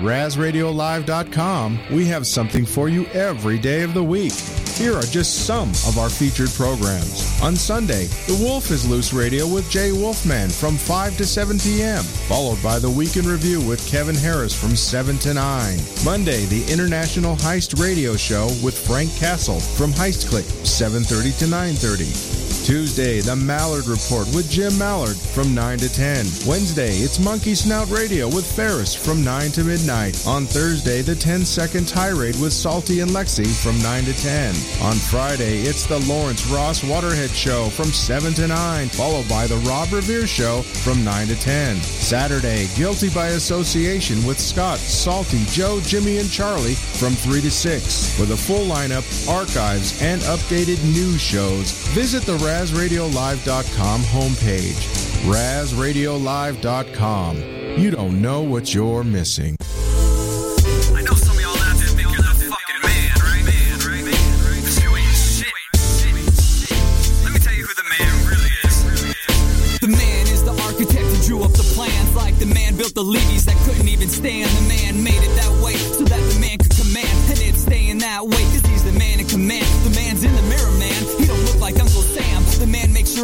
RazRadioLive.com, we have something for you every day of the week. Here are just some of our featured programs. On Sunday, The Wolf is Loose Radio with Jay Wolfman from 5 to 7 p.m., followed by The Week in Review with Kevin Harris from 7 to 9. Monday, The International Heist Radio Show with Frank Castle from Heist Click, 7.30 to 9.30. Tuesday, The Mallard Report with Jim Mallard from 9 to 10. Wednesday, it's Monkey Snout Radio with Ferris from 9 to midnight. On Thursday, The 10 Second Tirade with Salty and Lexi from 9 to 10. On Friday, it's The Lawrence Ross Waterhead Show from 7 to 9, followed by The Rob Revere Show from 9 to 10. Saturday, Guilty by Association with Scott, Salty, Joe, Jimmy, and Charlie from 3 to 6. With a full lineup, archives, and updated news shows, visit the RazRadioLive.com homepage. RazRadioLive.com. You don't know what you're missing. I know some of y'all out there think you're a fucking man, right? Man, right? Doing shit. Let me tell you who the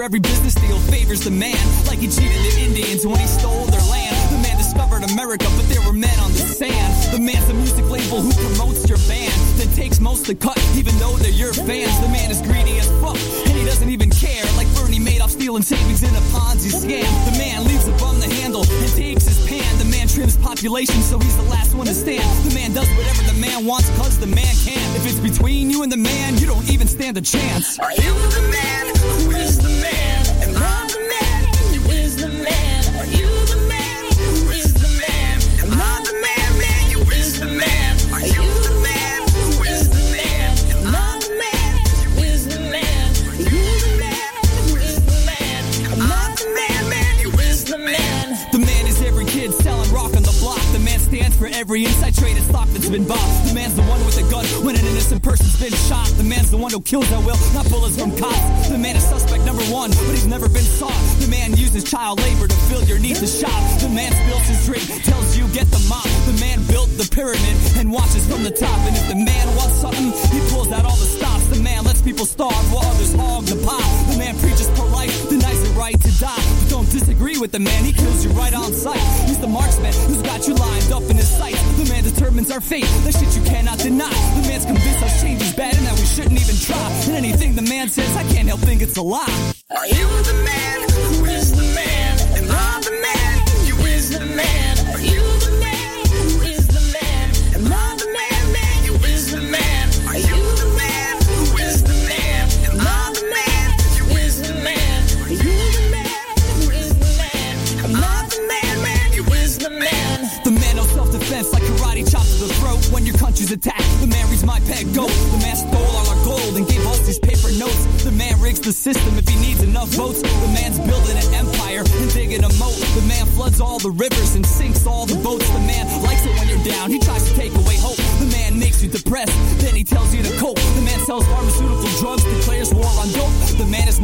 every business deal favors the man. Like he cheated the Indians when he stole their land. The man discovered America, but there were men on the sand. The man's the music label who promotes your band. Then takes most of the cut, even though they're your fans. The man is greedy as fuck, and he doesn't even care. Like Bernie Madoff stealing savings in a Ponzi scam. The man leaves a bum the handle and takes his pan. The man trims population, so he's the last one to stand. The man does whatever the man wants, cause the man can. If it's between you and the man, you don't even stand a chance. Are you the man? Who is every inside traded stock that's been bought. The man's the one with a gun when an innocent person's been shot. The man's the one who kills at will, not bullets from cops. The man is suspect number one, but he's never been sought. The man uses child labor to fill your need to shop. The man spills his drink, tells you get the mop. The man built the pyramid and watches from the top. And if the man wants something, he pulls out all the stops. The man lets people starve while others hog the pot. The man preaches denies the right to die. But don't disagree with the man, he kills you right on sight. He's the marksman who's got you lined up in his sight. The man determines our fate, the shit you cannot deny. The man's convinced us change is bad and that we shouldn't even try. And anything the man says, I can't help think it's a lie. Are you the man? Who is the man? Am I the man? You is the man. Are you the man? Attacked. The man reads my pet goat. The man stole all our gold and gave us these paper notes. The man rigs the system if he needs enough votes. The man's building an empire and digging a moat. The man floods all the rivers and sinks all the boats. The man likes it when you're down. He tries to take away hope. The man makes you depressed, then he tells you to cope. The man sells pharmaceutical drugs,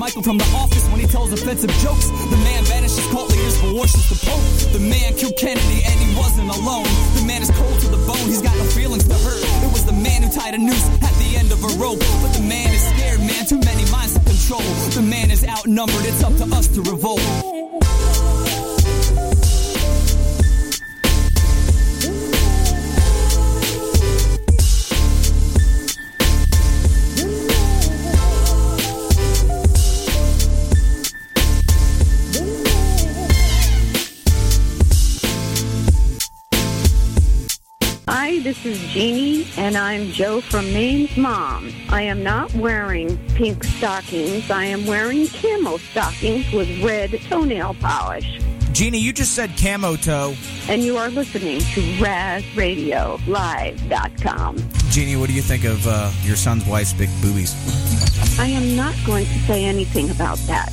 Michael from the office when he tells offensive jokes. The man vanishes cult leaders worships the Pope. The man killed Kennedy and he wasn't alone. The man is cold to the bone, he's got no feelings to hurt. It was the man who tied a noose at the end of a rope. But the man is scared, man, too many minds to control. The man is outnumbered, it's up to us to revolt. This is Jeannie, and I'm Joe from Maine's mom. I am not wearing pink stockings. I am wearing camo stockings with red toenail polish. Jeannie, you just said camo toe. And you are listening to RazRadioLive.com. Jeannie, what do you think of uh, your son's wife's big boobies? I am not going to say anything about that.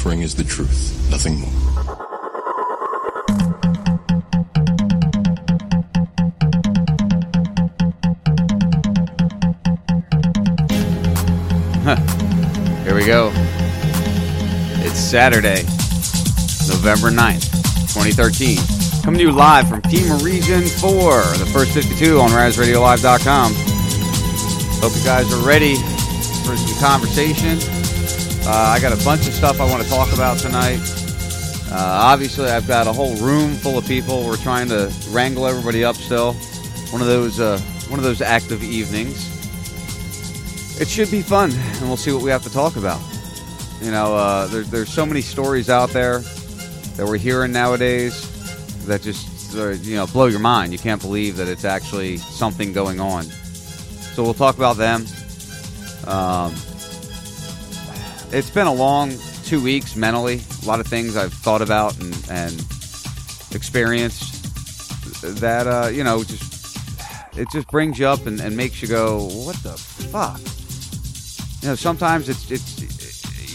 Offering is the truth, nothing more. Here we go. It's Saturday, November 9th, 2013. Coming to you live from FEMA Region 4, the first 52 on RazRadioLive.com. Hope you guys are ready for some conversation. Uh, I got a bunch of stuff I want to talk about tonight. Uh, obviously, I've got a whole room full of people. We're trying to wrangle everybody up still. One of those, uh, one of those active evenings. It should be fun, and we'll see what we have to talk about. You know, uh, there, there's so many stories out there that we're hearing nowadays that just uh, you know blow your mind. You can't believe that it's actually something going on. So we'll talk about them. Um, it's been a long two weeks mentally. A lot of things I've thought about and, and experienced that uh, you know just it just brings you up and, and makes you go, "What the fuck?" You know, sometimes it's it's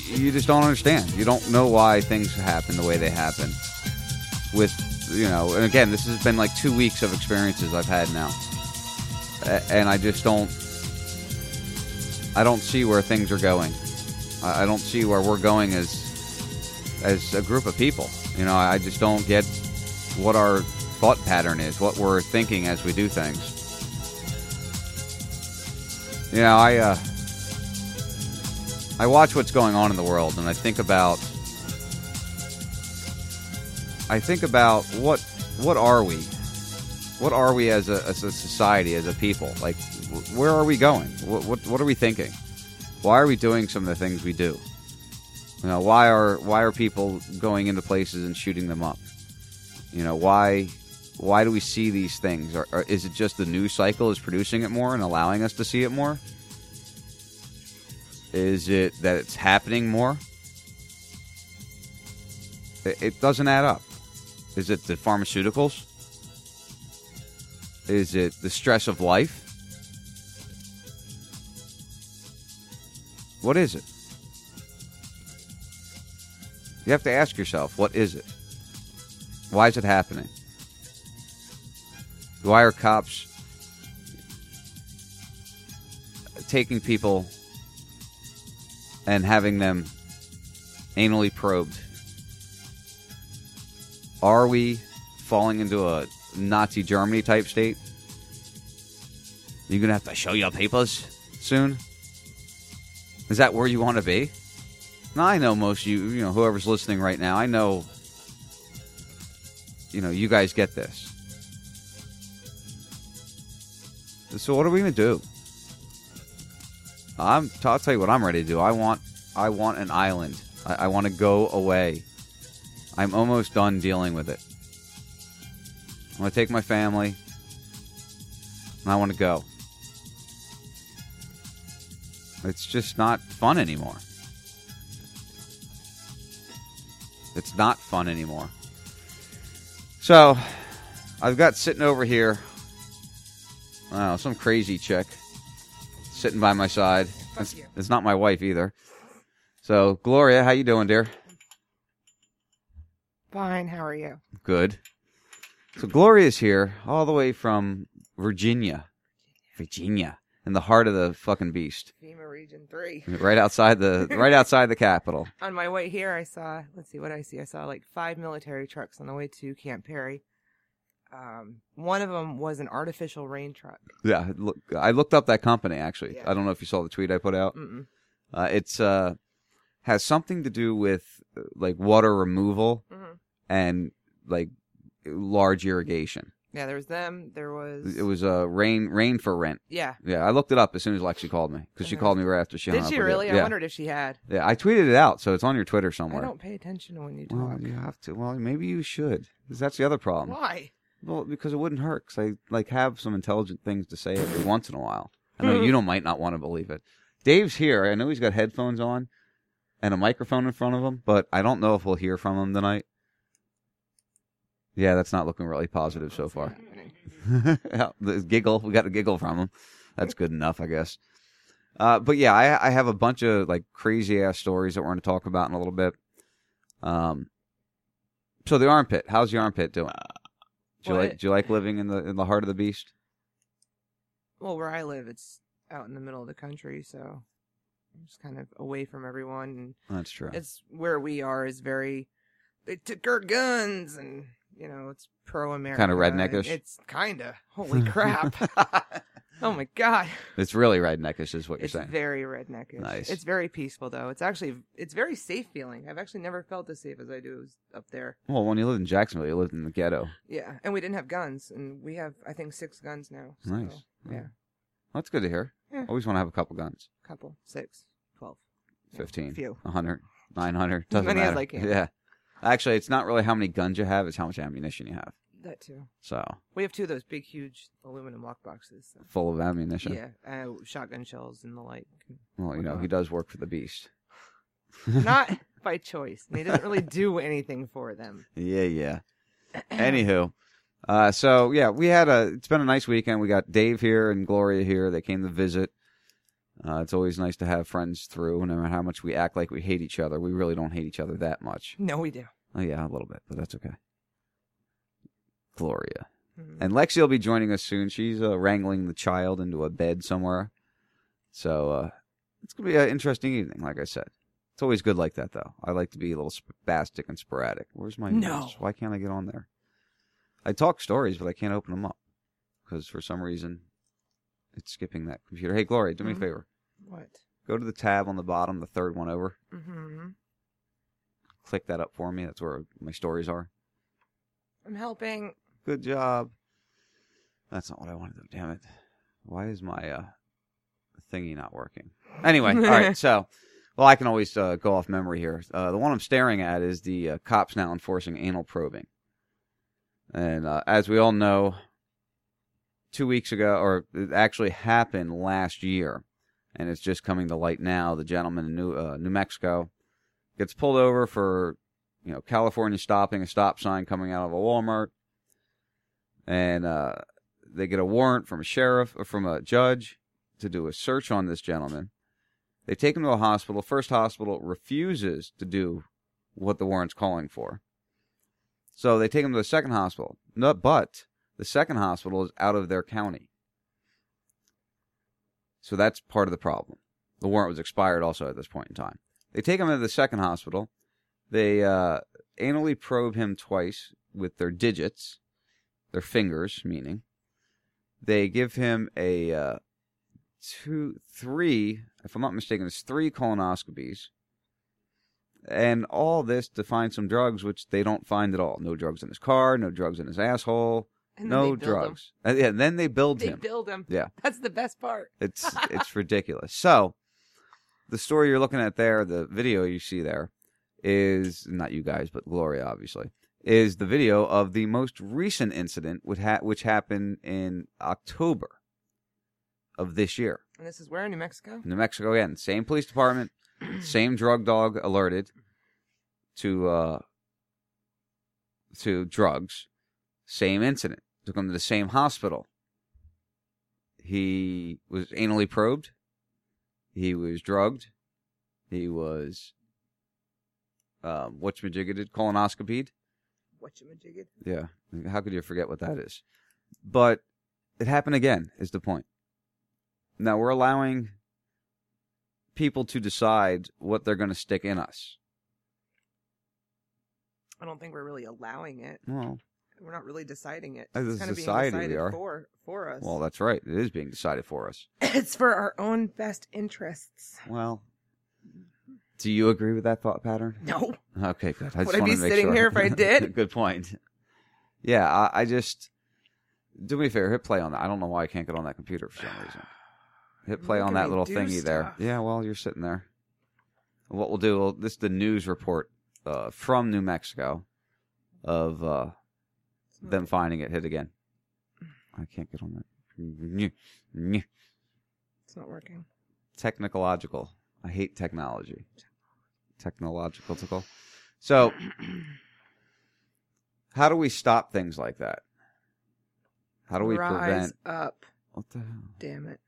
you just don't understand. You don't know why things happen the way they happen. With you know, and again, this has been like two weeks of experiences I've had now, and I just don't. I don't see where things are going. I don't see where we're going as as a group of people. You know, I just don't get what our thought pattern is, what we're thinking as we do things. You know, I uh, I watch what's going on in the world, and I think about I think about what what are we? What are we as a, as a society, as a people? Like, where are we going? What, what what are we thinking? Why are we doing some of the things we do? You know, why are why are people going into places and shooting them up? You know, why why do we see these things? Or, or is it just the news cycle is producing it more and allowing us to see it more? Is it that it's happening more? It, it doesn't add up. Is it the pharmaceuticals? Is it the stress of life? What is it? You have to ask yourself, what is it? Why is it happening? Why are cops taking people and having them anally probed? Are we falling into a Nazi Germany type state? You're going to have to show your papers soon? Is that where you want to be? Now, I know most you, you know, whoever's listening right now, I know, you know, you guys get this. So what are we to do? I'm, I'll tell you what I'm ready to do. I want, I want an island. I, I want to go away. I'm almost done dealing with it. I want to take my family, and I want to go. It's just not fun anymore. It's not fun anymore. So, I've got sitting over here, I some crazy chick sitting by my side. It's, it's not my wife either. So, Gloria, how you doing, dear? Fine. How are you? Good. So Gloria's here, all the way from Virginia, Virginia, in the heart of the fucking beast, FEMA Region Three. right outside the right outside the capital. On my way here, I saw. Let's see what I see. I saw like five military trucks on the way to Camp Perry. Um, one of them was an artificial rain truck. Yeah, look, I looked up that company actually. Yeah. I don't know if you saw the tweet I put out. Mm-mm. Uh, it's uh has something to do with uh, like water removal Mhm. and like large irrigation. Yeah, there was them. There was. It was uh, rain rain for rent. Yeah. Yeah, I looked it up as soon as Lexi called me because she Uh-huh. called me right after she hung Did up she you. really? I Yeah. wondered if she had. Yeah, I tweeted it out, so it's on your Twitter somewhere. I don't pay attention to when you talk. Well, you have to. Well, maybe you should, because that's the other problem. Why? Well, because it wouldn't hurt. Because I like have some intelligent things to say every once in a while. I know you don't might not want to believe it. Dave's here. I know he's got headphones on and a microphone in front of him, but I don't know if we'll hear from him tonight. Yeah, that's not looking really positive so far. Yeah, the giggle, we got a giggle from him. That's good enough, I guess. Uh, but yeah, I, I have a bunch of like crazy ass stories that we're going to talk about in a little bit. Um, so the armpit, how's the armpit doing? Do you What? like do you like living in the in the heart of the beast? Well, where I live, it's out in the middle of the country, so I'm just kind of away from everyone. And That's true. it's where we are is very. They took our guns, and you know it's pro America. Kinda redneckish? It's kinda. Holy crap! oh my god! It's really redneckish, is what you're It's saying. very redneckish. Nice. It's very peaceful though. It's actually it's very safe feeling. I've actually never felt as safe as I do up there. well, when you lived in Jacksonville, you lived in the ghetto. Yeah, and we didn't have guns, and we have I think six guns now. So, Nice. Yeah, That's good to hear. Yeah. Always want to have a couple guns. couple, six, twelve. Yeah, 15, Few. 100, 900. Doesn't many as matter. I can. Yeah. Actually, it's not really how many guns you have; it's how much ammunition you have. That too. So We have two of those big, huge aluminum lock boxes. So. full of ammunition. Yeah, uh, shotgun shells and the like. Well, you know, he does work for the beast. Not by choice. And he doesn't really do anything for them. Yeah, yeah. Anywho, uh, so yeah, we had a. It's been a nice weekend. We got Dave here and Gloria here. They came to visit. Uh, it's always nice to have friends through. No matter how much we act like we hate each other, we really don't hate each other that much. No, we do. Oh yeah, a little bit, but that's okay. Gloria Mhm. and Lexi will be joining us soon. She's uh, wrangling the child into a bed somewhere, so uh, it's gonna be an interesting evening. Like I said, it's always good like that, though. I like to be a little spastic and sporadic. Where's my No. notes? Why can't I get on there? I talk stories, but I can't open them up because for some reason It's skipping that computer. Hey, Gloria, do me a Mhm. favor. What? Go to the tab on the bottom, the third one over. Mm-hmm. Click that up for me. That's where my stories are. I'm helping. Good job. That's not what I wanted to do. Damn it. Why is my uh, thingy not working? Anyway, all right. So, well, I can always uh, go off memory here. Uh, the one I'm staring at is the uh, cops now enforcing anal probing. And uh, as we all know, two weeks ago, or it actually happened last year, and it's just coming to light now. The gentleman in New uh, New Mexico gets pulled over for, you know, California stopping a stop sign coming out of a Walmart, and uh, they get a warrant from a sheriff or from a judge to do a search on this gentleman. They take him to a hospital. First hospital refuses to do what the warrant's calling for. So they take him to the second hospital. No, but the second hospital is out of their county. So that's part of the problem. The warrant was expired also at this point in time. They take him to the second hospital. They uh, anally probe him twice with their digits, their fingers, meaning. They give him a uh, two, three, if I'm not mistaken, it's three colonoscopies. And all this to find some drugs, which they don't find at all. No drugs in his car, no drugs in his asshole, And no drugs. Uh, yeah, then they build They him. build him. Yeah. That's the best part. It's it's ridiculous. So, the story you're looking at there, the video you see there, is not you guys, but Gloria, obviously, is the video of the most recent incident which, ha- which happened in October of this year. And this is where in New Mexico? New Mexico again, same police department, same drug dog alerted to uh to drugs, same incident. Took him to the same hospital. He was anally probed. He was drugged. He was um whatchamajiggated colonoscopied. Whatchamajigget? Yeah. How could you forget what that is? But it happened again, is the point. Now we're allowing people to decide what they're going to stick in us. I don't think we're really allowing it. Well, We're not really deciding it. It's kind of being decided for for us. well, that's right. It is being decided for us. it's for our own best interests. Well, do you agree with that thought pattern? No. Okay, good. I just Would I be sitting sure. here if I did? good point. Yeah, I, I just do me a favor. Hit play on that. I don't know why I can't get on that computer for some reason. Hit play on that little thingy there. Yeah, well, you're sitting there. What we'll do, we'll, this is the news report uh, from New Mexico of uh, them finding it. Hit again. I can't get on that. It's not working. Technological. I hate technology. Technological. So, how do we stop things like that? How do we Rise prevent? up. What the hell? Damn it.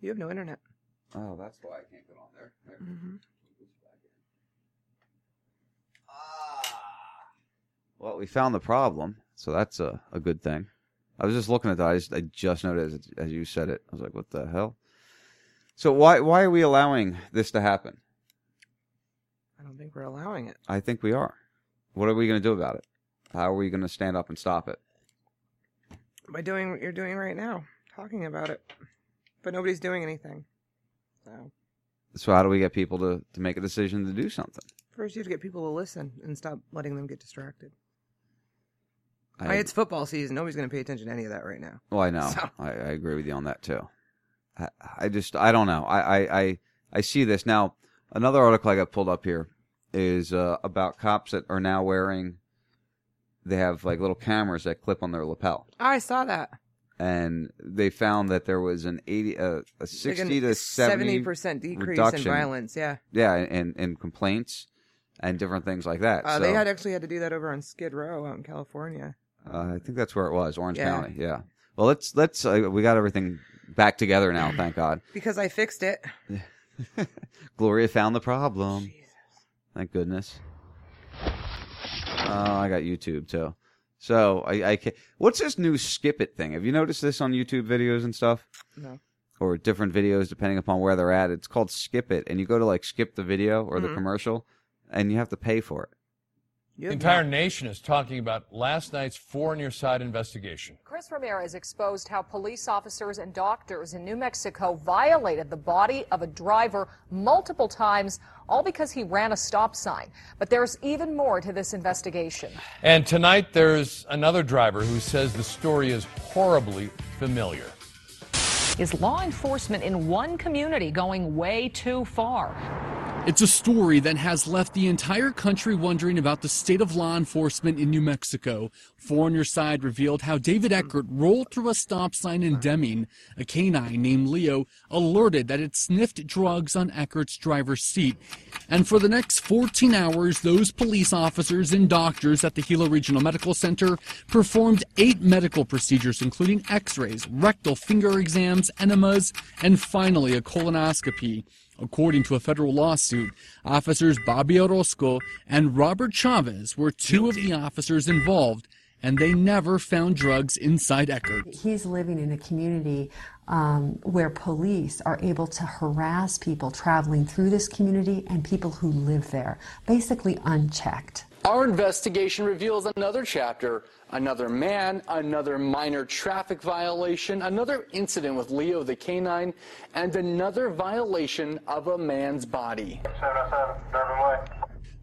You have no internet. Oh, that's why I can't get on there. There. Mhm. Well, we found the problem, so that's a, a good thing. I was just looking at that. I just, I just noticed as, as you said it. I was like, "What the hell?" So why why are we allowing this to happen? I don't think we're allowing it. I think we are. What are we going to do about it? How are we going to stand up and stop it? By doing what you're doing right now, talking about it. But nobody's doing anything. So So how do we get people to, to make a decision to do something? first you have to get people to listen and stop letting them get distracted. I- it's football season. Nobody's going to pay attention to any of that right now. Well, I know. So- I, I agree with you on that too. I, I just I don't know. I, I, I, I see this now. Another article I got pulled up here is uh, about cops that are now wearing. They have like little cameras that clip on their lapel, I saw that. and they found that there was an eighty, uh, a sixty to seventy percent decrease reduction, in violence. Yeah, Yeah, and and complaints and different things like that. uh, so, they had actually had to do that over on Skid Row out in California. Uh, I think that's where it was, Orange Yeah. County. Yeah. Well, let's let's uh, we got everything back together now. Thank God. Because I fixed it. Gloria found the problem. Jesus. Thank goodness. Oh, I got YouTube too. So I, I can What's this new skip it thing? Have you noticed this on YouTube videos and stuff? No. Or different videos depending upon where they're at. It's called skip it, and you go to like skip the video or the Mhm. commercial, and you have to pay for it. You The entire not- nation is talking about last night's Four on Your Side investigation. Chris Ramirez exposed how police officers and doctors in New Mexico violated the body of a driver multiple times, all because he ran a stop sign. But there's even more to this investigation. And tonight there's another driver who says the story is horribly familiar. Is law enforcement in one community going way too far? It's a story that has left the entire country wondering about the state of law enforcement in New Mexico. Four on Your Side revealed how David Eckert rolled through a stop sign in Deming. A canine named Leo alerted that it sniffed drugs on Eckert's driver's seat. And for the next 14 hours, those police officers and doctors at the Gila Regional Medical Center performed eight medical procedures, including x-rays, rectal finger exams, enemas, and finally a colonoscopy. According to a federal lawsuit, officers Bobby Orozco and Robert Chavez were two of the officers involved, and they never found drugs inside Eckert. He's living in a community um, where police are able to harass people traveling through this community and people who live there, basically unchecked. Our investigation reveals another chapter, another man, another minor traffic violation, another incident with Leo the canine, and another violation of a man's body.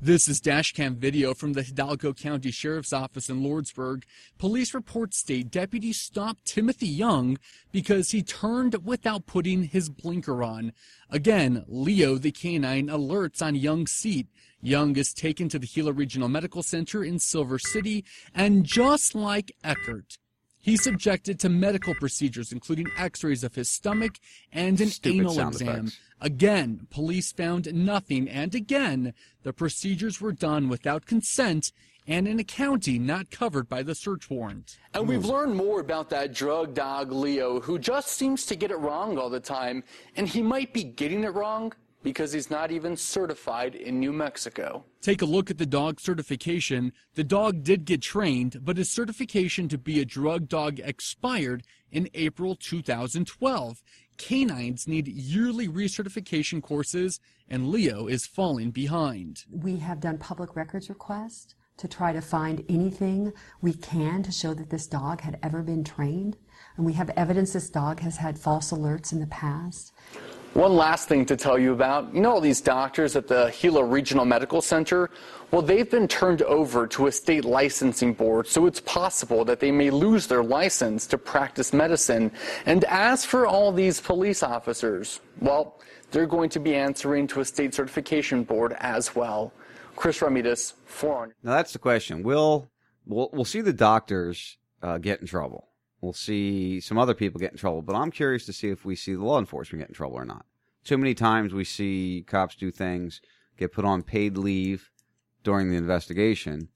This is dashcam video from the Hidalgo County Sheriff's Office in Lordsburg. Police reports state deputies stopped Timothy Young because he turned without putting his blinker on. Again, Leo the canine alerts on Young's seat. Young is taken to the Gila Regional Medical Center in Silver City, and just like Eckert, he's subjected to medical procedures, including x-rays of his stomach and an Stupid anal exam. effects. Again, police found nothing, and again, the procedures were done without consent and in a county not covered by the search warrant. And we've learned more about that drug dog Leo, who just seems to get it wrong all the time, and he might be getting it wrong because he's not even certified in New Mexico. Take a look at the dog certification. The dog did get trained, but his certification to be a drug dog expired in April 2012. Canines need yearly recertification courses, and Leo is falling behind. We have done public records requests to try to find anything we can to show that this dog had ever been trained. And we have evidence this dog has had false alerts in the past. One last thing to tell you about. You know all these doctors at the Gila Regional Medical Center? Well, they've been turned over to a state licensing board, so it's possible that they may lose their license to practice medicine. And as for all these police officers, well, they're going to be answering to a state certification board as well. Chris Ramirez, for Now that's the question. Will we'll we'll see the doctors uh, get in trouble. We'll see some other people get in trouble, but I'm curious to see if we see the law enforcement get in trouble or not. Too many times we see cops do things, get put on paid leave during the investigation,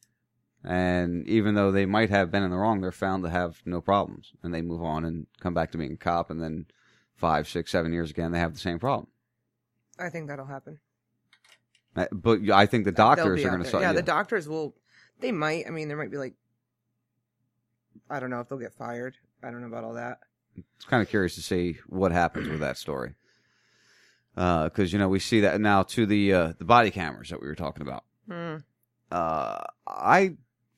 and even though they might have been in the wrong, they're found to have no problems, and they move on and come back to being a cop, and then five, six, seven years again, they have the same problem. I think that'll happen. Uh, But I think the doctors are going to start. Yeah, the doctors will. They might. I mean, there might be like. I don't know if they'll get fired. I don't know about all that. It's kind of curious to see what happens with that story. Because you know we see that now to the uh, the body cameras that we were talking about. Hmm. Uh, I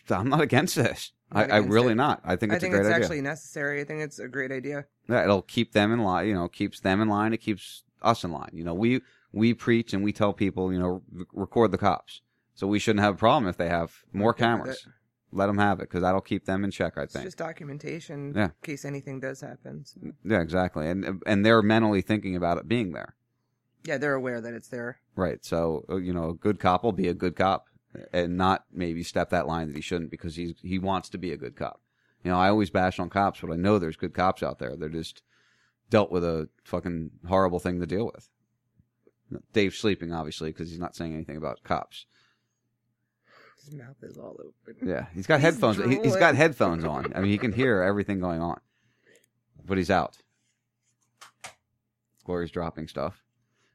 I'm not against this. I, Not I against really it. not. I think I it's think a great it's idea. actually necessary. I think it's a great idea. Yeah, it'll keep them in line. You know, keeps them in line. It keeps us in line. You know, we we preach and we tell people, you know, record the cops. So we shouldn't have a problem if they have more cameras. Let them have it because that'll keep them in check. I It's think. just documentation Yeah. in case anything does happen. So, Yeah, exactly. And and they're mentally thinking about it being there. yeah, they're aware that it's there. Right. So uh, you know, a good cop will be a good cop, and not maybe step that line that he shouldn't because he's he wants to be a good cop. You know, I always bash on cops, but I know there's good cops out there. They're just dealt with a fucking horrible thing to deal with. Dave's sleeping obviously because he's not saying anything about cops. His mouth is all open. Yeah, he's got He's headphones. He, he's got drooling. headphones on. I mean, he can hear everything going on, but he's out. Glory's dropping stuff.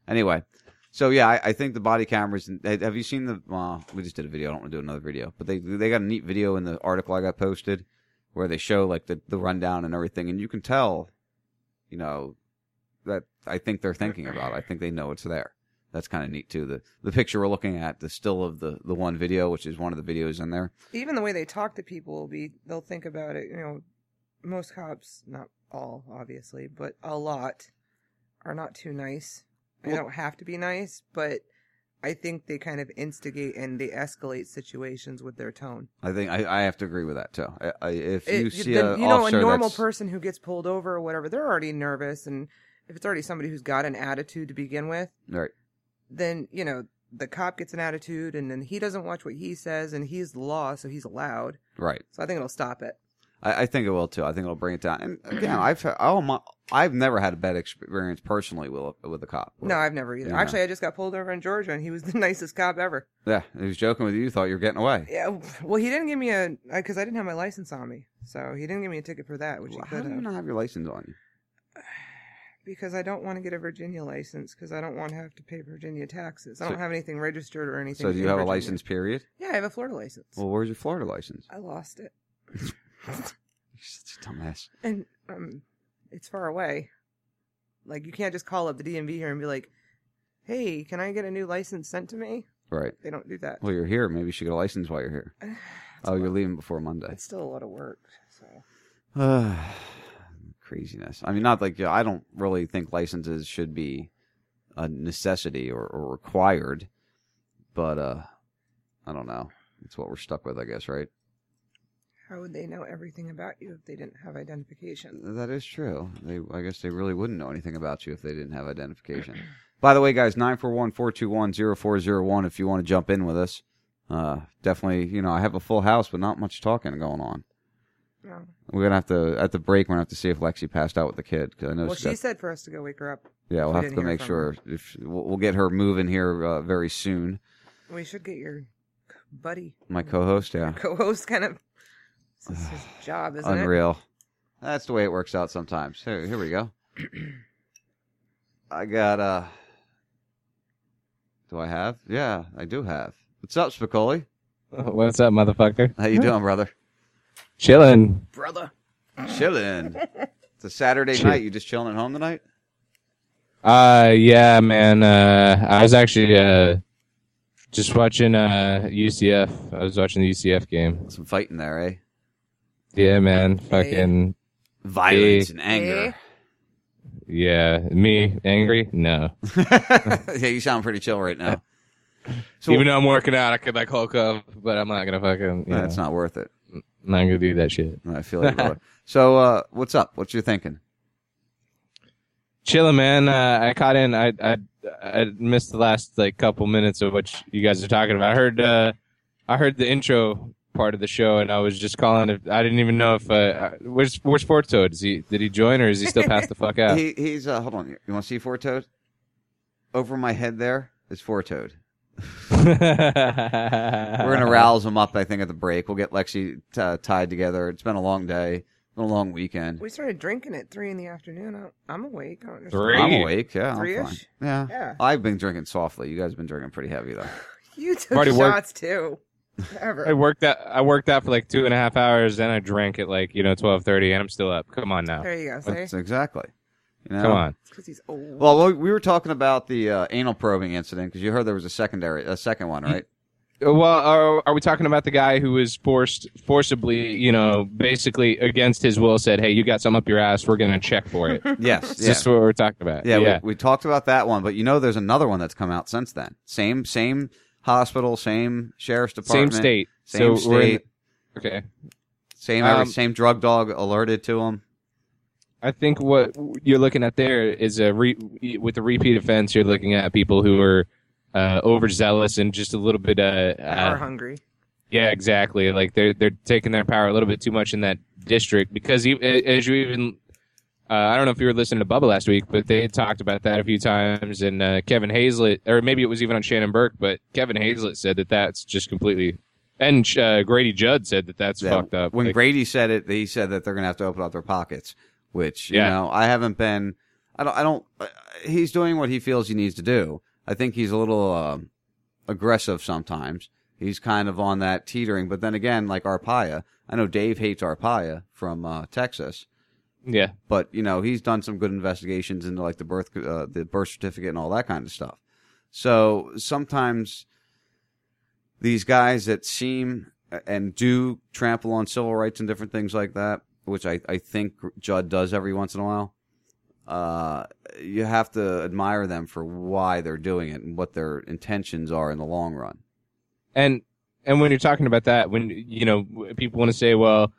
Anyway, so yeah, I, I think the body cameras. Have you seen the? Well, we just did a video. I don't want to do another video, but they they got a neat video in the article I got posted where they show like the the rundown and everything, and you can tell, you know, that I think they're thinking about. it. I think they know it's there, that's kind of neat too. The the picture we're looking at, the still of the the one video, which is one of the videos in there. Even the way they talk to people will be, they'll think about it. You know, most cops, not all, obviously, but a lot are not too nice. They Well- don't have to be nice, but I think they kind of instigate and they escalate situations with their tone. I think I, I have to agree with that too. I, I, if It- you see the- a you know, a normal that's- person who gets pulled over or whatever, they're already nervous, and if it's already somebody who's got an attitude to begin with, right, then you know the cop gets an attitude, and then he doesn't watch what he says, and he's the law, so he's allowed. right. So I think it'll stop it. I, I think it will too. I think it'll bring it down. And again, I've my, I've never had a bad experience personally with a, with a cop. No, I've never either. You know. Actually, I just got pulled over in Georgia, and he was the nicest cop ever. Yeah, he was joking with you. Thought you were getting away. Yeah, well, he didn't give me a because I didn't have my license on me, so he didn't give me a ticket for that, which he could How Do you not have your license on you? Because I don't want to get a Virginia license because I don't want to have to pay Virginia taxes. I don't have anything registered or anything. So do you have a Virginia. license? Period. Yeah, I have a Florida license. Well, where's your Florida license? I lost it, You're such a dumbass. and um, it's far away. Like you can't just call up the DMV here and be like, "Hey, can I get a new license sent to me?" Right. They don't do that. Well, you're here. Maybe you should get a license while you're here. oh, you're leaving before Monday. It's still a lot of work. So Craziness. I mean, not like I don't really think licenses should be a necessity or, or required, but uh, I don't know. It's what we're stuck with, I guess, right? how would they know everything about you if they didn't have identification? That is true. They, I guess they really wouldn't know anything about you if they didn't have identification. By the way, guys, 941-421-0401 if you want to jump in with us. Uh, definitely, you know, I have a full house, but not much talking going on. No. We're gonna have to at the break. We're gonna have to see if Lexi passed out with the kid because I know Well, she's she got- said for us to go wake her up. Yeah, we'll have to go make from sure if we'll, we'll get her moving here uh, very soon. We should get your buddy, My co-host, yeah, co-host, kind of. This is his job, isn't it? unreal. That's the way it works out sometimes. Here, here we go. I got uh. Do I have? Yeah, I do have. What's up, Spicoli? What's up, motherfucker? How you doing, brother? Chilling. Brother. Chilling. It's a Saturday Chill. night. You just chilling at home tonight? Uh, yeah, man. Uh, I was actually uh just watching uh UCF. I was watching the UCF game. Some fighting there, eh? Yeah, man. Fucking Violence eh, and anger. Yeah, me angry? No. yeah, you sound pretty chill right now. So Even though I'm working out, I could like Hulk up, but I'm not gonna fucking. You That's know, not worth it. I'm not gonna do that shit. I feel like. brother. so, uh, what's up? What you thinking? Chilling, man. Uh, I caught in. I, I I missed the last like couple minutes of what you guys are talking about. I heard uh, I heard the intro part of the show, and I was just calling. If, I didn't even know if uh, where's where's Sports Toad? Is he did he join or is he still passed the fuck out? He, he's uh, hold on. You want to see Four Toad? Over my head there is Four Toad. We're gonna rouse him up. I think at the break. We'll get Lexi uh, tied together. It's been a long day. Been a long weekend. We started drinking at three in the afternoon. I- I'm awake. I don't understand. Three? I'm awake. Yeah, I'm Three-ish? fine. Yeah. Yeah. I've been drinking softly. You guys have been drinking pretty heavy though. You took Already worked- shots too. Ever. I worked out. I worked out for like two and a half hours. Then I drank at like you know twelve thirty, and I'm still up. Come on now. There you go. See? That's exactly. You know? Come on. Because he's old. Well, we- we were talking about the uh, anal probing incident because you heard there was a secondary, a second one, right? Well, are, are we talking about the guy who was forced, forcibly, you know, basically against his will, said, "Hey, you got something up your ass. We're gonna check for it." Yes, This Is yeah. this what we're talking about? Yeah, yeah. We, we talked about that one, but you know, there's another one that's come out since then. Same, same hospital, same sheriff's department, Same state. same So we're in- state, okay. same Um, same drug dog alerted to him. I think what you're looking at there is a re- with the repeat offense. You're looking at people who are uh, overzealous and just a little bit uh, Power uh, hungry. Yeah, exactly. Like they're they're taking their power a little bit too much in that district because you, as you even, uh, I don't know if you were listening to Bubba last week, but they had talked about that a few times. And uh, Kevin Hazlett, or maybe it was even on Shannon Burke, but Kevin Hazlett said that that's just completely, and uh, Grady Judd said that that's Yeah, fucked up. When Like, Grady said it, he said that they're going to have to open up their pockets, which you know I haven't been. I don't. I don't. uh, He's doing what he feels he needs to do. I think he's a little um, aggressive sometimes. He's kind of on that teetering, but then again, like Arpaio, I know Dave hates Arpaio from uh, Texas. Yeah. but you know he's done some good investigations into like the birth, uh, the birth certificate, and all that kind of stuff. So sometimes these guys that seem and do trample on civil rights and different things like that, which I, I think Judd does every once in a while, uh, you have to admire them for why they're doing it and what their intentions are in the long run. And and when you're talking about that, when you know people want to say, well,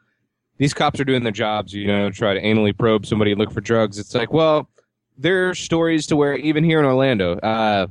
these cops are doing their jobs, you know, try to anally probe somebody and look for drugs. It's like, well, there are stories to where even here in Orlando, uh,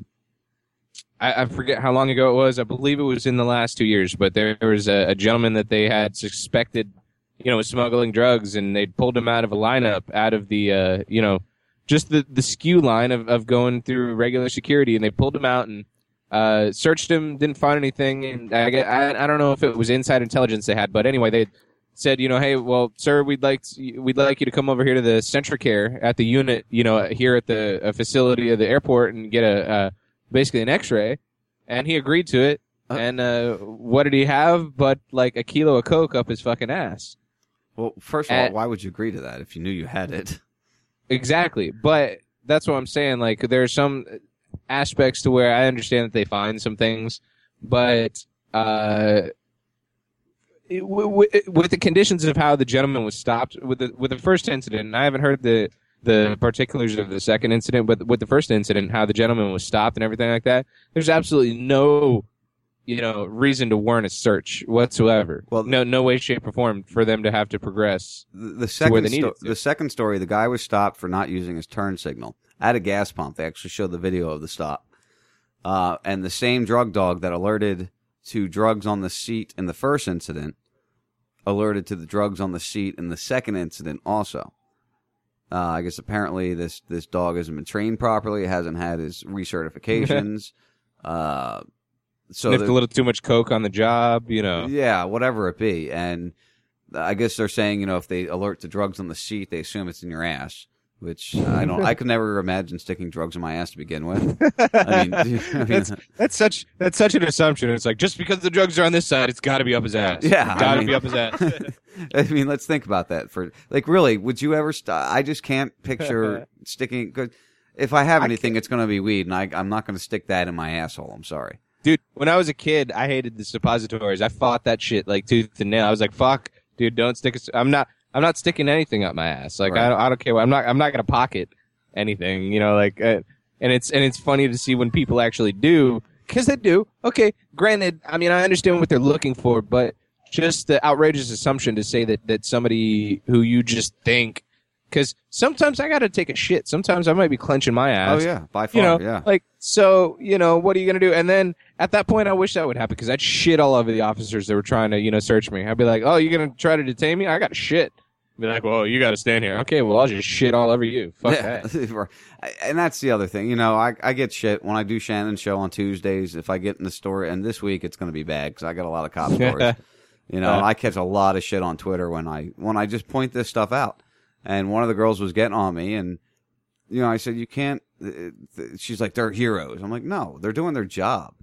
I, I forget how long ago it was. I believe it was in the last two years, but there was a, a gentleman that they had suspected, you know, was smuggling drugs, and they pulled him out of a lineup, out of the, uh, you know, just the the skew line of, of going through regular security, and they pulled him out and uh, searched him, didn't find anything, and I, I I don't know if it was inside intelligence they had, but anyway, they said, you know, hey, well, sir, we'd like we'd like you to come over here to the Centricare at the unit, you know, here at the uh, facility of the airport and get a uh, basically an X-ray, and he agreed to it. and uh, what did he have? But like a kilo of coke up his fucking ass. Well, first of all, And- why would you agree to that if you knew you had it? Exactly, but that's what I'm saying. Like there are some aspects to where I understand that they find some things, but uh, it, w- w- with the conditions of how the gentleman was stopped with the with the first incident, and I haven't heard the the particulars of the second incident, but with the first incident, how the gentleman was stopped and everything like that. There's absolutely no you know reason to warrant a search whatsoever. Well, no no way, shape, or form for them to have to progress The, the to where second they sto- to. the second story, the guy was stopped for not using his turn signal at a gas pump. They actually showed the video of the stop. Uh, and the same drug dog that alerted to drugs on the seat in the first incident alerted to the drugs on the seat in the second incident also. Uh, I guess apparently this this dog hasn't been trained properly. It hasn't had his recertifications. uh, so the- a little too much coke on the job, you know. yeah, whatever it be. And I guess they're saying, you know, if they alert to drugs on the seat, they assume it's in your ass. Which I don't. I could never imagine sticking drugs in my ass to begin with. I mean, I mean, that's, that's such that's such an assumption. It's like just because the drugs are on this side, it's got to be up his ass. Yeah, I got to mean- be up his ass. I mean, let's think about that for like really. Would you ever? St- I just can't picture sticking. Cause if I have anything, it's going to be weed, and I, I'm not going to stick that in my asshole. I'm sorry. Dude. When I was a kid, I hated the suppositories. I fought that shit like tooth and nail. I was like, "Fuck, dude, don't stick." I'm not. I'm not sticking anything up my ass. Like Right. I, don't, I don't care. What, I'm not. I'm not gonna pocket anything. You know, like, uh, and it's and it's funny to see when people actually do because they do. Okay, granted, I mean, I understand what they're looking for, but just the outrageous assumption to say that that somebody who you just think. Because sometimes I got to take a shit. Sometimes I might be clenching my ass. Oh, yeah, by far. You know, yeah. like so, you know, what are you gonna do? And then at that point, I wish that would happen because I'd shit all over the officers that were trying to, you know, search me. I'd be like, "Oh, you're gonna try to detain me? I got shit." Be like, "Well, you got to stand here." Okay, well, I'll just shit all over you. Fuck that. And that's the other thing. You know, I, I get shit when I do Shannon's show on Tuesdays. If I get in the store, and this week it's going to be bad because I got a lot of cop stories. you know, Uh. I catch a lot of shit on Twitter when I when I just point this stuff out. And one of the girls was getting on me, and you know, I said, "You can't." uh, She's like, "They're heroes." I'm like, "No, they're doing their job.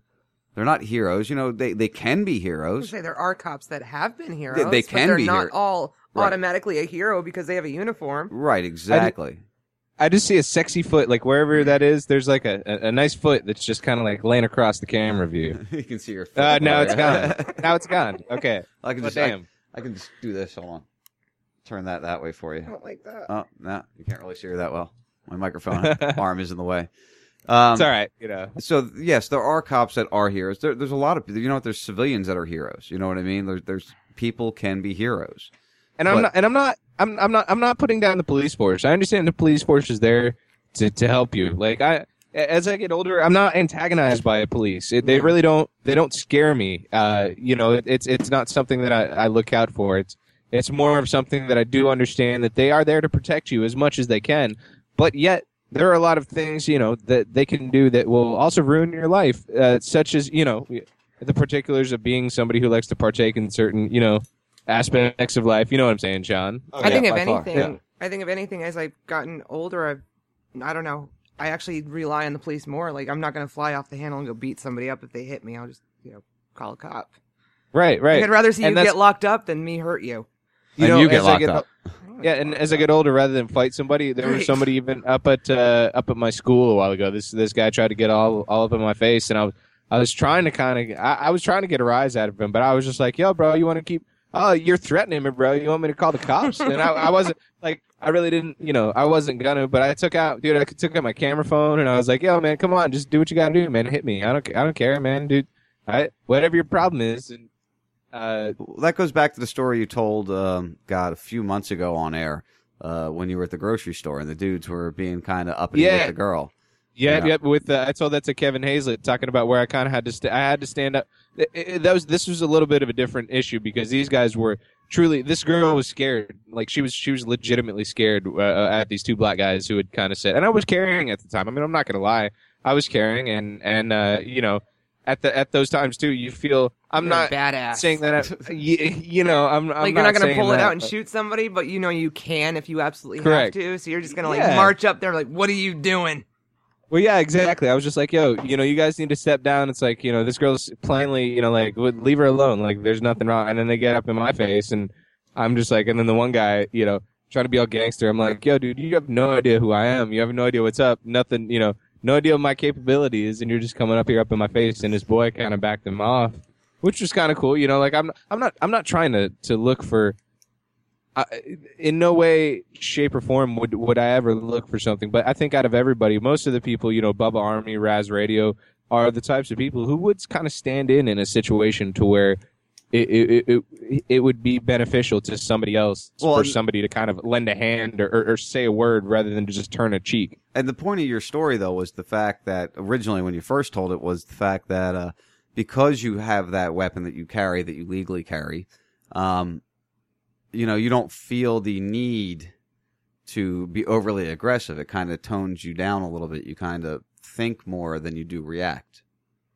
They're not heroes. You know, they they can be I would heroes." say there are cops that have been heroes. they but can they're be not hero- all Right. automatically a hero because they have a uniform. Right, exactly. I just see a sexy foot, like wherever that is. There's like a, a, a nice foot that's just kind of like laying across the camera view. you can see your. Foot Uh, now it's gone. now it's gone. Okay. I can Well, just I- damn. I, can just do this. Hold on. Turn that that way for you. I don't like that. Oh no, you can't really see her that well. My microphone arm is in the way. Um, It's all right, you know. So yes, there are cops that are heroes. There, there's a lot of you know what? There's civilians that are heroes. You know what I mean? There's there's people can be heroes. And I'm not, and I'm not, I'm, I'm not, I'm not putting down the police force. I understand the police force is there to, to help you. Like I, as I get older, I'm not antagonized by police. It, they really don't, they don't scare me. Uh, you know, it, it's, it's not something that I, I look out for. It's, it's more of something that I do understand that they are there to protect you as much as they can. But yet, there are a lot of things, you know, that they can do that will also ruin your life, uh, such as, you know, the particulars of being somebody who likes to partake in certain, you know, aspects of life. You know what I'm saying, Sean? I think if anything, Yeah. I think if anything, as I've gotten older, I've, I don't know, I actually rely on the police more. Like I'm not going to fly off the handle and go beat somebody up if they hit me. I'll just, you know, call a cop. Right, right. I'd rather see And you get locked up than me hurt you. You And know, you get locked get, up. Yeah, and as I get older, rather than fight somebody, there was somebody even up at uh, up at my school a while ago. This this guy tried to get all all up in my face, and I was I was trying to kind of I, I was trying to get a rise out of him, but I was just like, "Yo, bro, you want to keep? Oh, you're threatening me, bro. You want me to call the cops?" And I, I wasn't like I really didn't, you know, I wasn't gonna, but I took out, dude, I took out my camera phone, and I was like, "Yo, man, come on, just do what you gotta do, man. Hit me. I don't I don't care, man, dude. I whatever your problem is." And uh, that goes back to the story you told, um, God, a few months ago on air uh, when you were at the grocery store and the dudes were being kind of uppity Yeah. with the girl. Yeah, Yeah. yep. With uh, I told that to Kevin Hazlett, talking about where I kind of had to, st- I had to stand up. It- it- that was this was a little bit of a different issue because these guys were truly. This girl was scared, like she was, she was legitimately scared uh, at these two black guys who had kind of said, and I was carrying at the time. I mean, I'm not gonna lie, I was carrying, and and uh, you know, at the at those times too, you feel I'm You're not badass. saying that. I, you, you know, I'm, I'm like you're not gonna saying pull it out and but- shoot somebody, but you know you can if you absolutely Correct. have to. So you're just gonna like Yeah. march up there like, what are you doing? Well, yeah, exactly. I was just like, yo, you know, you guys need to step down. It's like, you know, this girl's plainly, you know, like, leave her alone. Like, there's nothing wrong. And then they get up in my face, and I'm just like, and then the one guy, you know, trying to be all gangster. I'm like, yo, dude, you have no idea who I am. You have no idea what's up. Nothing, you know, no idea what my capabilities, and you're just coming up here up in my face. And this boy kind of backed him off, which was kind of cool. You know, like I'm, I'm not, I'm not trying to to look for. I in no way, shape, or form would would I ever look for something. But I think out of everybody, most of the people, you know, Bubba Army, Raz Radio, are the types of people who would kind of stand in in a situation to where it it, it, it, would be beneficial to somebody else Well, for somebody to kind of lend a hand or, or, or say a word rather than just turn a cheek. And the point of your story, though, was the fact that originally, when you first told it, was the fact that uh, because you have that weapon that you carry, that you legally carry, um, you know, you don't feel the need to be overly aggressive. It kind of tones you down a little bit. You kind of think more than you do react.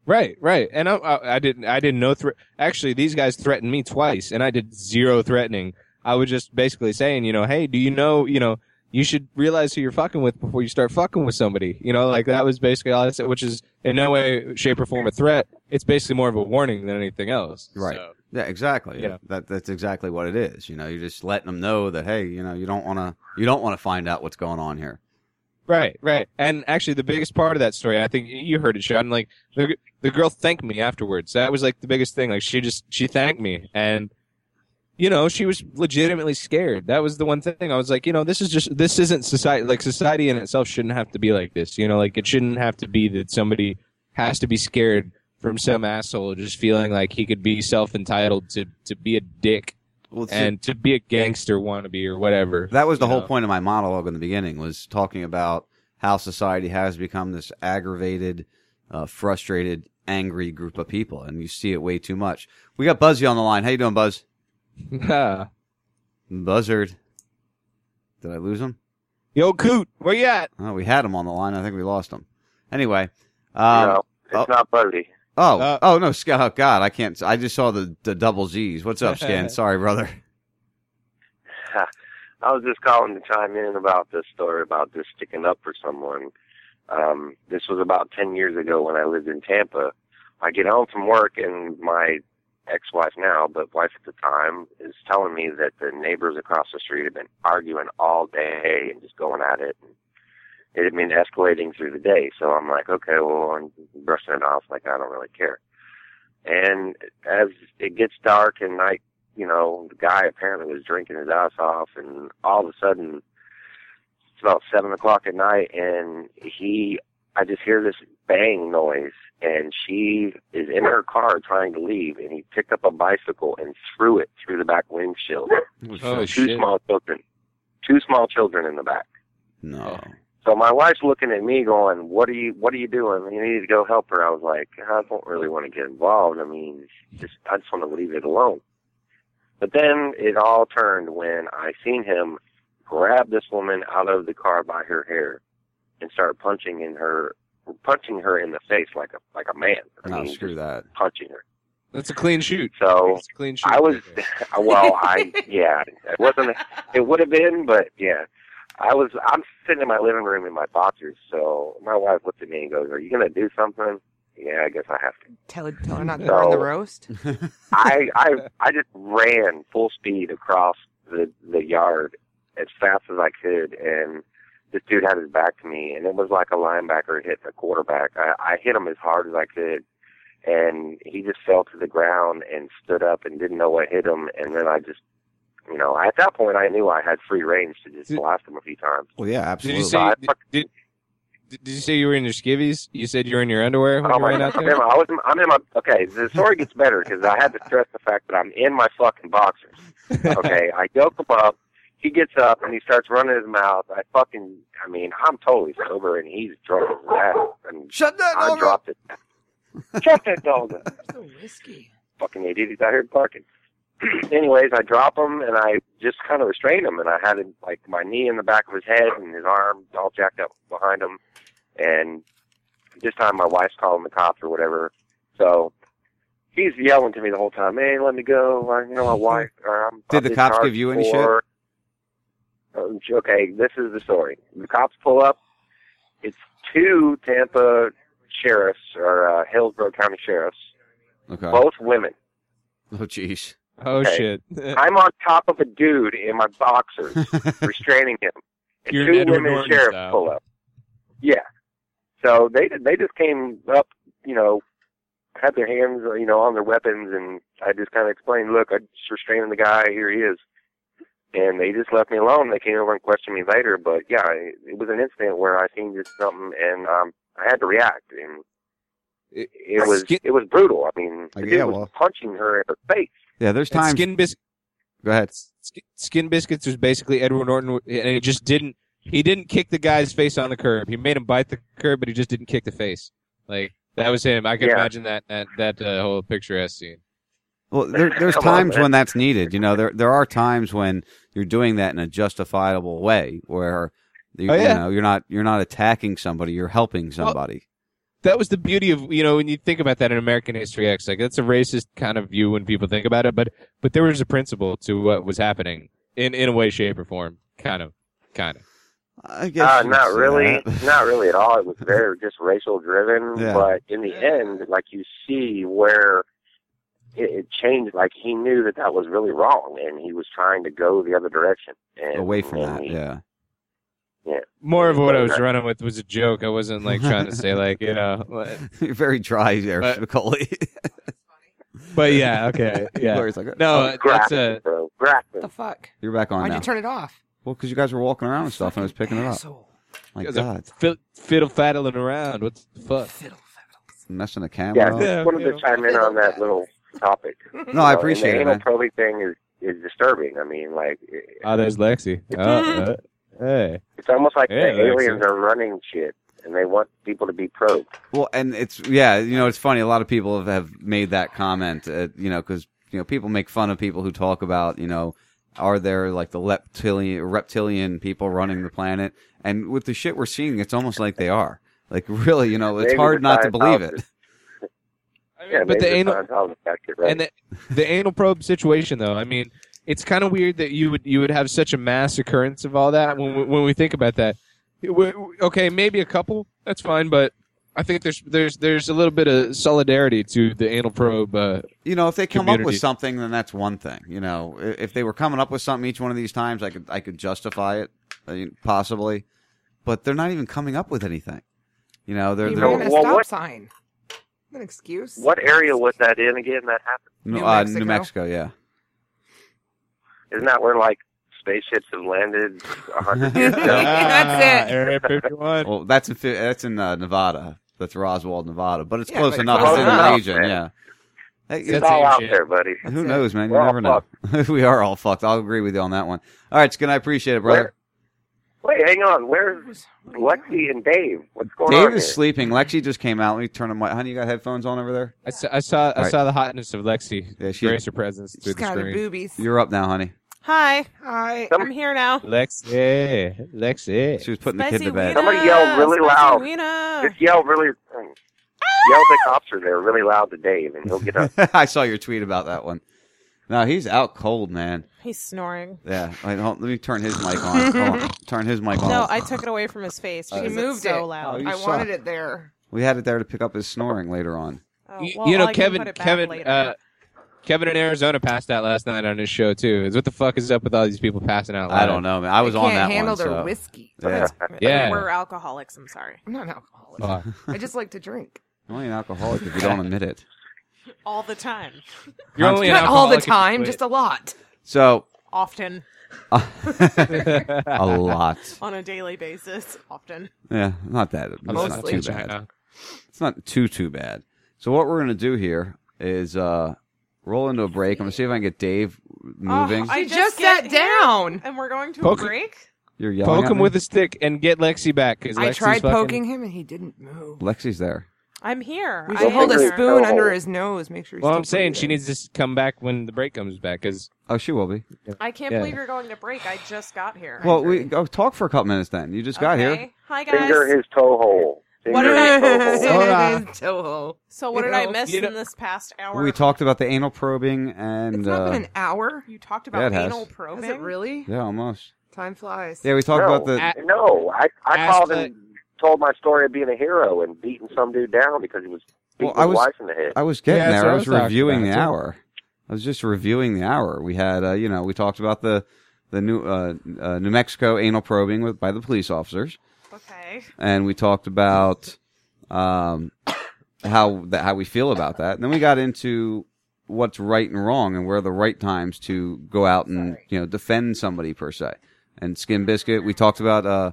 Right, right. And I, I, I didn't, I didn't know. Thre- Actually, these guys threatened me twice, and I did zero threatening. I was just basically saying, you know, hey, do you know, you know, you should realize who you're fucking with before you start fucking with somebody. You know, like that was basically all I said, which is in no way, shape, or form a threat. It's basically more of a warning than anything else. Right. So, Yeah, exactly. Yeah. That that's exactly what it is. You know, you're just letting them know that hey, you know, you don't want to you don't want to find out what's going on here. Right, right. And actually, the biggest part of that story, I think you heard it, Sean. Like the the girl thanked me afterwards. That was like the biggest thing. Like she just she thanked me, and you know she was legitimately scared. That was the one thing. I was like, you know, this is just this isn't society. Like society in itself shouldn't have to be like this. You know, like it shouldn't have to be that somebody has to be scared from some asshole just feeling like he could be self entitled to to be a dick. Well, see- and to be a gangster wannabe or whatever. That was the whole know? point of my monologue in the beginning was talking about how society has become this aggravated, uh, frustrated, angry group of people, and you see it way too much. We got Buzzy on the line. How you doing, Buzz? Buzzard. Did I lose him? Yo, Coot, where you at? Oh, we had him on the line. I think we lost him. Anyway, um, no, it's not Buzzy. Oh, Uh, oh no, Sc- oh God, I can't. I just saw the the double Z's. What's up, Scan? Sorry, brother. I was just calling to chime in about this story about just sticking up for someone. Um, this was about 10 years ago when I lived in Tampa. I get home from work and my ex-wife now, but wife at the time, is telling me that the neighbors across the street have been arguing all day and just going at it. It had been escalating through the day. So I'm like, okay, well, I'm brushing it off. Like, I don't really care. And as it gets dark and night you know, the guy apparently was drinking his ass off, and all of a sudden, it's about seven o'clock at night, and he, I just hear this bang noise, and she is in her car trying to leave, and he picked up a bicycle and threw it through the back windshield. Oh, two shit. small children, two small children in the back. No. So my wife's looking at me, going, "What are you? What are you doing? You need to go help her." I was like, "I don't really want to get involved. I mean, just I just want to leave it alone." But then it all turned when I seen him grab this woman out of the car by her hair and start punching in her, punching her in the face like a like a man. I No, mean, screw that. punching her. That's a clean shoot. So That's a clean shoot. I was, well, I yeah, it wasn't. It would have been, but yeah, I was. I'm sitting in my living room in my boxers. So my wife looked at me and goes, "Are you gonna do something?" Yeah, I guess I have to. Tell her, tell her not to burn the So- roast. I I I just ran full speed across the the yard as fast as I could, and this dude had his back to me, and it was like a linebacker hitting a quarterback. I, I hit him as hard as I could, and he just fell to the ground and stood up and didn't know what hit him, and then I just. You know, at that point, I knew I had free range to just blast him a few times. Well, yeah, Did you absolutely. say So I did, did, did you say you were in your skivvies? You said you were in your underwear when Oh you ran out I'm there. in my, I was, I'm in my, okay, the story gets better because I had to stress the fact that I'm in my fucking boxers. Okay, I yoke him up. He gets up and he starts running his mouth. I fucking, I mean, I'm totally sober and he's drunk as that. And Shut that I dog dropped it. Shut that dog up. So risky. Fucking idiot. He's out here barking. Anyways, I drop him and I just kind of restrain him and I had him, like my knee in the back of his head and his arm all jacked up behind him. And this time my wife's calling the cops or whatever. So he's yelling to me the whole time, "Hey, let me go!" Or, you know, my wife. Or I'm, Did I'm the cops give you any for- Uh, Okay, this is the story. The cops pull up. It's two Tampa sheriffs or uh, Hillsborough County sheriffs, Okay. both women. Oh, jeez. Oh Okay. shit! I'm on top of a dude in my boxers, restraining him. And You're two Edward women Norton sheriffs style. pull up. Yeah. So they they just came up, you know, had their hands, you know, on their weapons, and I just kind of explained, look, I'm just restraining the guy. Here he is. And they just left me alone. They came over and questioned me later, but yeah, it, it was an incident where I seen just something, and um, I had to react, and it, it was Skin- it was brutal. I mean, the dude yeah, was well- punching her in the face. Yeah, there's times. Skin bis- Go ahead. Skin biscuits was basically Edward Norton, and he just didn't. He didn't kick the guy's face on the curb. He made him bite the curb, but he just didn't kick the face. Like that was him. I can Yeah. imagine that that, that uh, whole picturesque scene. Well, there, there's Come on, times when that's needed. You know, there there are times when you're doing that in a justifiable way, where you, Oh, yeah. you know you're not you're not attacking somebody, you're helping somebody. That was the beauty of you know when you think about that in American History X. Like that's a racist kind of view when people think about it, but but there was a principle to what was happening in in a way, shape, or form. Kind of, kind of. I guess Uh, not really, not really at all. It was very just racial driven, Yeah. but in the end, like you see where it, it changed. Like he knew that that was really wrong, and he was trying to go the other direction. And, away from and that. he- Yeah. Yeah. More of what I was running with was a joke. I wasn't like trying to say like you know. what- You're very dry there, But- Macaulay. But yeah, okay, yeah. Lori's like, No, oh, that's Grafton, a bro, Grafton. The fuck? You're back on Why'd now. you turn it off? well, because you guys were walking around and stuff, and I was picking it up. Asshole. My guys are God, fid- fiddle faddling around. What the fuck? fiddle messing the Yeah, camera. I up. just wanted to chime in on that little topic. No, I You know, appreciate and it, the anal probing thing is is disturbing. I mean, like it- Oh, there's Lexi. Oh, uh, hey. it's almost like Hey, the aliens are running shit, and they want people to be probed. Well, and it's yeah, you know, it's funny. A lot of people have, have made that comment, uh, you know, because you know people make fun of people who talk about, you know, are there like the reptilian reptilian people running the planet? And with the shit we're seeing, it's almost like they are. Like really, you know, it's Maybe hard not to believe it. Scientologists- Yeah, but the maybe anal Scientologists got it right. and the, the anal probe situation, though. I mean, it's kind of weird that you would you would have such a mass occurrence of all that when we, when we think about that. We- we- Okay, maybe a couple. That's fine, but I think there's there's there's a little bit of solidarity to the anal probe. Uh, You know, if they come up with something, then that's one thing. You know, if they were coming up with something each one of these times, I could I could justify it, I mean, possibly. But they're not even coming up with anything. You know, they're He they're a Well, stop what- sign. An excuse? What area was that in again? That happened? New uh, Mexico? New Mexico, yeah. Isn't that where like spaceships have landed a hundred years ago? That's it. Area 51. Well, that's in that's in uh, Nevada. That's Roswell, Nevada. But it's Yeah, close but it's enough. close It's in the enough, region, man. yeah. Hey, It's That's all same out shit. there, buddy. who knows, man? You We're all never know. we are all fucked. I'll agree with you on that one. All right, Skin, I appreciate it, brother. Wait, hang on. Where's Lexi and Dave? What's going on? Dave is here? sleeping. Lexi just came out. Let me turn him. On. Honey, you got headphones on over there? I saw I saw, I All right. saw the hotness of Lexi. Yeah, she- grace her presence through She's the kind of screen. boobies. You're up now, honey. Hi, Hi. I'm here now. Lexi, Lexi. She was putting the kid Spicy to bed. Somebody yelled really spicy loud. wiener. Just yell really. Yell the cops are there really loud to Dave, and he'll get up. I saw your tweet about that one. No, he's out cold, man. He's snoring. Yeah. Wait, hold, let me turn his mic on. Hold on. Turn his mic on. No, I took it away from his face. Oh, because She it's moved so it. loud. you I suck. wanted it there. We had it there to pick up his snoring later on. Oh, You, well, you know, I can Kevin. put it back Kevin. later. Uh, Kevin in Arizona passed out last night on his show too. Is what the fuck is up with all these people passing out? I don't know, man. I was They on can't that handle one. their so- whiskey. Yeah. Yeah. We're alcoholics. I'm sorry. I'm not an alcoholic. Uh, I just like to drink. You're only an alcoholic if you don't admit it. All the time. You're only an Not all the alcoholic if you time, just a lot. So Often. a lot. On a daily basis. Often. Yeah, not that. It's not Mostly. too bad. It's not too too bad. So what we're gonna do here is uh roll into a break. I'm gonna see if I can get Dave moving. Oh, I She just sat get here, down. And we're going to Poke- a break? You're yelling. Poke at him me? with a stick and get Lexi back. Cause I Lexi's tried fucking- poking him and he didn't move. Lexi's there. I'm here. We I should am hold a here. spoon under his nose. Make sure. He's Well, I'm saying she breathing. needs to come back when the break comes back. Cause Oh, she will be. I can't Yeah. believe you're going to break. I just got here. Well, we go talk for a couple minutes then. You just got here. Okay. Hi guys. Finger his toe hole. What did his toe hole. Toho. So what You did I miss you know- in this past hour? We talked about the anal probing and It's not uh, been an hour. You talked Yeah, about it has. anal Has probing. it really? yeah, almost. Time flies. Yeah, we talked no, about the. no. I I Ask called the- and told my story of being a hero and beating some dude down because he was beating Well, I his was wife in the head. I was getting Yeah, that's there. what I I was was talking reviewing the too. hour. I was just reviewing the hour. We had, uh, you know, we talked about the the new uh, uh, New Mexico anal probing with by the police officers, Okay. and we talked about um, how that how we feel about that. And then we got into what's right and wrong, and where are the right times to go out and you know defend somebody per se. And Skin Biscuit, we talked about uh,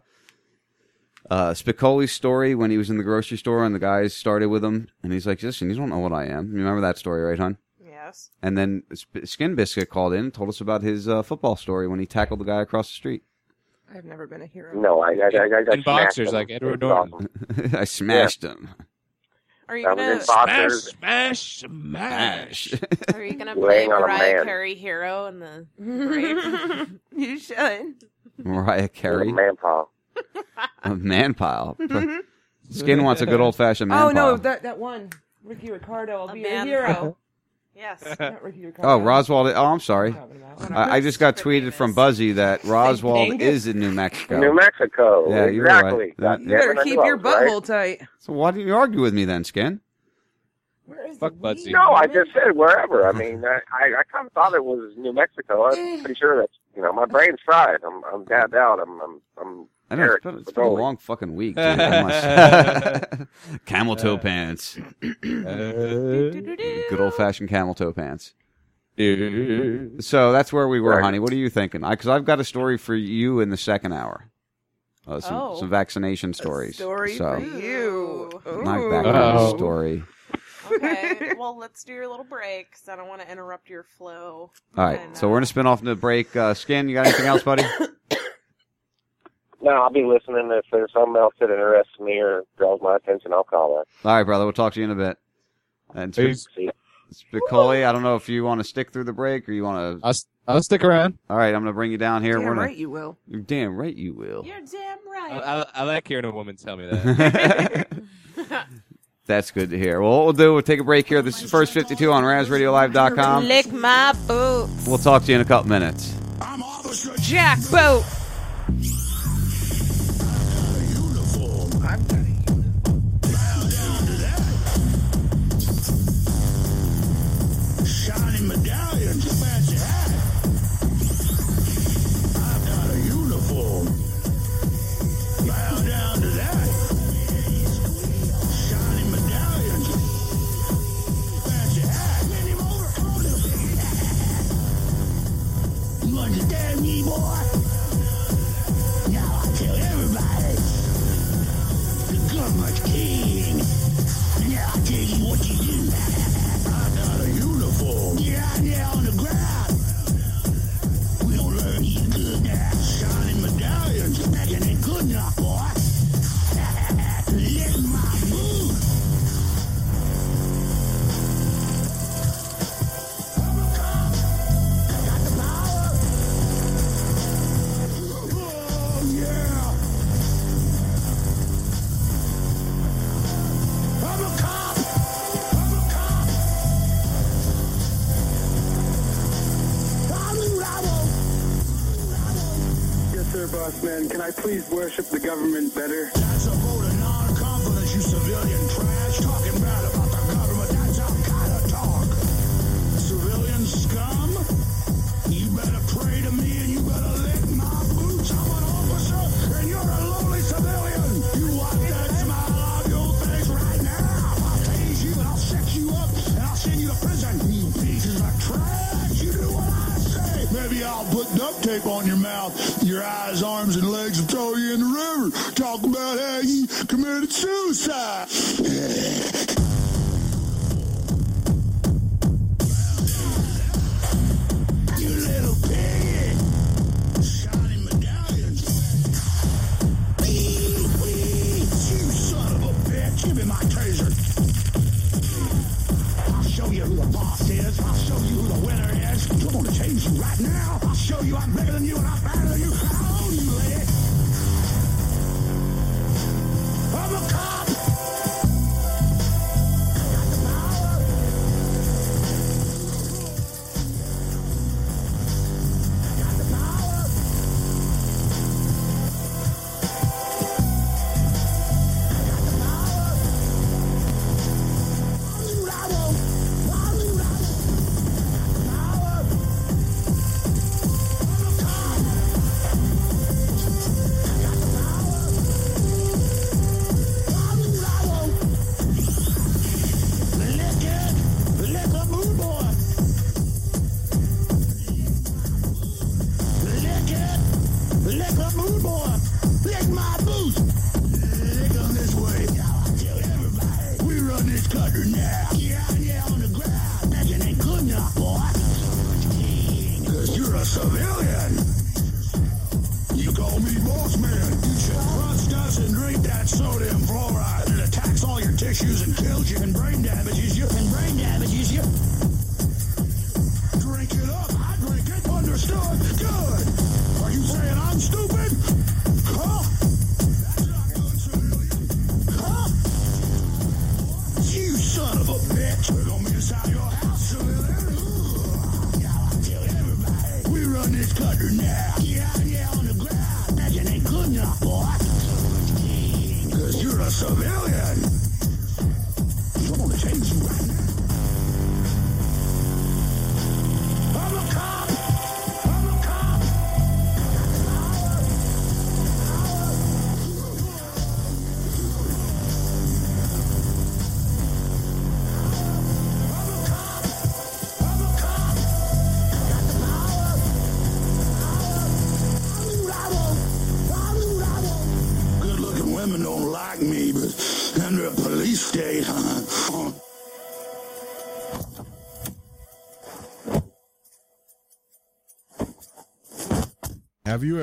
uh, Spicoli's story when he was in the grocery store and the guys started with him, and he's like, "Listen, you don't know what I am." You remember that story, right, hon? Yes. And then Skin Biscuit called in and told us about his uh, football story when he tackled the guy across the street. I've never been a hero. no, I I, I, I got in boxers smacked. like Edward Norton. I smashed him. Are you That gonna smash. Smash, smash. Are you gonna play Laying Mariah. Carey hero in the you should. Mariah Carey, Man paw. a man pile. Skin wants a good old fashioned oh, man oh no, that that one, Ricky Ricardo. I'll A be man a hero. Yes. Not Ricky Ricardo. Oh, Roswald. Oh, I'm sorry. I, I just got tweeted from Buzzy that Roswald is in New Mexico. New Mexico. Yeah, you're exactly. right. That- You better keep your I was right. butthole tight. So why don't you argue with me then, Skin? Where is Fuck the Budsy. weed? No, I just said wherever. I mean, I I, I kind of thought it was New Mexico. I'm pretty sure that's you know my brain's fried. I'm I'm gagged out. I'm I'm I'm. I know it's Eric, been, it's the been a long fucking week, dude. Camel toe pants, good old fashioned camel toe pants. So that's where we were, honey. What are you thinking? Because I've got a story for you in the second hour. Uh, some, Oh. some vaccination stories. Story so, for you. my Ooh. background Uh-oh. story. Okay. well, let's do your little break because I don't want to interrupt your flow. All right, And, so we're uh, gonna spin off into the break. Uh, Skin, you got anything else, buddy? No, I'll be listening. If there's something else that interests me or draws my attention, I'll call it. All right, brother. We'll talk to you in a bit. And Peace. See. Spicoli, I don't know if you want to stick through the break or you want to. I'll, s- I'll stick around. All right, I'm gonna bring you down here. Damn we're gonna. right you will. You're damn right you will. You're damn right. I, I like hearing a woman tell me that. That's good to hear. Well, what we'll do, we'll take a break here. This is First 52 on RazRadioLive.com. Lick my boots. We'll talk to you in a couple minutes. I'm Jack boat. Fragen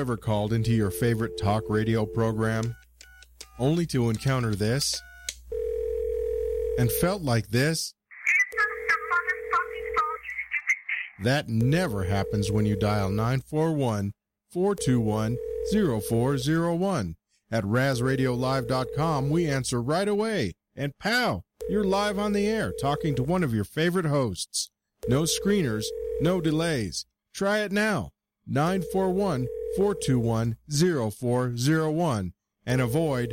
ever called into your favorite talk radio program only to encounter this and felt like this? That never happens when you dial 941 421 0401. At RazRadioLive.com, we answer right away. And pow, you're live on the air talking to one of your favorite hosts. No screeners, no delays. Try it now. 941 421 0401 and avoid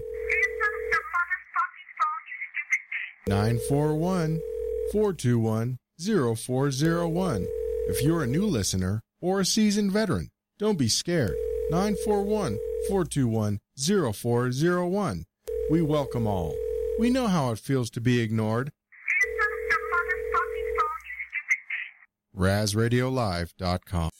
941 421 0401. If you're a new listener or a seasoned veteran, don't be scared. 941 421 0401. We welcome all. We know how it feels to be ignored. RazRadioLive.com.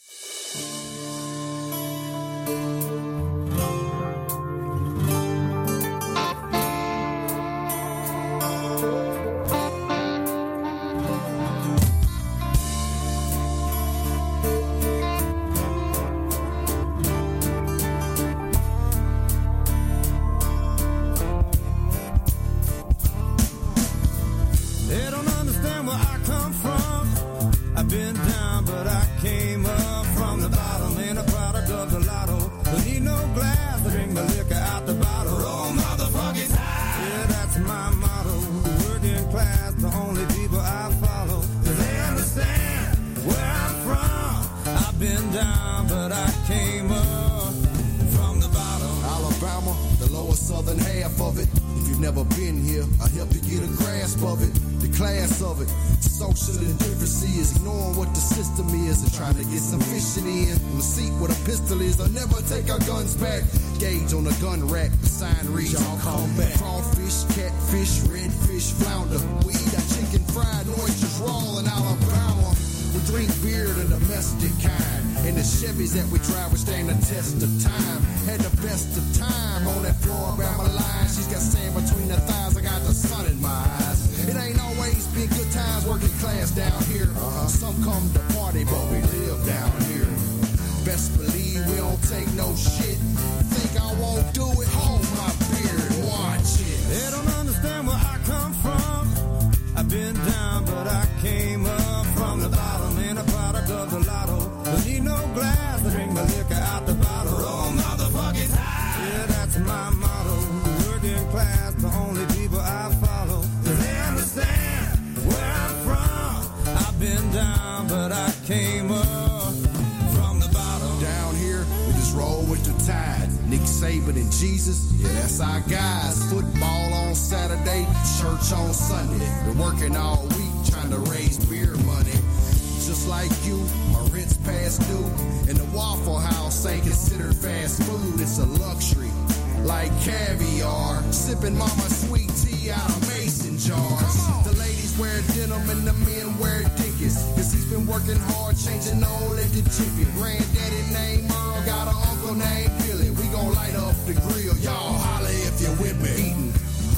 half of it. If you've never been here, I'll help you get a grasp of it. The class of it. Social indifferency is ignoring what the system is and trying to get some fishing in. The seat where the pistol is, I'll never take our guns back. Gauge on the gun rack, the sign reads, Y'all come back. Crawfish, catfish, redfish, flounder. We eat our chicken fried, oysters raw in Alabama. Drink beer, the domestic kind. And the Chevys that we drive will stand the test of time. Had the best of time on that floor around my line. She's got sand between her thighs. I got the sun in my eyes. It ain't always been good times working class down here. uh Some come to party, but we live down here. Best believe we don't take no shit. Think I won't do it? Hold my beard, watch it. They don't understand where I come from. I've been down, but I came glass to drink my liquor out the bottle. Roll motherfuckers high. Yeah, that's my motto. Working class, the only people I follow. 'Cause they understand where I'm from. I've been down, but I came up from the bottom. Down here, we just roll with the tide. Nick Saban and Jesus, yeah, that's our guys. Football on Saturday, church on Sunday. We're working all week trying to raise beer money. Just like you, my rent's past due. And the Waffle House ain't considered fast food, it's a luxury. Like caviar, sipping mama sweet tea out of mason jars. The ladies wear denim and the men wear dickies. Cause he's been working hard, changing all at the jiffy. Granddaddy named Merle, got an uncle named Billy. We gon' light up the grill, y'all holla if you're with me.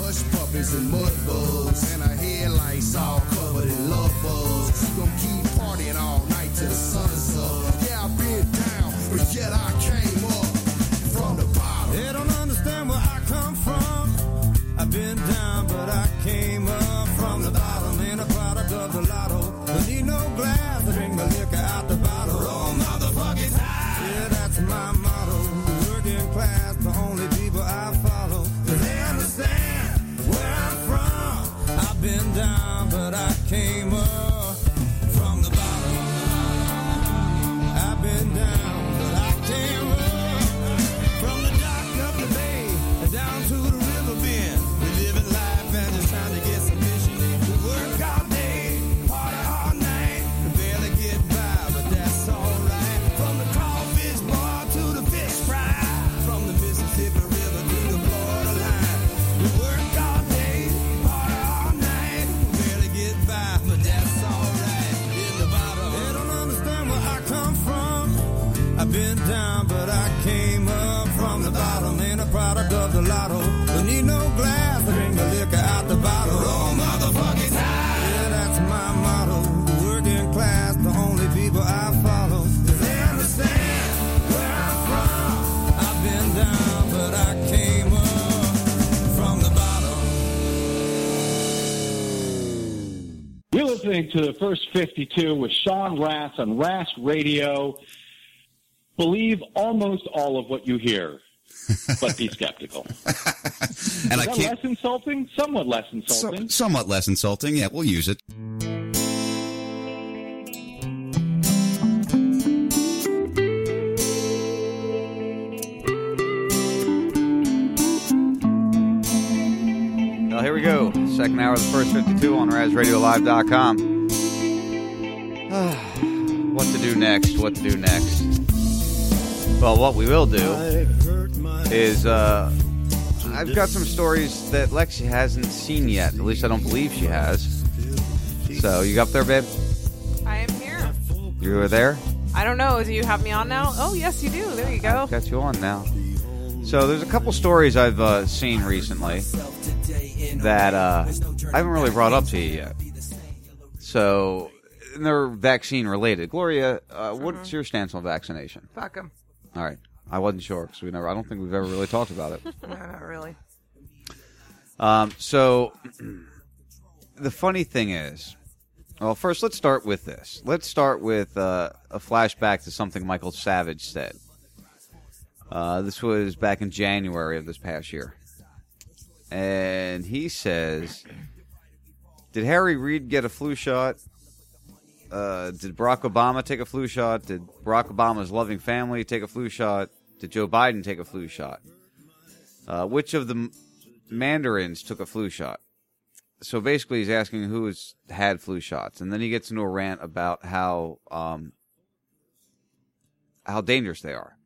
Hush puppies and mud bugs, and our headlights all covered in love bugs. We gon' keep partying all night till the sun's up. Yeah, I've been down, but yet I came up from the bottom. They don't understand where I come from. I've been down, came listening to the first 52 with Sean Rass on Rass Radio. Believe almost all of what you hear, but be skeptical. And Is I that can't. less insulting? Somewhat less So, insulting. somewhat less insulting. Yeah, we'll use it. Well, here we go. Second hour of the first 52 on RazRadioLive.com. next? What to do next? Well, what we will do is uh, I've got some stories that Lexi hasn't seen yet. At least I don't believe she has. So, you up there, babe? I am here. You were there? I don't know. Do you have me on now? Oh, yes, you do. There you go. Got you on now. So there's a couple stories I've uh, seen recently that uh, I haven't really brought up to you yet. So and they're vaccine related. Gloria, uh, what's your stance on vaccination? Fuck 'em. All right, I wasn't sure because we never. I don't think we've ever really talked about it. no, not really. Um, so the funny thing is, well, first let's start with this. Let's start with uh, a flashback to something Michael Savage said. Uh, this was back in January of this past year, and he says, "Did Harry Reid get a flu shot? Uh, did Barack Obama take a flu shot? Did Barack Obama's loving family take a flu shot? Did Joe Biden take a flu shot? Uh, which of the mandarins took a flu shot?" So basically, he's asking who has had flu shots, and then he gets into a rant about how um, how dangerous they are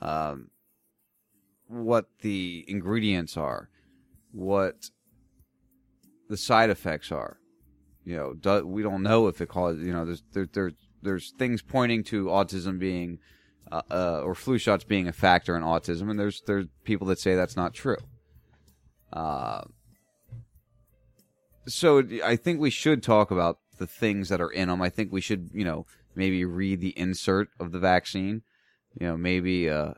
um, what the ingredients are, what the side effects are. You know, do, we don't know if it causes. You know, there's there, there's there's things pointing to autism being uh, uh, or flu shots being a factor in autism, and there's there's people that say that's not true. Uh, so I think we should talk about the things that are in them. I think we should, you know, maybe read the insert of the vaccine. You know, maybe uh,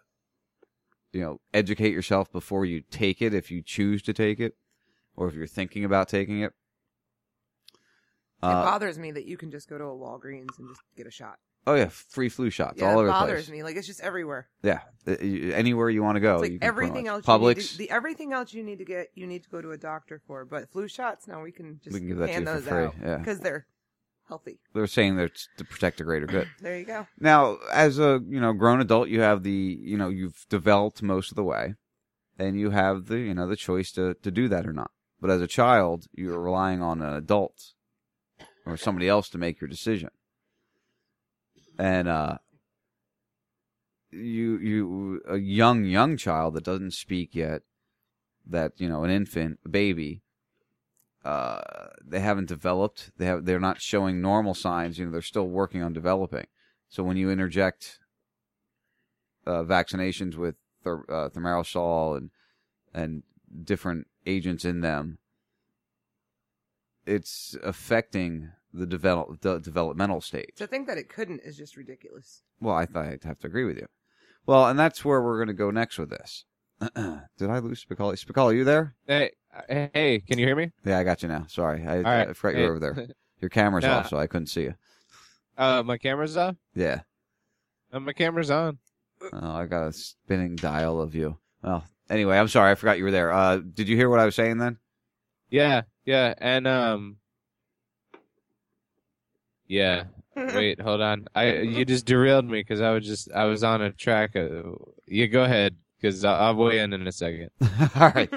you know, educate yourself before you take it if you choose to take it, or if you're thinking about taking it. It Uh, bothers me that you can just go to a Walgreens and just get a shot. oh yeah, free flu shots Yeah, all it over the bothers place. me. Like it's just everywhere. Yeah, Uh, you- anywhere you want to go. It's like you can everything else. You need to, the everything else you need to get, you need to go to a doctor for. But flu shots, now we can just We can give that to hand you for those free, out yeah. because they're healthy. They're saying they're to protect the greater good. There you go. Now, as a you know grown adult, you have the you know you've developed most of the way, and you have the you know the choice to to do that or not. But as a child, you're relying on an adult or somebody else to make your decision, and uh, you you a young young child that doesn't speak yet, that you know an infant, a baby. Uh, they haven't developed. They have. They're not showing normal signs. You know, they're still working on developing. So when you interject uh, vaccinations with uh, thimerosal and and different agents in them, it's affecting the develop the developmental stage. To think that it couldn't is just ridiculous. Well, I thought I'd have to agree with you. Well, and that's where we're going to go next with this. Did I lose Spicoli? Spicoli, you there? Hey, uh, hey, can you hear me? Yeah, I got you now. Sorry, I, All right. I forgot you Hey. were over there. Your camera's Nah. off, so I couldn't see you. Uh, my camera's off. Yeah. Uh, my camera's on. Oh, I got a spinning dial of you. Well, anyway, I'm sorry. I forgot you were there. Uh, did you hear what I was saying then? Yeah, yeah, and um, yeah. Wait, hold on. I you just derailed me because I was just I was on a track. Uh, you go ahead because I'll, I'll weigh in in a second. All right.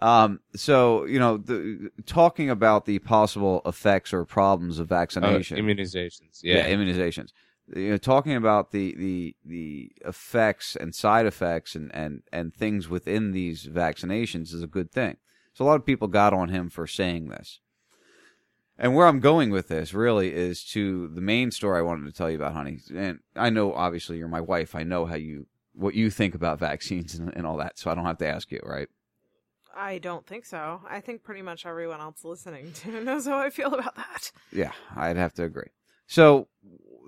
Um, so you know, the, talking about the possible effects or problems of vaccination, Oh, immunizations. Yeah. immunizations. You know, talking about the the the effects and side effects and and and things within these vaccinations is a good thing. So a lot of people got on him for saying this. And where I'm going with this really is to the main story I wanted to tell you about, honey. And I know obviously you're my wife. I know how you what you think about vaccines and, and all that, so I don't have to ask you, right? I don't think so. I think pretty much everyone else listening to knows how I feel about that. Yeah, I'd have to agree. So,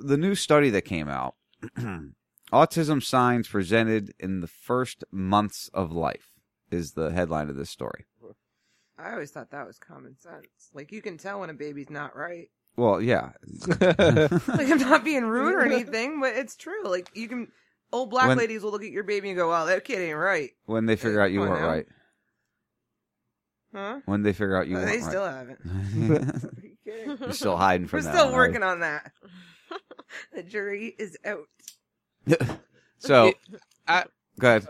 the new study that came out Autism Signs Presented in the First Months of Life is the headline of this story. I always thought that was common sense. Like you can tell when a baby's not right. Well, yeah. Like I'm not being rude or anything, but it's true. Like you can old black When- ladies will look at your baby and go, "Wow, that kid ain't right." when they figure out you Come on weren't now. right. Huh? When they figure out you Uh, weren't they right. still haven't. You're still hiding from We're that still one, are you? working on that. the jury is out. So, I, go ahead.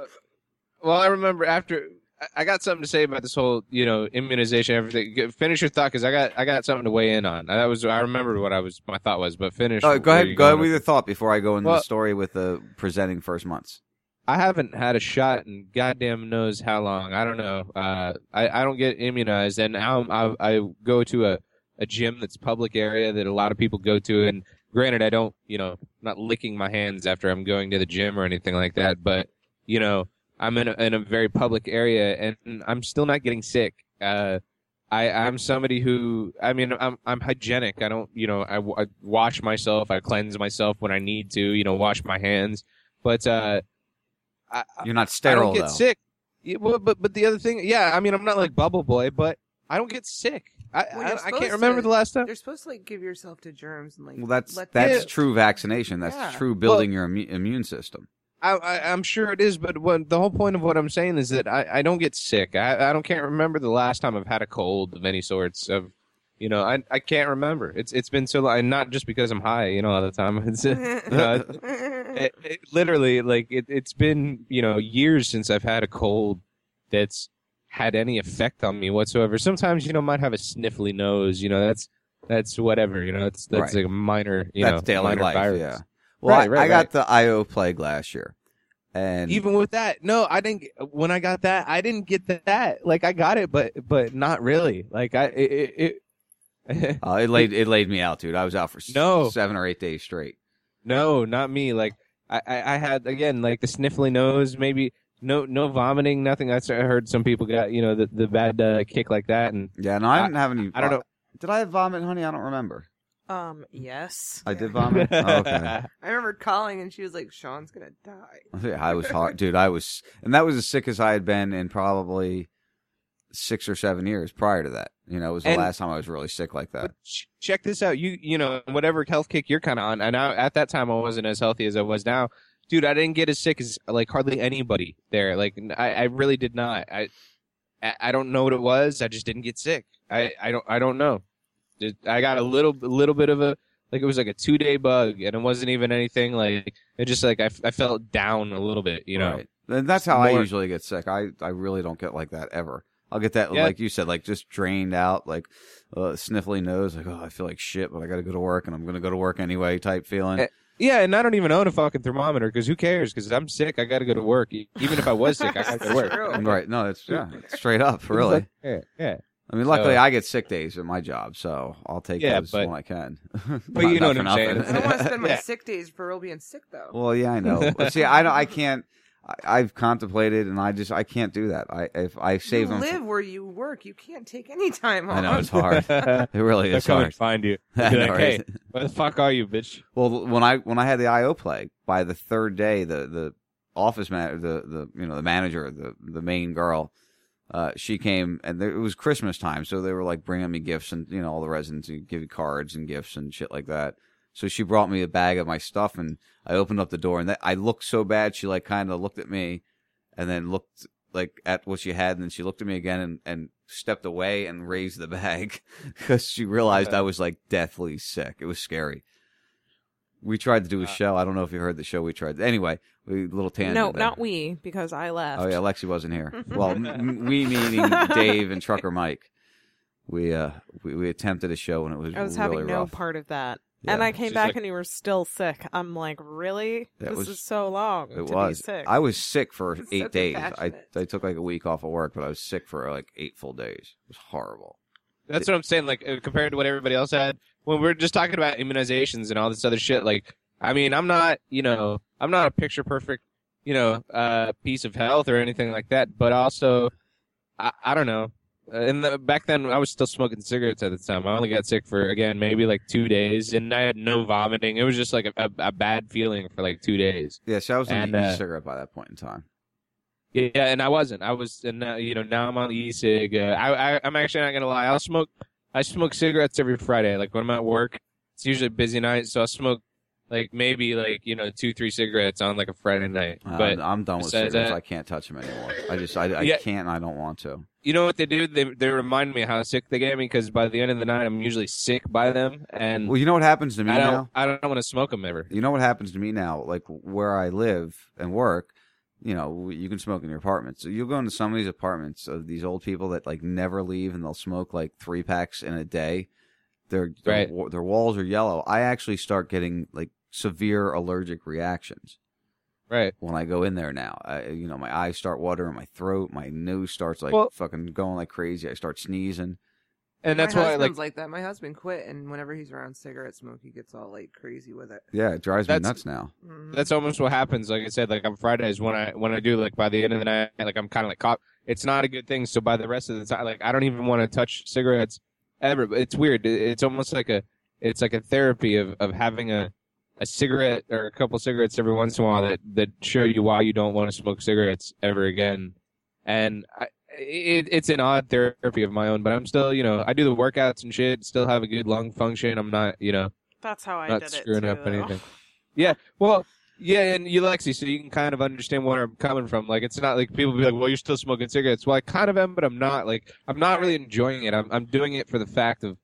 Well, I remember after I- I got something to say about this whole, you know, immunization, everything. Finish your thought because I got I got something to weigh in on. That was I remember what I was my thought was, but finish. Oh, go ahead. Go ahead with your thought before I go into Well- the story with the presenting first months. I haven't had a shot in goddamn knows how long. I don't know. Uh, I I don't get immunized, and now I I go to a a gym that's public area that a lot of people go to, and granted, I don't you know I'm not licking my hands after I'm going to the gym or anything like that, but you know I'm in a, in a very public area, and I'm still not getting sick. Uh, I I'm somebody who I mean I'm I'm hygienic. I don't you know I wash myself. I cleanse myself when I need to. You know wash my hands, but uh. I, You're not sterile. I sterile, don't get though. sick. Yeah, well, but but the other thing, yeah, I mean, I'm not like Bubble Boy, but I don't get sick. I Well, I, I can't remember to- the last time. You're supposed to like give yourself to germs and like. Well, that's let that's them- true vaccination. That's Yeah. true building your immu- immune system. I, I I'm sure it is, but what the whole point of what I'm saying is that I, I don't get sick. I I don't can't remember the last time I've had a cold of any sorts of. You know, I I can't remember. It's it's been so long, and not just because I'm high. You know, all the time. It's, you uh, know, it, it, literally like it, it's been you know years since I've had a cold that's had any effect on me whatsoever. Sometimes you know might have a sniffly nose. You know that's that's whatever. You know that's that's Right. like a minor you that's know daily life. virus. Yeah. Well, right, I, right, I got right. the IO plague last year, and even with that no i didn't when i got that i didn't get that like i got it but but not really like i it, it, it uh, it laid it laid me out, dude. I was out for No. seven or eight days straight. No, not me. Like I, I, I had again like the sniffly nose, maybe no no vomiting, nothing. I heard some people got you know the the bad uh, kick like that, and Yeah, no, I didn't have any. I don't know. Did I have vomit, honey? I don't remember. Um, yes. I did vomit. Oh, okay. I remember calling and she was like, "Sean's gonna die." Yeah, I was hard, dude. I was, and that was as sick as I had been in probably six or seven years prior to that. You know, it was the And- last time I was really sick like that. ch- check this out. You you know whatever health kick you're kind of on, and I, at that time I wasn't as healthy as I was now, dude. I didn't get as sick as like hardly anybody there. Like I, I really did not. I I I don't know what it was. I just didn't get sick. I I don't I don't know. Just- I got a little little bit of a like it was like a two day bug, and it wasn't even anything like it. Just like I, I felt down a little bit, you know. Right. And that's how I usually get sick. I, I really don't get like that ever. I'll get that, Yeah. like you said, like just drained out, like uh, sniffly nose, like, oh, I feel like shit, but I got to go to work and I'm going to go to work anyway type feeling. Eh, Yeah, and I don't even own a fucking thermometer because who cares? Because I'm sick, I got to go to work. E- Even if I was sick, I got to go to work. Right. No, it's yeah, straight up, really. Yeah, yeah. I mean, luckily So- I get sick days at my job, so I'll take Yeah, those but- when I can. but Not- you know what I'm saying. I don't want to spend my Yeah. sick days for real being sick though. Well, yeah, I know. But see, I don't, I can't. I, I've contemplated, and I just I can't do that. I if I save you them. live where you work. You can't take any time off. I know it's hard. it really is come hard. and find you. I Be know, hey, right? where the fuck are you, bitch? Well, when I when I had the IO plague, by the third day, the the office man, the the you know the manager, the the main girl, uh, she came and there, it was Christmas time, so they were like bringing me gifts and you know all the residents would give you cards and gifts and shit like that. So she brought me a bag of my stuff, and I opened up the door, and that, I looked so bad. She like kind of looked at me, and then looked like at what she had, and then she looked at me again and and stepped away and raised the bag because she realized I was like deathly sick. It was scary. We tried to do Uh, a show. I don't know if you heard the show we tried. Anyway, we little tangent. No, there. not we, because I left. Oh yeah, Lexi wasn't here. Well, m- m- we meaning Dave and Trucker Mike. We uh we, we attempted a show and it was I was really having no rough. part of that. Yeah. And I came She's back like- and you were still sick. I'm like, really? That this was- is so long It to was. be sick. I was sick for So eight days. I. I took like a week off of work, but I was sick for like eight full days. It was horrible. That's what I'm saying. Like uh, compared to what everybody else had, when we're just talking about immunizations and all this other shit. Like, I mean, I'm not, you know, I'm not a picture perfect, you know, uh, piece of health or anything like that. But also, I, I don't know. Uh, And the, back then, I was still smoking cigarettes at the time. I only got sick for again maybe like two days, and I had no vomiting. It was just like a, a, a bad feeling for like two days. Yeah, so I was on And, the uh, e-cigarette by that point in time. Yeah, and I wasn't. I was, and now, you know, now I'm on the e-cig. Uh, I, I, I'm actually not gonna lie. I'll smoke. I smoke cigarettes every Friday. Like when I'm at work, it's usually a busy night, so I'll smoke like maybe like you know two, three cigarettes on like a Friday night. But I'm done with cigarettes. that- I can't touch them anymore. I just I, I Yeah. can't. and I don't want to. you know what they do? They they remind me how sick they get me because by the end of the night, I'm usually sick by them, and Well, you know what happens to me I now? I don't want to smoke them ever. You know what happens to me now? Like where I live and work, you know, you can smoke in your apartment. So you'll go into some of these apartments of these old people that like never leave and they'll smoke like three packs in a day. Their their, Right. wa- their walls are yellow. I actually start getting like severe allergic reactions. Right. When I go in there now, I, you know, my eyes start watering, my throat, my nose starts like Well- fucking going like crazy. I start sneezing. And that's my why, husband's like, like that. My husband quit, and whenever he's around cigarette smoke, he gets all like crazy with it. Yeah, it drives me That's- nuts now. Mm-hmm. that's almost what happens. Like I said, like on Fridays when I when I do like by the end of the night, like I'm kind of like caught. It's not a good thing. So by the rest of the time, like I don't even want to touch cigarettes ever. But it's weird. It- It's almost like a it's like a therapy of of having a a cigarette or a couple cigarettes every once in a while that that show you why you don't want to smoke cigarettes ever again. And I, it, it's an odd therapy of my own, but I'm still, you know, I do the workouts and shit. Still have a good lung function. I'm not, you know, That's how I not did screwing it. up though. anything. Yeah, well, yeah, and you Lexi, so you can kind of understand where I'm coming from. Like, it's not like people be like, "Well, you're still smoking cigarettes." Well, I kind of am, but I'm not. Like, I'm not really enjoying it. I'm I'm doing it for the fact of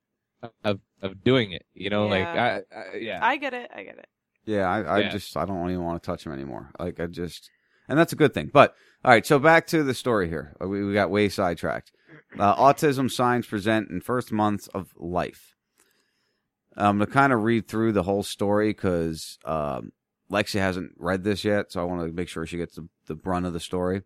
of of doing it. You know, like I, I yeah. I get it. I get it. Yeah, I, I Yeah. just I don't even want to touch them anymore. Like I just, and that's a good thing. But all right, so back to the story here. Uh, We, we got way sidetracked. Uh, autism signs present in first months of life. I'm gonna kind of read through the whole story because um, Lexi hasn't read this yet, so I want to make sure she gets the, the brunt of the story.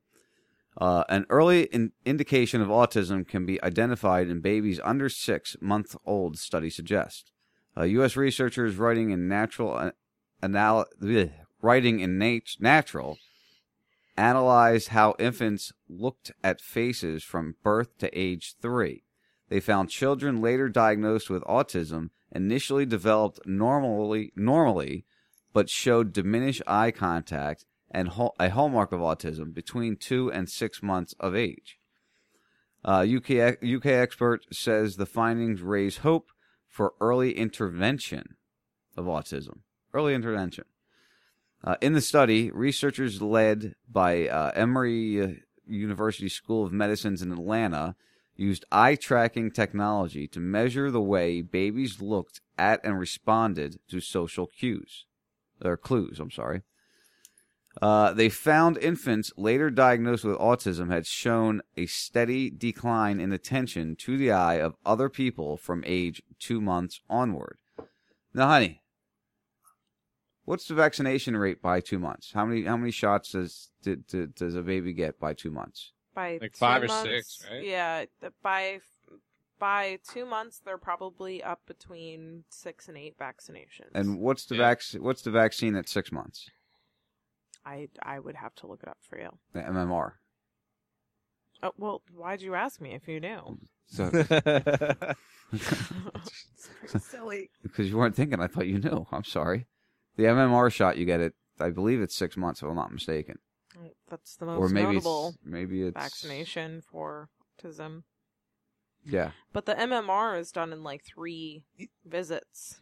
Uh, an early in- indication of autism can be identified in babies under six month old, study suggests. Uh, U.S. researchers writing in natural uh, anal- writing in nat- natural analyzed how infants looked at faces from birth to age three. They found children later diagnosed with autism initially developed normally, normally, but showed diminished eye contact and a hallmark of autism between two and six months of age. Uh, UK, UK expert says the findings raise hope for early intervention of autism. Early intervention. Uh, in the study, researchers led by uh, Emory uh, University School of Medicines in Atlanta used eye tracking technology to measure the way babies looked at and responded to social cues or clues. I'm sorry. Uh, they found infants later diagnosed with autism had shown a steady decline in attention to the eye of other people from age two months onward. Now, honey, what's the vaccination rate by two months? How many how many shots does did, did, does a baby get by two months? By Like two five or months, six, right? Yeah, th- by by two months, they're probably up between six and eight vaccinations. And what's the vac- What's the vaccine at six months? I I would have to look it up for you. The MMR. Oh, well, why'd you ask me if you knew? So, Silly. because you weren't thinking, I thought you knew. I'm sorry. The MMR shot you get it. I believe it's six months, if I'm not mistaken. That's the most Or maybe it's- notable maybe it's- vaccination for autism. Yeah. But the MMR is done in like three visits.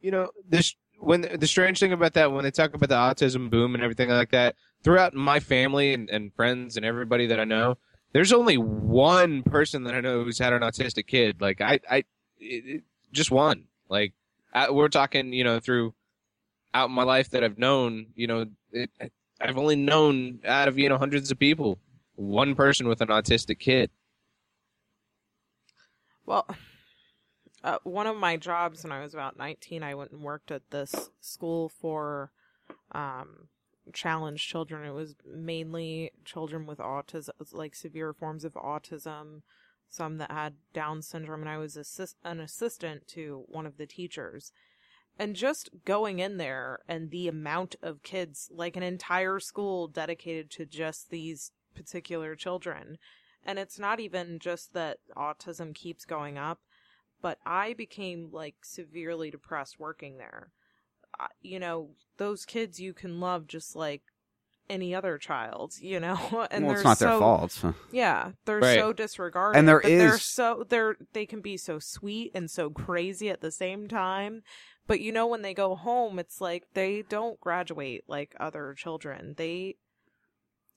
you know this when the strange thing about that when they talk about the autism boom and everything like that throughout my family and, and friends and everybody that i know there's only one person that i know who's had an autistic kid like i i it, it- just one like I, we're talking you know through out in my life that i've known you know it, i've only known out of you know hundreds of people one person with an autistic kid Well, uh, one of my jobs when I was about 19, I went and worked at this school for um, challenged children. It was mainly children with autism, like severe forms of autism, some that had Down syndrome, and I was assist- an assistant to one of the teachers. And just going in there and the amount of kids, like an entire school dedicated to just these particular children. And it's not even just that autism keeps going up, but I became like severely depressed working there. You know, those kids you can love just like any other child, you know, and Well, they're it's not their so- fault. Yeah, they're Right. so disregarded, And there but they're so they're they can be so sweet and so crazy at the same time. But you know, when they go home, it's like they don't graduate like other children. They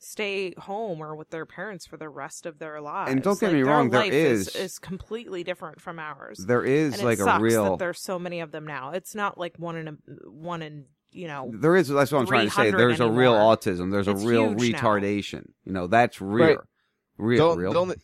stay home or with their parents for the rest of their lives. And don't get Like, me their wrong, there life is- is completely different from ours. There is, And it like, a real- that there's so many of them now. It's not like one in a one in you know. There is. That's what I'm trying to say. 300 There's a real autism. There's a real huge now. retardation. You know, that's real. Right. Real. the, real. The only,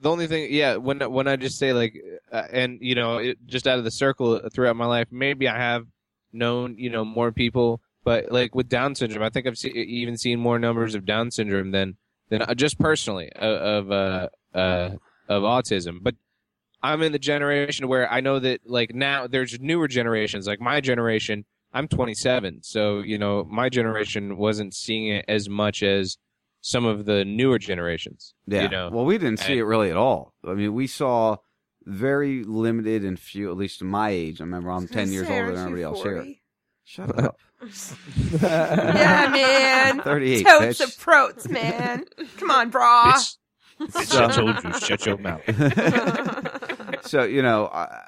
the only thing, yeah, when when I just say like, uh, and you know, it, just out of the circle throughout my life, maybe I have known you know more people, but like with Down syndrome, I think I've even seen more numbers of Down syndrome than than uh, just personally of of uh, uh, of autism. But I'm in the generation where I know that like now there's newer generations, like my generation. I'm 27, so you know my generation wasn't seeing it as much as some of the newer generations. Yeah. You know? Well, we didn't see And- it really at all. I mean, we saw very limited and few, at least in my age. I remember I'm 10 years older than everybody else here. Shut up. yeah, man. 38, Totes bitch. of protes, man. Come on, brah. Bitch. Bitch, I told you, shut your mouth. so you know, I,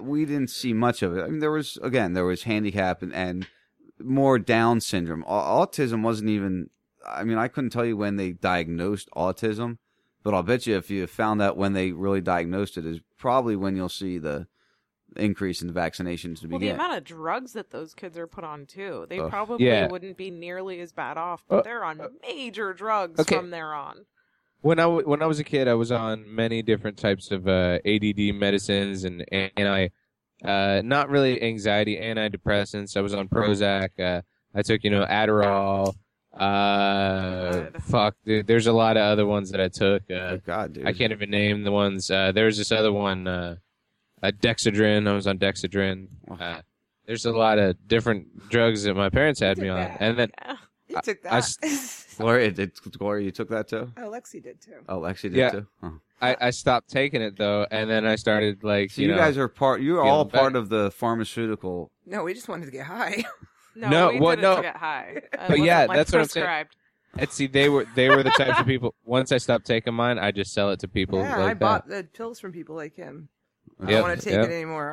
we didn't see much of it. I mean, there was again, there was handicap and, and more Down syndrome. Au- Autism wasn't even. I mean, I couldn't tell you when they diagnosed autism, but I'll bet you if you found out when they really diagnosed it is probably when you'll see the increase in the vaccinations to Well, the amount of drugs that those kids are put on too, they Ugh. probably Yeah. wouldn't be nearly as bad off, but Uh, they're on major drugs okay. from there on. When I w- when I was a kid, I was on many different types of uh, ADD medicines and anti, uh, not really anxiety, antidepressants. I was on Prozac. Uh, I took you know Adderall. Uh, fuck, dude. There's a lot of other ones that I took. Uh, God, dude. I can't even name the ones. Uh, there's this other one, uh, uh, Dexedrine. I was on Dexedrine. Uh, there's a lot of different drugs that my parents had me on, and then You took I that. s- Gloria, did Gloria, you took that too? oh, Lexi did too. Oh, Lexi did Yeah. too. Oh. I, I stopped taking it though, and then I started like So you, you, know, guys are part. You're feeling all better. part of the pharmaceutical. No, we just wanted to get high. No, No, we what- did it no. get high. It But yeah, like, that's what I'm saying. prescribed. And see, they were they were the types of people. Once I stopped taking mine, I just sell it to people yeah, like I that. bought the pills from people like him. I don't want to take yep. it anymore.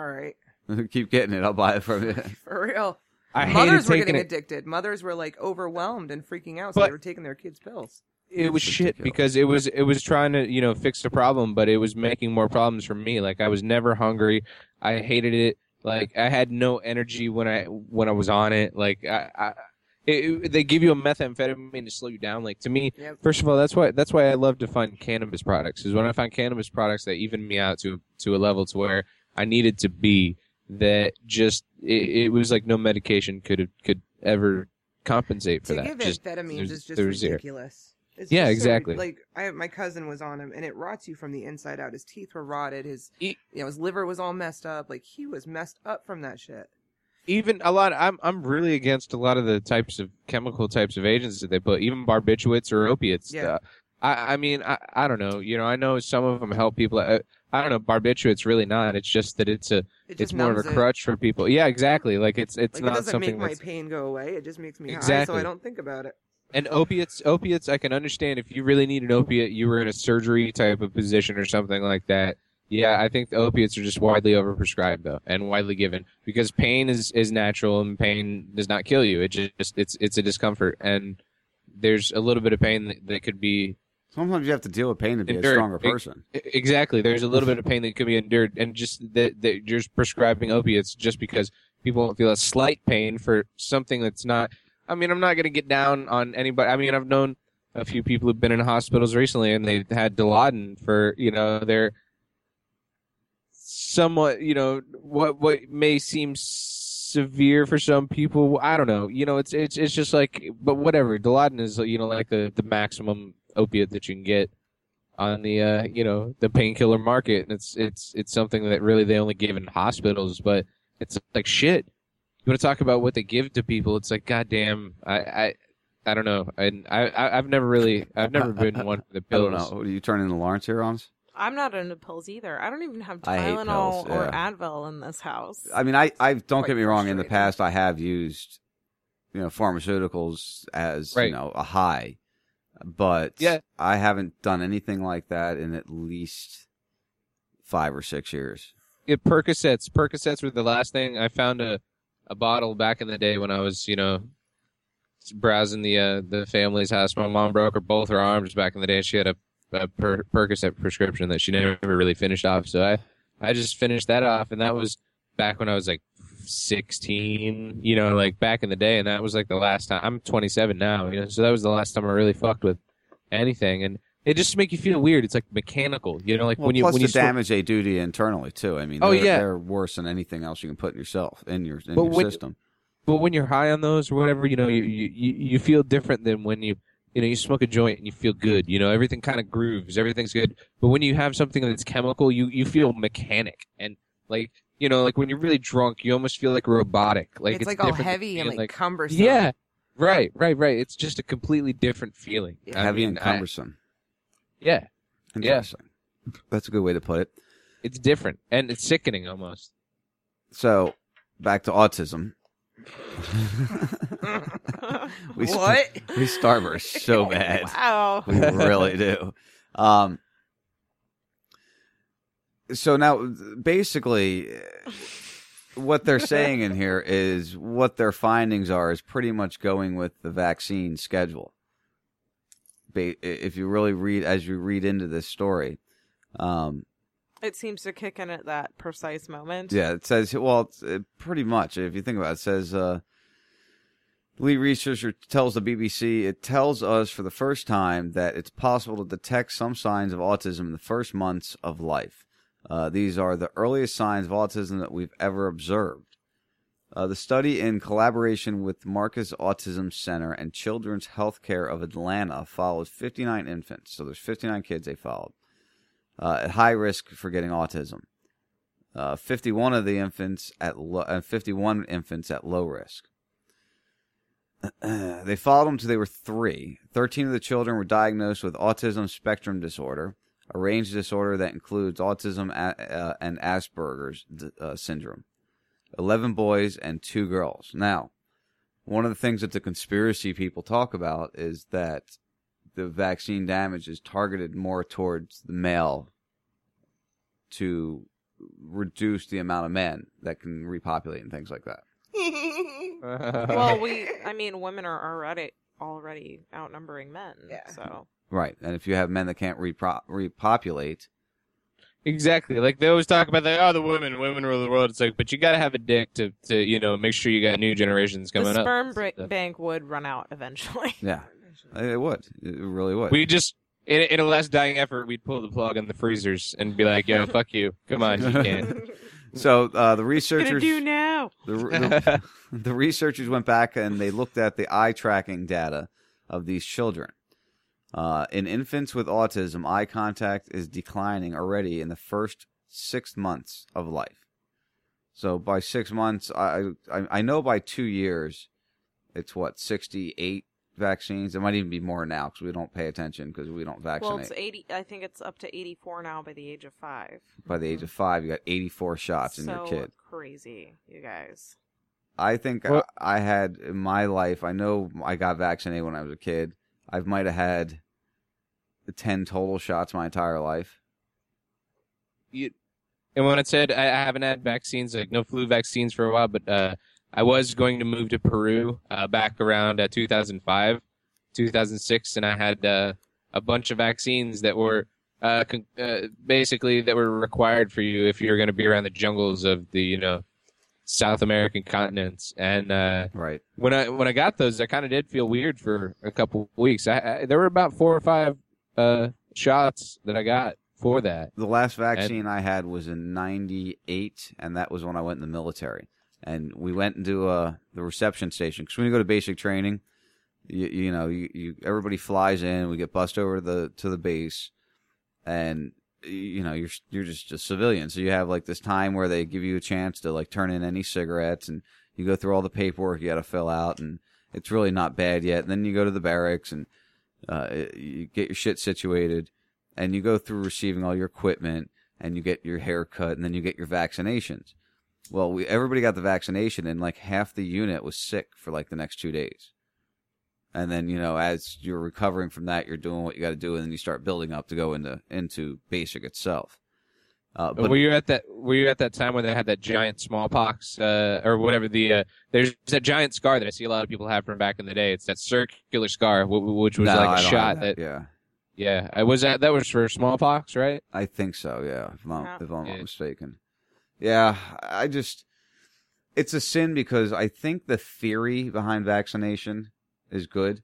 All right, Keep getting it. I'll buy it from you. for real. I hated Mothers were getting it. addicted. Mothers were like overwhelmed and freaking out, so But- they were taking their kids' pills. it was shit because it was it was trying to you know fix the problem, but it was making more problems for me. Like I was never hungry. I hated it. Like I had no energy when I when I was on it. Like I. I it, it- they give you a methamphetamine to slow you down. Like to me, Yep. first of all, that's why that's why I love to find cannabis products. Is when I find cannabis products that even me out to to a level to where I needed to be. That just it, it was like no medication could could ever compensate for to that. give Just- amphetamines is just ridiculous. zero. It's Yeah, just so- exactly. like I, my cousin was on him, and it rots you from the inside out. His teeth were rotted. His, you know, his liver was all messed up. Like he was messed up from that shit. even a lot I'm I'm really against a lot of the types of chemical types of agents that they put, even barbiturates or opiates. Yeah. Uh, I I mean I I don't know. You know I know some of them help people. I, I don't know. Barbiturates really not. It's just that it's a It it's more of a numbs it. crutch for people. Yeah, exactly. Like it's it's Like it not doesn't something make my that's pain go away. It just makes me high, so I don't think about it. And opiates opiates I can understand if you really need an opiate, you were in a surgery type of position or something like that. Yeah, I think the opiates are just widely overprescribed though, and widely given because pain is is natural and pain does not kill you. It just it's it's a discomfort, and there's a little bit of pain that, that could be Sometimes you have to deal with pain to be a stronger person. Exactly. There's a little bit of pain that could be endured, and just that, that you're prescribing opiates just because people won't feel a slight pain for something that's not. I mean, I'm not going to get down on anybody. I mean, I've known a few people who've been in hospitals recently, and they've had Dilaudid for you know their somewhat you know what what may seem severe for some people. I don't know. You know, it's it's it's just like, but whatever. Dilaudid is you know like the the maximum opiate that you can get on the uh you know the painkiller market and it's it's it's something that really they only give in hospitals but it's like shit you want to talk about what they give to people it's like goddamn i i i don't know and i, I i've never really i've never been one for the I don't pills know. Are you turning the Lawrence here on? I'm not into pills either. I don't even have I hate Tylenol pills, or yeah. Advil in this house. I mean, I, I don't Quite get me wrong. In the past, I have used, you know, pharmaceuticals as you know a high, but Yeah. I haven't done anything like that in at least five or six years. it Percocets. Percocets were the last thing I found a a bottle back in the day when I was you know browsing the uh, the family's house. My mom broke her both her arms back in the day. She had a, a per- Percocet prescription that she never really finished off. So I I just finished that off, and that was back when I was like sixteen. You know, like back in the day, and that was like the last time. I'm 27 now. You know, so that was the last time I really fucked with anything, and. It just make you feel weird. It's like mechanical, you know, like Well, when you plus when the you damage they do to you internally too. I mean, Oh, they're, yeah. they're worse than anything else you can put in yourself in your in But your when- system. But when you're high on those or whatever, you know, you, you you you feel different than when you you know you smoke a joint and you feel good. You know, everything kind of grooves, everything's good. But when you have something that's chemical, you you feel mechanic and like you know, like when you're really drunk, you almost feel like robotic. Like it's, it's, like all heavy and being, like, cumbersome. Yeah, right, right, right. It's just a completely different feeling. I Heavy mean, and cumbersome. yeah, yeah. Interesting. That's a good way to put it. It's different and it's sickening almost. So, back to autism. we What? we starburst so bad. Wow. We really do. Um, so now, basically, what they're saying in here is what their findings are is pretty much going with the vaccine schedule. If you really read as you read into this story, um, It seems to kick in at that precise moment. yeah, it says well, it's, it, pretty much. If you think about it, it says uh, lead researcher tells the BBC it tells us for the first time that it's possible to detect some signs of autism in the first months of life. Uh, these are the earliest signs of autism that we've ever observed. Uh, the study, in collaboration with Marcus Autism Center and Children's Healthcare of Atlanta, followed 59 infants. So there's 59 kids they followed uh, at high risk for getting autism. Uh, 51 of the infants at lo- uh, 51 infants at low risk. they followed them till they were three. 13 of the children were diagnosed with autism spectrum disorder, a range disorder that includes autism a- uh, and Asperger's d- uh, syndrome. 11 boys and two girls. Now, one of the things that the conspiracy people talk about is that the vaccine damage is targeted more towards the male to reduce the amount of men that can repopulate and things like that. well, we, I mean, women are already already outnumbering men. Yeah. So Right. And if you have men that can't repro- repopulate, Exactly. Like they always talk about the oh the women, women rule the world. It's like, but you got to have a dick to, to you know make sure you got new generations coming up. the up. sperm bra- bank would run out eventually. yeah, it would. It really would. We just in, in a last dying effort, we'd pull the plug on the freezers and be like, "Yo, fuck you, come on, you can't." So uh, the Gonna researchers do now. The, the, the researchers went back and they looked at the eye tracking data of these children. Uh, in infants with autism, eye contact is declining already in the first six months of life. So by six months, I I, I know by two years, it's what sixty eight vaccines. It might even be more now because we don't pay attention because we don't vaccinate. Well, it's eighty. I think it's up to eighty-four now by the age of five. by the age of five, you got eighty four shots in your kid. crazy, you guys. I think Well- I, I had in my life. I know I got vaccinated when I was a kid. I might have had ten total shots my entire life. you, and when it said I haven't had vaccines, like no flu vaccines for a while, but uh, I was going to move to Peru uh, back around uh, 2005, 2006, and I had uh, a bunch of vaccines that were uh, con- uh, basically that were required for you if you're going to be around the jungles of the you know South American continents. And uh, right when I when I got those, I kind of did feel weird for a couple weeks. I, I there were about four or five uh, shots that I got for that. The last vaccine I had was in '98, and that was when I went in the military. And we went into uh, the reception station because when you go to basic training, you, you know, you, you everybody flies in. We get bussed over to the to the base, and you know you're you're just a civilian. So you have like this time where they give you a chance to like turn in any cigarettes, and you go through all the paperwork you got to fill out, and it's really not bad yet. And then you go to the barracks and uh, you get your shit situated, and you go through receiving all your equipment, and you get your hair cut, and then you get your vaccinations. Well, we everybody got the vaccination, and like half the unit was sick for like the next two days. And then you know, as you're recovering from that, you're doing what you got to do, and then you start building up to go into into basic itself. Uh, but were you at that? Were you at that time when they had that giant smallpox uh, or whatever? The uh, there's that giant scar that I see a lot of people have from back in the day. It's that circular scar, wh- wh- which was No, like I a don't shot. that, that yeah. yeah. I was that that was for smallpox, right? I think so. Yeah, if I'm, Yeah. if I'm Yeah. not mistaken. Yeah, I just it's a sin because I think the theory behind vaccination is good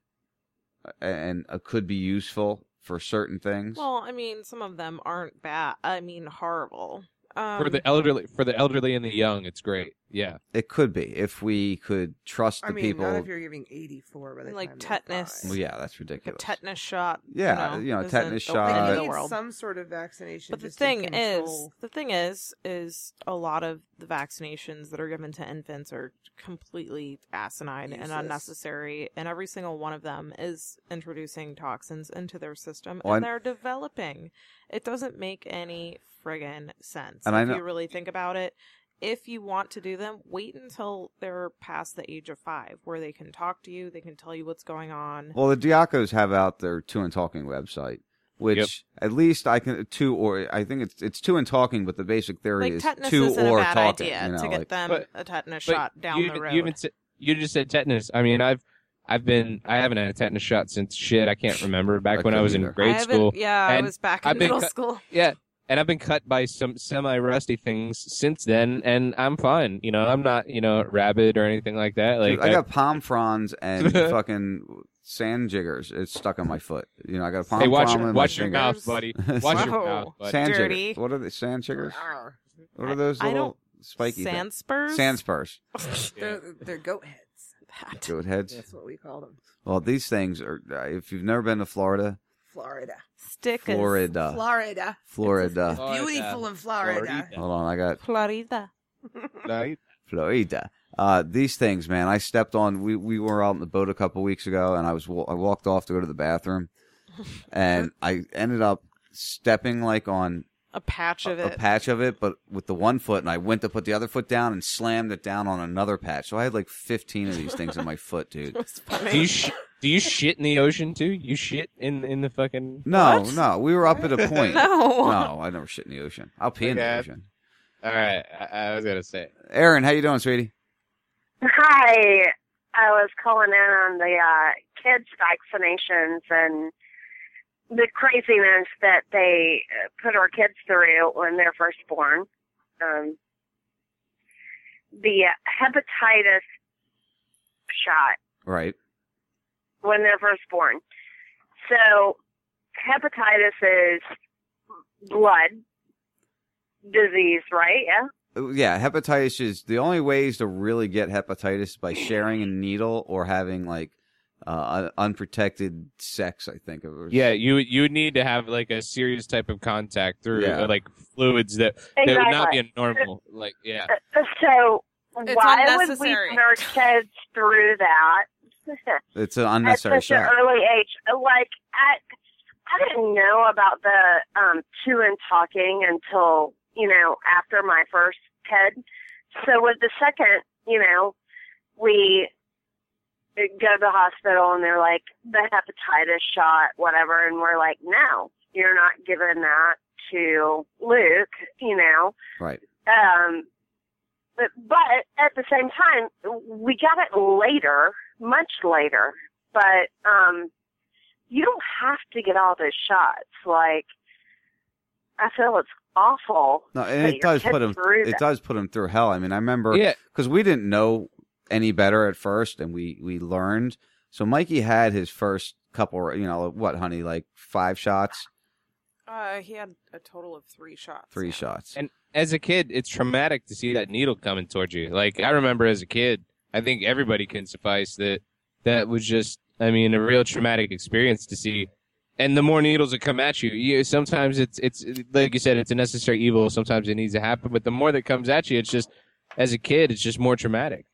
and uh, could be useful for certain things. Well, I mean, some of them aren't bad. I mean, horrible. Um, for the elderly, for the elderly and the young, it's great. Yeah. It could be if we could trust the I mean, people. not if you're giving 84 by the like time tetanus. Well, yeah, that's like a ridiculous. tetanus shot. Yeah, you you know, know, tetanus isn't the shot. the Need world. some sort of vaccination. But the thing is, the thing is, is a lot of the vaccinations that are given to infants are completely asinine and unnecessary, and every single one of them is introducing toxins into their system, Well, and I- they're developing. It doesn't make any friggin' sense And if I know- you really think about it. If you want to do them, wait until they're past the age of five, where they can talk to you, they can tell you what's going on. Well, the Diacos have out their Two and Talking website, which Yep. at least I can two or I think it's it's Two and Talking, but the basic theory like is tetanus two isn't or a bad talking. idea you know, to get like- them But- a tetanus shot down you, the road. You, even you just said tetanus. I mean, I've I've been I haven't had a tetanus shot since shit I can't remember back I when I was in either. I grade haven't- school. Yeah, I was back in I've middle cut- school. Yeah, and I've been cut by some semi rusty things since then, and I'm fine. You know, I'm not you know rabid or anything like that. Like Dude, I got palm fronds and fucking sand jiggers. It's stuck on my foot. You know, I got a palm Hey, watch frond your- in my watch your finger. mouth, buddy. Watch your Whoa. mouth, buddy. Sand Dirty. jiggers. What are they? Sand jiggers? What are those I little don't- spiky thing. Sand spurs? Sand spurs. they're, they're goat heads. Goat heads. That's what we call them. Well, these things are. uh, If you've never been to Florida, Florida. Stickers. Florida, Florida. Florida. Beautiful in Florida. Hold on, I got Florida. Florida. Uh, these things, man. I stepped on. We we were out in the boat a couple weeks ago, and I was I walked off to go to the bathroom, and I ended up stepping like on A patch of a it. A patch of it, but with the one foot, and I went to put the other foot down and slammed it down on another patch. So I had like fifteen of these things in my foot, dude. Do you sh- do you shit in the ocean too? You shit in in the fucking No, no, we were up at a point. No. no, I never shit in the ocean. I'll pee in the Okay. ocean. All right, I, I was gonna say. Aaron, how you doing, sweetie? Hi. I was calling in on the uh, kids' vaccinations and the craziness that they uh, put our kids through when they're first born. Um, the uh, hepatitis shot Right. When they're first born. So, hepatitis is blood disease, right? Yeah. Uh, Yeah, hepatitis is the only ways to really get hepatitis is by sharing a needle or having like uh, unprotected sex. I think it. Yeah, you you need to have like a serious type of contact through Yeah. uh, like fluids that that would not be a normal like yeah. Uh, So, It's why would we unnecessary. put our kids through that? It's an unnecessary at such an early age. Like I, I didn't know about the um two and talking until you know after my first kid. So with the second, you know, we go to the hospital and they're like the hepatitis shot, whatever, and we're like, no, you're not giving that to Luke, you know. Right. Um, but, but at the same time, we got it later, much later. But um, you don't have to get all those shots. Like, I feel it's awful. No, and it your does put him. through It that. does put him through hell. I mean, I remember. Yeah. Because we didn't know any better at first, and we we learned. So Mikey had his first couple. You know what, honey? Like five shots, Uh, he had a total of three shots. three shots. And as a kid, it's traumatic to see that needle coming towards you. Like I remember as a kid, I think everybody can suffice that that was just I mean a real traumatic experience to see. And the more needles that come at you, you sometimes it's it's like you said, it's a necessary evil. Sometimes it needs to happen, but the more that comes at you, it's just as a kid, it's just more traumatic.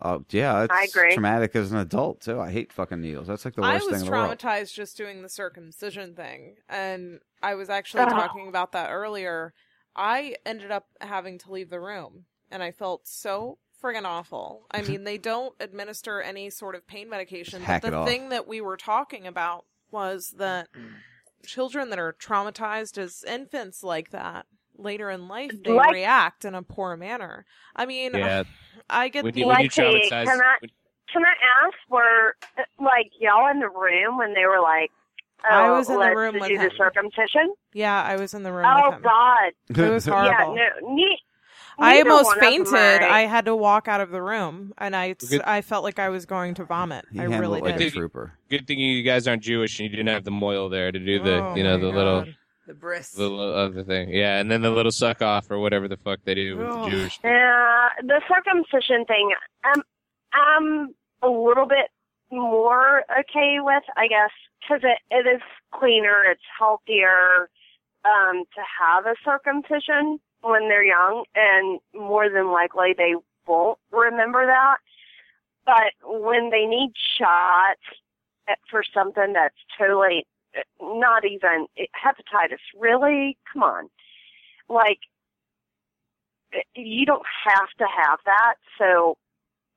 Oh yeah, it's I agree. traumatic as an adult too. I hate fucking needles. That's like the worst thing in the world. traumatized just doing the circumcision thing, and I was actually Oh. talking about that earlier. I ended up having to leave the room, and I felt so friggin' awful. I mean, they don't administer any sort of pain medication. Hack but it the off. thing that we were talking about was that children that are traumatized as infants like that later in life they Like- react in a poor manner. I mean, Yeah. I get When the you- when you Lexi, traumatize- can I can I ask were like y'all in the room when they were like, oh, I was in the let's room do with the circumcision? yeah, I was in the room Oh with him. God, It was horrible. yeah, horrible. no, ne- I almost one of them fainted. I had to walk out of the room, and I Good. I felt like I was going to vomit. He I handled really it like did. a trooper. Good thing you guys aren't Jewish and you didn't have the mohel there to do the Oh you know my the little God. The bris. the little other thing. Yeah, and then the little suck off or whatever the fuck they do with the Ugh. Jewish. Yeah, the circumcision thing, um, I'm a little bit more okay with, I guess, because it, it is cleaner, it's healthier um, to have a circumcision when they're young, and more than likely they won't remember that. But when they need shots eh, for something that's totally eh, not even hepatitis, really, come on, like you don't have to have that. So,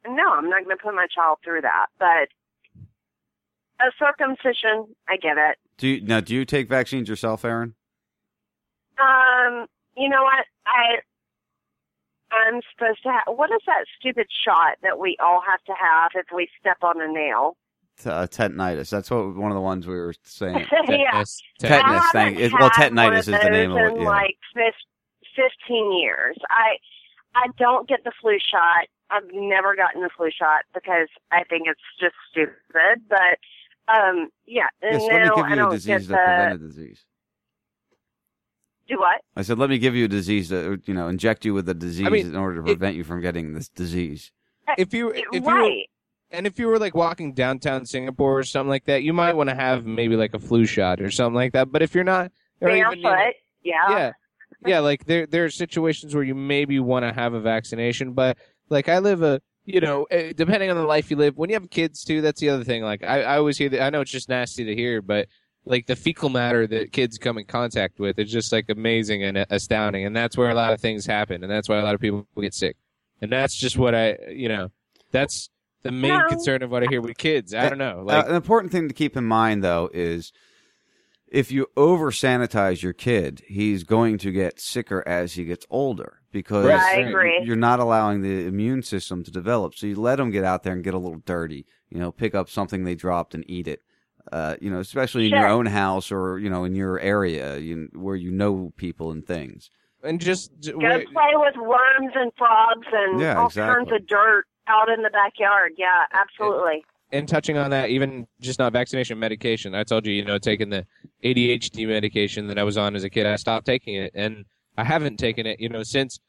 no, I'm not going to put my child through that. But a circumcision, I get it. Do you now? Do you take vaccines yourself, Aaron? Um, you know what? I I'm supposed to have. What is that stupid shot that we all have to have if we step on a nail? T- uh, tetanitis. That's what one of the ones we were saying. yeah. Tetanus. I Thank. haven't It, well, had one tetanitis of is the those name of it. in Yeah. like fif- fifteen years. I I don't get the flu shot. I've never gotten the flu shot because I think it's just stupid. But um, yeah, Yes, no, let me give I you a don't disease get that prevent a the. disease. Do what? I said, let me give you a disease to, you know, inject you with a disease I mean, in order to prevent you from getting this disease. If you if you were, right. and if you were like walking downtown Singapore or something like that, you might want to have maybe like a flu shot or something like that. But if you're not, or even, you know- Barefoot. Yeah. yeah, yeah, like there there are situations where you maybe want to have a vaccination, but like I live a you know eh, depending on the life you live. When you have kids too, that's the other thing. Like I, I always hear that. I know it's just nasty to hear, but like the fecal matter that kids come in contact with is just like amazing and astounding, and that's where a lot of things happen, and that's why a lot of people get sick, and that's just what I you know that's the main No. concern of what I hear with kids. I don't know, like uh, an important thing to keep in mind, though, is if you over sanitize your kid, he's going to get sicker as he gets older because Right. I agree. you're not allowing the immune system to develop. So you let them get out there and get a little dirty. You know, pick up something they dropped and eat it. Uh, you know, especially in your own house or you know in your area, you, where you know people and things. and just Go wait- play with worms and frogs and Yeah, all exactly. kinds of dirt out in the backyard. Yeah, absolutely. and touching on that, even just not vaccination, medication. I told you, you know, taking the ADHD medication that I was on as a kid, I stopped taking it, and I haven't taken it, you know, since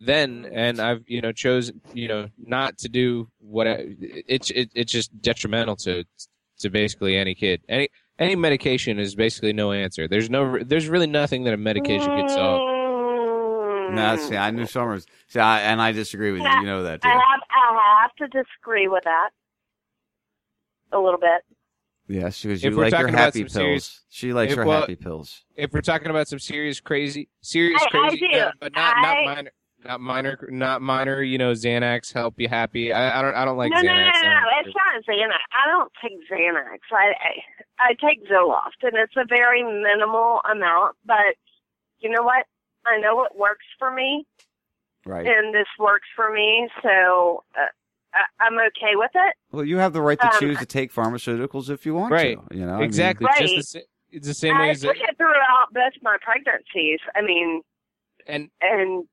then. And I've, you know, chose, you know, not to do what I, it's it, it's just detrimental to to basically any kid. Any any medication is basically no answer. There's no, there's really nothing that a medication can solve. No, see, I knew Summers. See, I, and I disagree with you. You know that, too. I have I have to disagree with that a little bit. Yes, because If you we're like your talking about happy some pills. serious- she likes if- her well, happy pills. If we're talking about some serious crazy, serious I- I crazy, do. uh, but not I- not minor, not minor, not minor. You know, Xanax help you happy. I, I don't I don't like no, no, Xanax. no, no, no. It's not Xanax. I don't take Xanax. I, I I take Zoloft, and it's a very minimal amount. But you know what? I know what works for me, Right. and this works for me, so uh, I, I'm okay with it. Well, you have the right to Um, choose to take pharmaceuticals if you want Right. to. You know, I mean- exactly. Right. Just the, it's the same way I as took it throughout both my pregnancies. I mean, and and You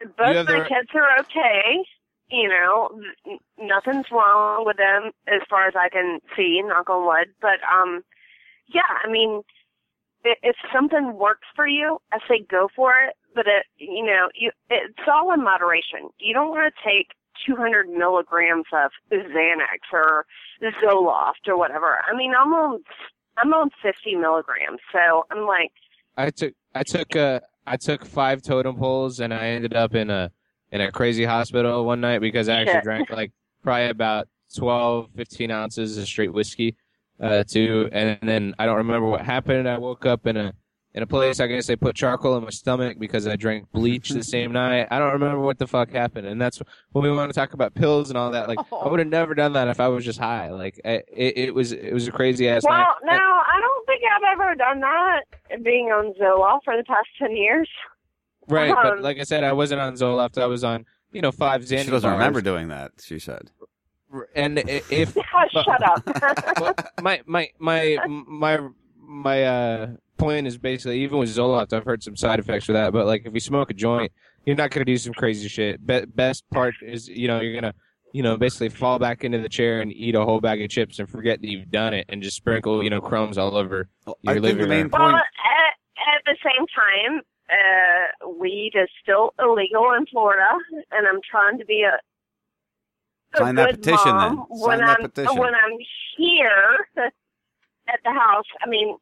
both my the- kids are okay. You know, nothing's wrong with them as far as I can see. Knock on wood. But um, yeah, I mean, if something works for you, I say go for it. But it, you know, you it's all in moderation. You don't want to take 200 milligrams of Xanax or Zoloft or whatever. I mean, I'm on I'm on 50 milligrams, so I'm like, I took I took uh I took five totem poles and I ended up in a in a crazy hospital one night because I actually drank like probably about 12, 15 ounces of straight whiskey, uh, too. And then I don't remember what happened. I woke up in a in a place. I guess they put charcoal in my stomach because I drank bleach the same night. I don't remember what the fuck happened. And that's when we want to talk about pills and all that. Like I would have never done that if I was just high. Like I, it, it was it was a crazy ass night. well, no, I don't think I've ever done that. Being on Zoloft for the past 10 years. Right, Um, but like I said, I wasn't on Zoloft. I was on, you know, five Xanny She doesn't bars. remember doing that. She said. And i- if Shut up. my my my my my uh point is basically even with Zoloft, I've heard some side effects for that. But like if you smoke a joint, you're not gonna do some crazy shit. Be- best part is you know you're gonna you know basically fall back into the chair and eat a whole bag of chips and forget that you've done it and just sprinkle you know crumbs all over your I think living the main room. Well, at, at the same time, uh, weed is still illegal in Florida, and I'm trying to be a, a Sign that good petition, then. mom Sign when that I'm petition. when I'm here at the house. I mean,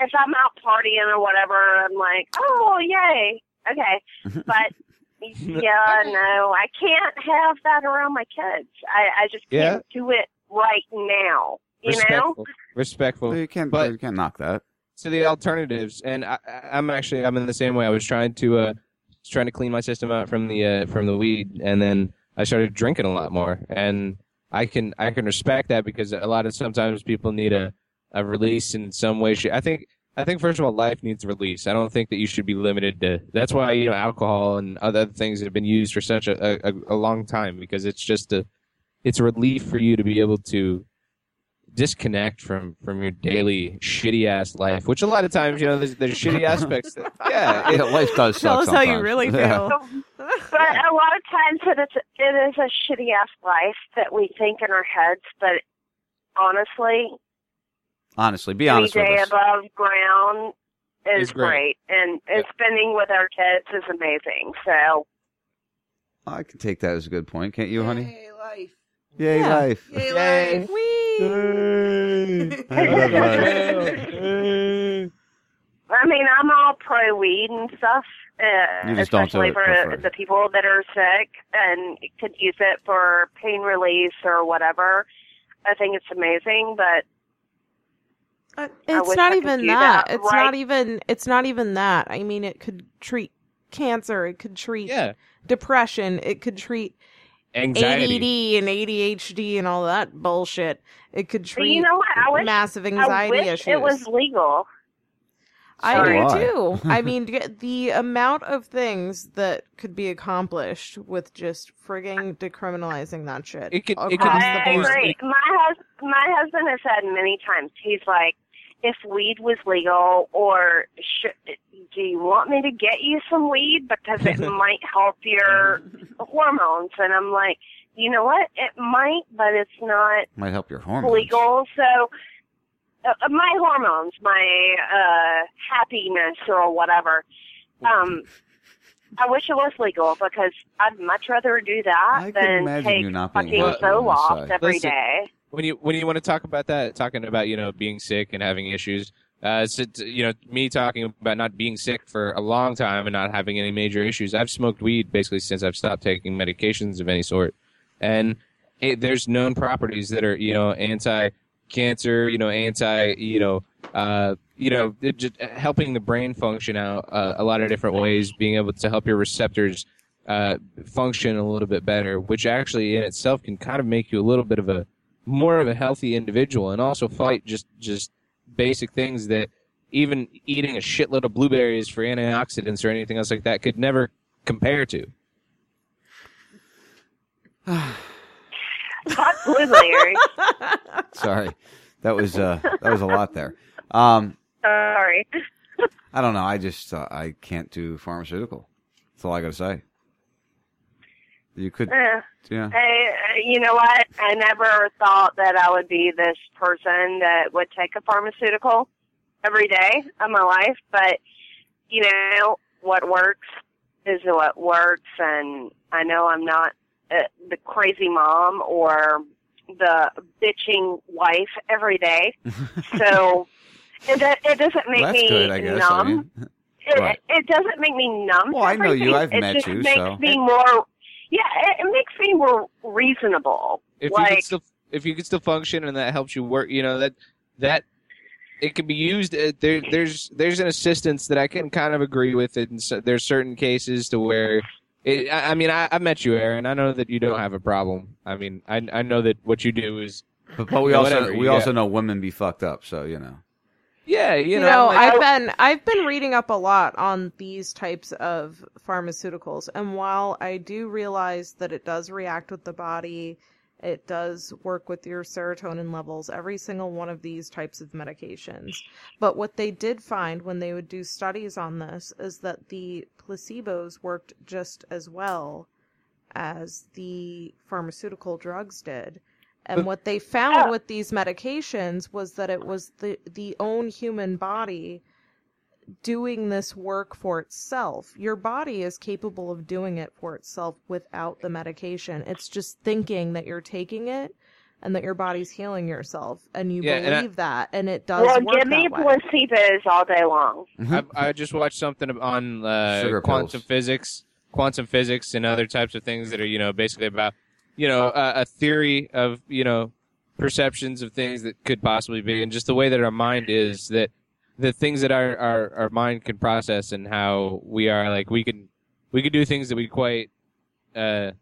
if I'm out partying or whatever, I'm like, oh yay, okay, but. Yeah, no, I can't have that around my kids. I, I just can't do it right now. You know? respectful, respectful. You can't but you can't knock that. So the alternatives and I, I- i'm actually i'm in the same way i was trying to uh was trying to clean my system out from the uh from the weed and then i started drinking a lot more and i can i can respect that because a lot of sometimes people need a a release in some way i think i think first of all life needs release i don't think that you should be limited to that's why you know alcohol and other things have been used for such a a, a long time because it's just a it's a relief for you to be able to disconnect from from your daily shitty ass life, which a lot of times you know there's, there's shitty aspects. That, yeah, Yeah, life does Tell suck us how you sometimes. really Yeah. feel. But a lot of times it is it is a shitty ass life that we think in our heads, but honestly, Honestly, be any honest with day us. above ground is It's great. and and spending with our kids is amazing. So I can take that as a good point, can't you, honey? Yay, life. Yay, Yeah. life. Yay, life. I love life. I mean, I'm all pro weed and stuff, uh, You just don't do especially it for for the people that are sick and could use it for pain release or whatever. I think it's amazing, but I It's not even that. that It's right not even. It's not even that. I mean, it could treat cancer. It could treat depression. It could treat Anxiety. ADD and ADHD and all that bullshit. It could treat you know what? I wish massive I anxiety wish issues. it was legal. I do too. I mean, the amount of things that could be accomplished with just frigging decriminalizing that shit. It could- it could I agree. My hus- my husband has said many times. He's like, if weed was legal, or sh- do you want me to get you some weed because it might help your hormones? And I'm like, you know what? It might, but it's not Might help your hormones. legal. So uh, my hormones, my uh happiness or whatever. Um, I wish it was legal because I'd much rather do that I than take you not being fucking happy on the Zoloft every Listen, day. When you when you want to talk about that, talking about you know being sick and having issues, uh, you know me talking about not being sick for a long time and not having any major issues. I've smoked weed basically since I've stopped taking medications of any sort, and it, there's known properties that are you know anti-cancer, you know anti, you know. Uh, you know, just helping the brain function out uh, a lot of different ways, being able to help your receptors uh, function a little bit better, which actually in itself can kind of make you a little bit of a more of a healthy individual, and also fight just just basic things that even eating a shitload of blueberries for antioxidants or anything else like that could never compare to. Fuck blueberries. Sorry, that was uh, that was a lot there. Um, Sorry. I don't know. I just uh, I can't do pharmaceutical. That's all I got to say. You could, Eh. yeah. Hey, uh, you know what? I never thought that I would be this person that would take a pharmaceutical every day of my life, but you know what works is what works, and I know I'm not uh, the crazy mom or the bitching wife every day, so it, it doesn't make Well, me good, guess. I numb. mean, it, it doesn't make me numb. Well, I know you. I've it met you, makes so- me more. Yeah, it, it makes me more reasonable. If you like, can still if you can still function and that helps you work, you know that that it can be used. Uh, there, there's there's an assistance that I can kind of agree with. It, and so, there's certain cases to where. It, I, I mean, I, I met you, Aaron. I know that you don't have a problem. I mean, I I know that what you do is. But, but we also whatever, we yeah. also know women be fucked up, so you know. Yeah, you You know, know, like- I've been I've been reading up a lot on these types of pharmaceuticals, and while I do realize that it does react with the body, it does work with your serotonin levels, every single one of these types of medications. But what they did find when they would do studies on this is that the placebos worked just as well as the pharmaceutical drugs did. And But- what they found with these medications was that it was the the own human body doing this work for itself. Your body is capable of doing it for itself without the medication. It's just thinking that you're taking it and that your body's healing yourself and you Yeah, and I- believe that and it does well, work give me that way. placebos all day long. I, I just watched something on uh, quantum pills. physics, quantum physics, and other types of things that are you know basically about you know a, a theory of you know perceptions of things that could possibly be, and just the way that our mind is that the things that our, our, our mind can process and how we are like we can we can do things that we quite uh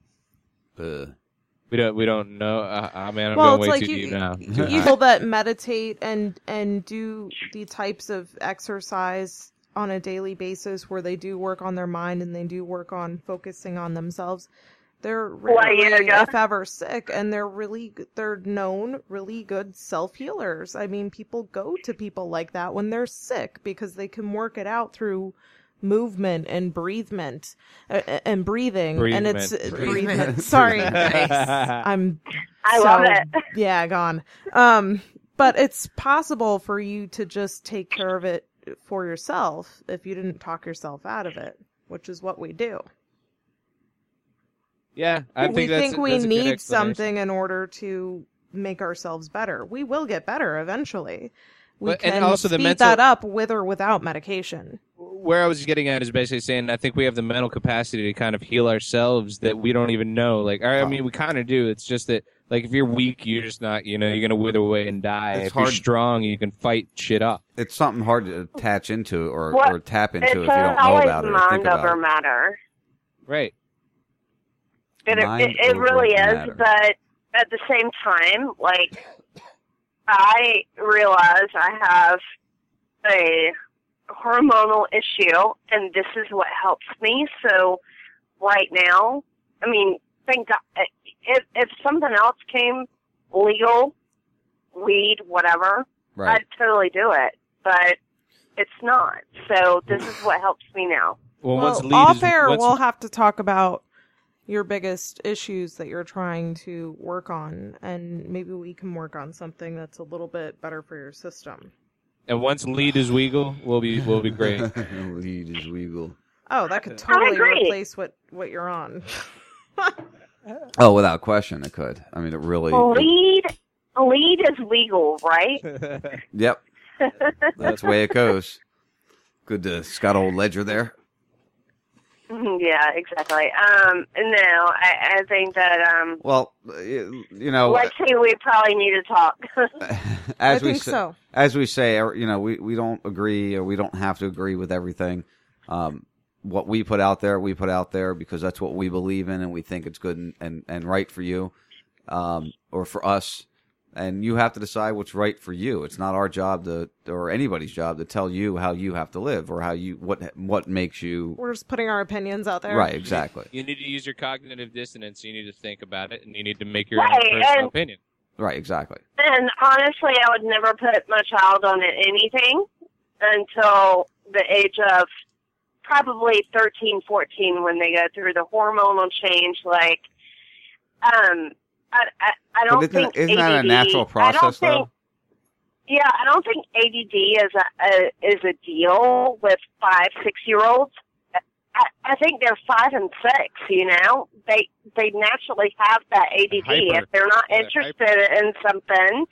we don't we don't know. Uh, uh, man, I'm well, going it's way like too you, deep now. you- people that meditate and and do the types of exercise on a daily basis where they do work on their mind and they do work on focusing on themselves. They're Like really, yoga? if ever sick, and they're really they're known really good self healers. I mean, people go to people like that when they're sick because they can work it out through movement and breathement uh, and breathing and it's Breathement. breathement. Breathement. Sorry, I'm. I love it. Yeah, gone. Um, but it's possible for you to just take care of it for yourself if you didn't talk yourself out of it, which is what we do. Yeah, I think we that's think we that's a need something in order to make ourselves better. We will get better eventually. We But- and can also the mental- that up with or without medication. Where I was getting at is basically saying I think we have the mental capacity to kind of heal ourselves that we don't even know. Like I I mean, we kind of do. It's just that like if you're weak, you're just not. You know, you're gonna wither away and die. It's if you're strong, you can fight shit up. It's something hard to attach into or, What- or tap into it's if you don't know about it or think mind about over it. matter. Right. It, it, Mind it over really matter. is, but at the same time, like, I realize I have a hormonal issue, and this is what helps me. So, right now, I mean, thank God, eh, if, if something else came legal, weed, whatever, Right. I'd totally do it. But it's not. So, this is what helps me now. Well, Well, once lead off is air, once- we'll have to talk about your biggest issues that you're trying to work on, and maybe we can work on something that's a little bit better for your system. and once lead is legal, we'll be we'll be great. Lead is legal. Oh, that could totally replace what what you're on. Oh, without question, it could. I mean, it really. Lead, lead is legal, right? Yep, that's the way it goes. Good to Scott Old Ledger there. Yeah, exactly. Um, no, I, I think that um, Well, you you know, Lexi, we probably need to talk. as I we think say, so. as we say, er, you know, we, we don't agree or we don't have to agree with everything. Um, what we put out there, we put out there because that's what we believe in and we think it's good and, and, and right for you, um, or for us. And you have to decide what's right for you. It's not our job to, or anybody's job to tell you how you have to live or how you, what, what makes you We're just putting our opinions out there. right. Exactly. You need to use your cognitive dissonance. You need to think about it, and you need to make your Right, own personal and- opinion. Right. Exactly. and honestly, I would never put my child on anything until the age of probably 13, 14 when they go through the hormonal change. Like, um, I, I, I don't But isn't, think isn't that a natural I don't process think, though? Yeah, I don't think ADD is a, a is a deal with five, six year olds. I, I think they're five and six. You know, they they naturally have that ADD. Hyper. If they're not Yeah, interested in something,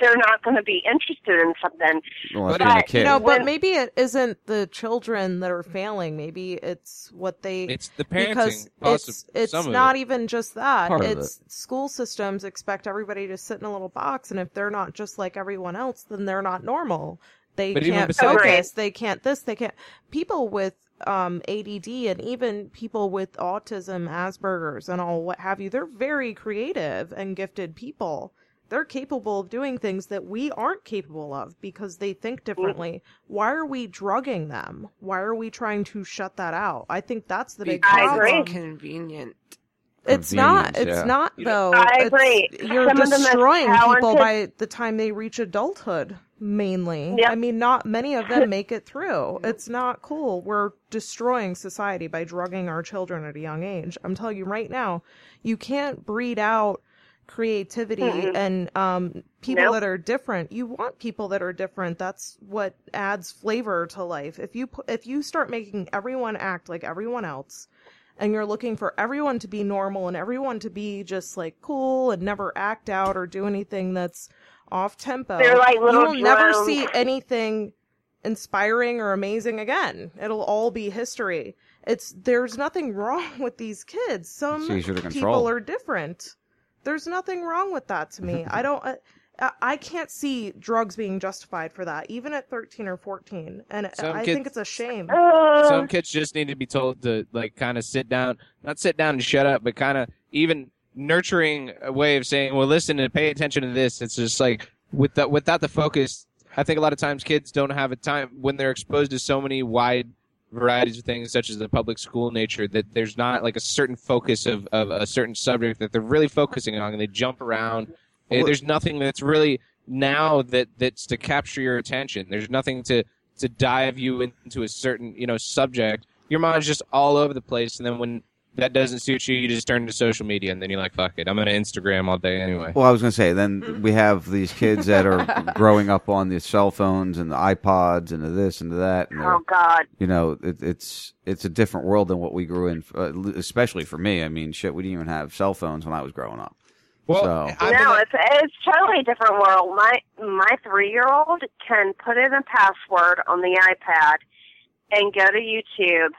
they're not going to be interested in something. Well, But, being a kid. But When- maybe it isn't the children that are failing. Maybe it's what they. It's the parenting, because it's it's some of not it. even just that. Part of it's school systems expect everybody to sit in a little box, and if they're not just like everyone else, then they're not normal. They But can't focus. They can't this. They can't. People with um, ADD and even people with autism, Asperger's, and all what have you, they're very creative and gifted people. They're capable of doing things that we aren't capable of because they think differently. Why are we drugging them? Why are we trying to shut that out? I think that's the big I Because agree. problem. it's convenient. It's not. It's yeah. not though. I It's- agree. You're Some of the destroying people by the time they reach adulthood. Mainly, Yep. I mean, not many of them make it through. It's not cool. We're destroying society by drugging our children at a young age. I'm telling you right now, you can't breed out creativity Mm-mm. and um, people Nope. that are different. You want people that are different. That's what adds flavor to life. If you pu- if you start making everyone act like everyone else, and you're looking for everyone to be normal and everyone to be just like cool and never act out or do anything that's off tempo, like you little will never see anything inspiring or amazing again. It'll all be history. It's there's nothing wrong with these kids. Some It's easier to people control. are different. There's nothing wrong with that to me. I don't. I, I can't see drugs being justified for that, even at 13 or 14, and Some I kids- think it's a shame. Uh, Some kids just need to be told to like kind of sit down, not sit down and shut up, but kind of even nurturing a way of saying, "Well, listen and pay attention to this." It's just like with the, without the focus. I think a lot of times kids don't have a time when they're exposed to so many wide varieties of things, such as the public school nature, that there's not like a certain focus of, of a certain subject that they're really focusing on, and they jump around. Well, There's nothing that's really now that that's to capture your attention. There's nothing to to dive you into a certain you know subject. Your mind's just all over the place, and then when that doesn't suit you, you just turn to social media, and then you're like, fuck it, I'm gonna Instagram all day anyway. Well, I was going to say, then we have these kids that are growing up on the cell phones and the iPods and the this and the that. And Oh God. You know, it, it's it's a different world than what we grew in, uh, especially for me. I mean, shit, we didn't even have cell phones when I was growing up. Well, so, no, it's it's totally a different world. My my three year old can put in a password on the iPad and go to YouTube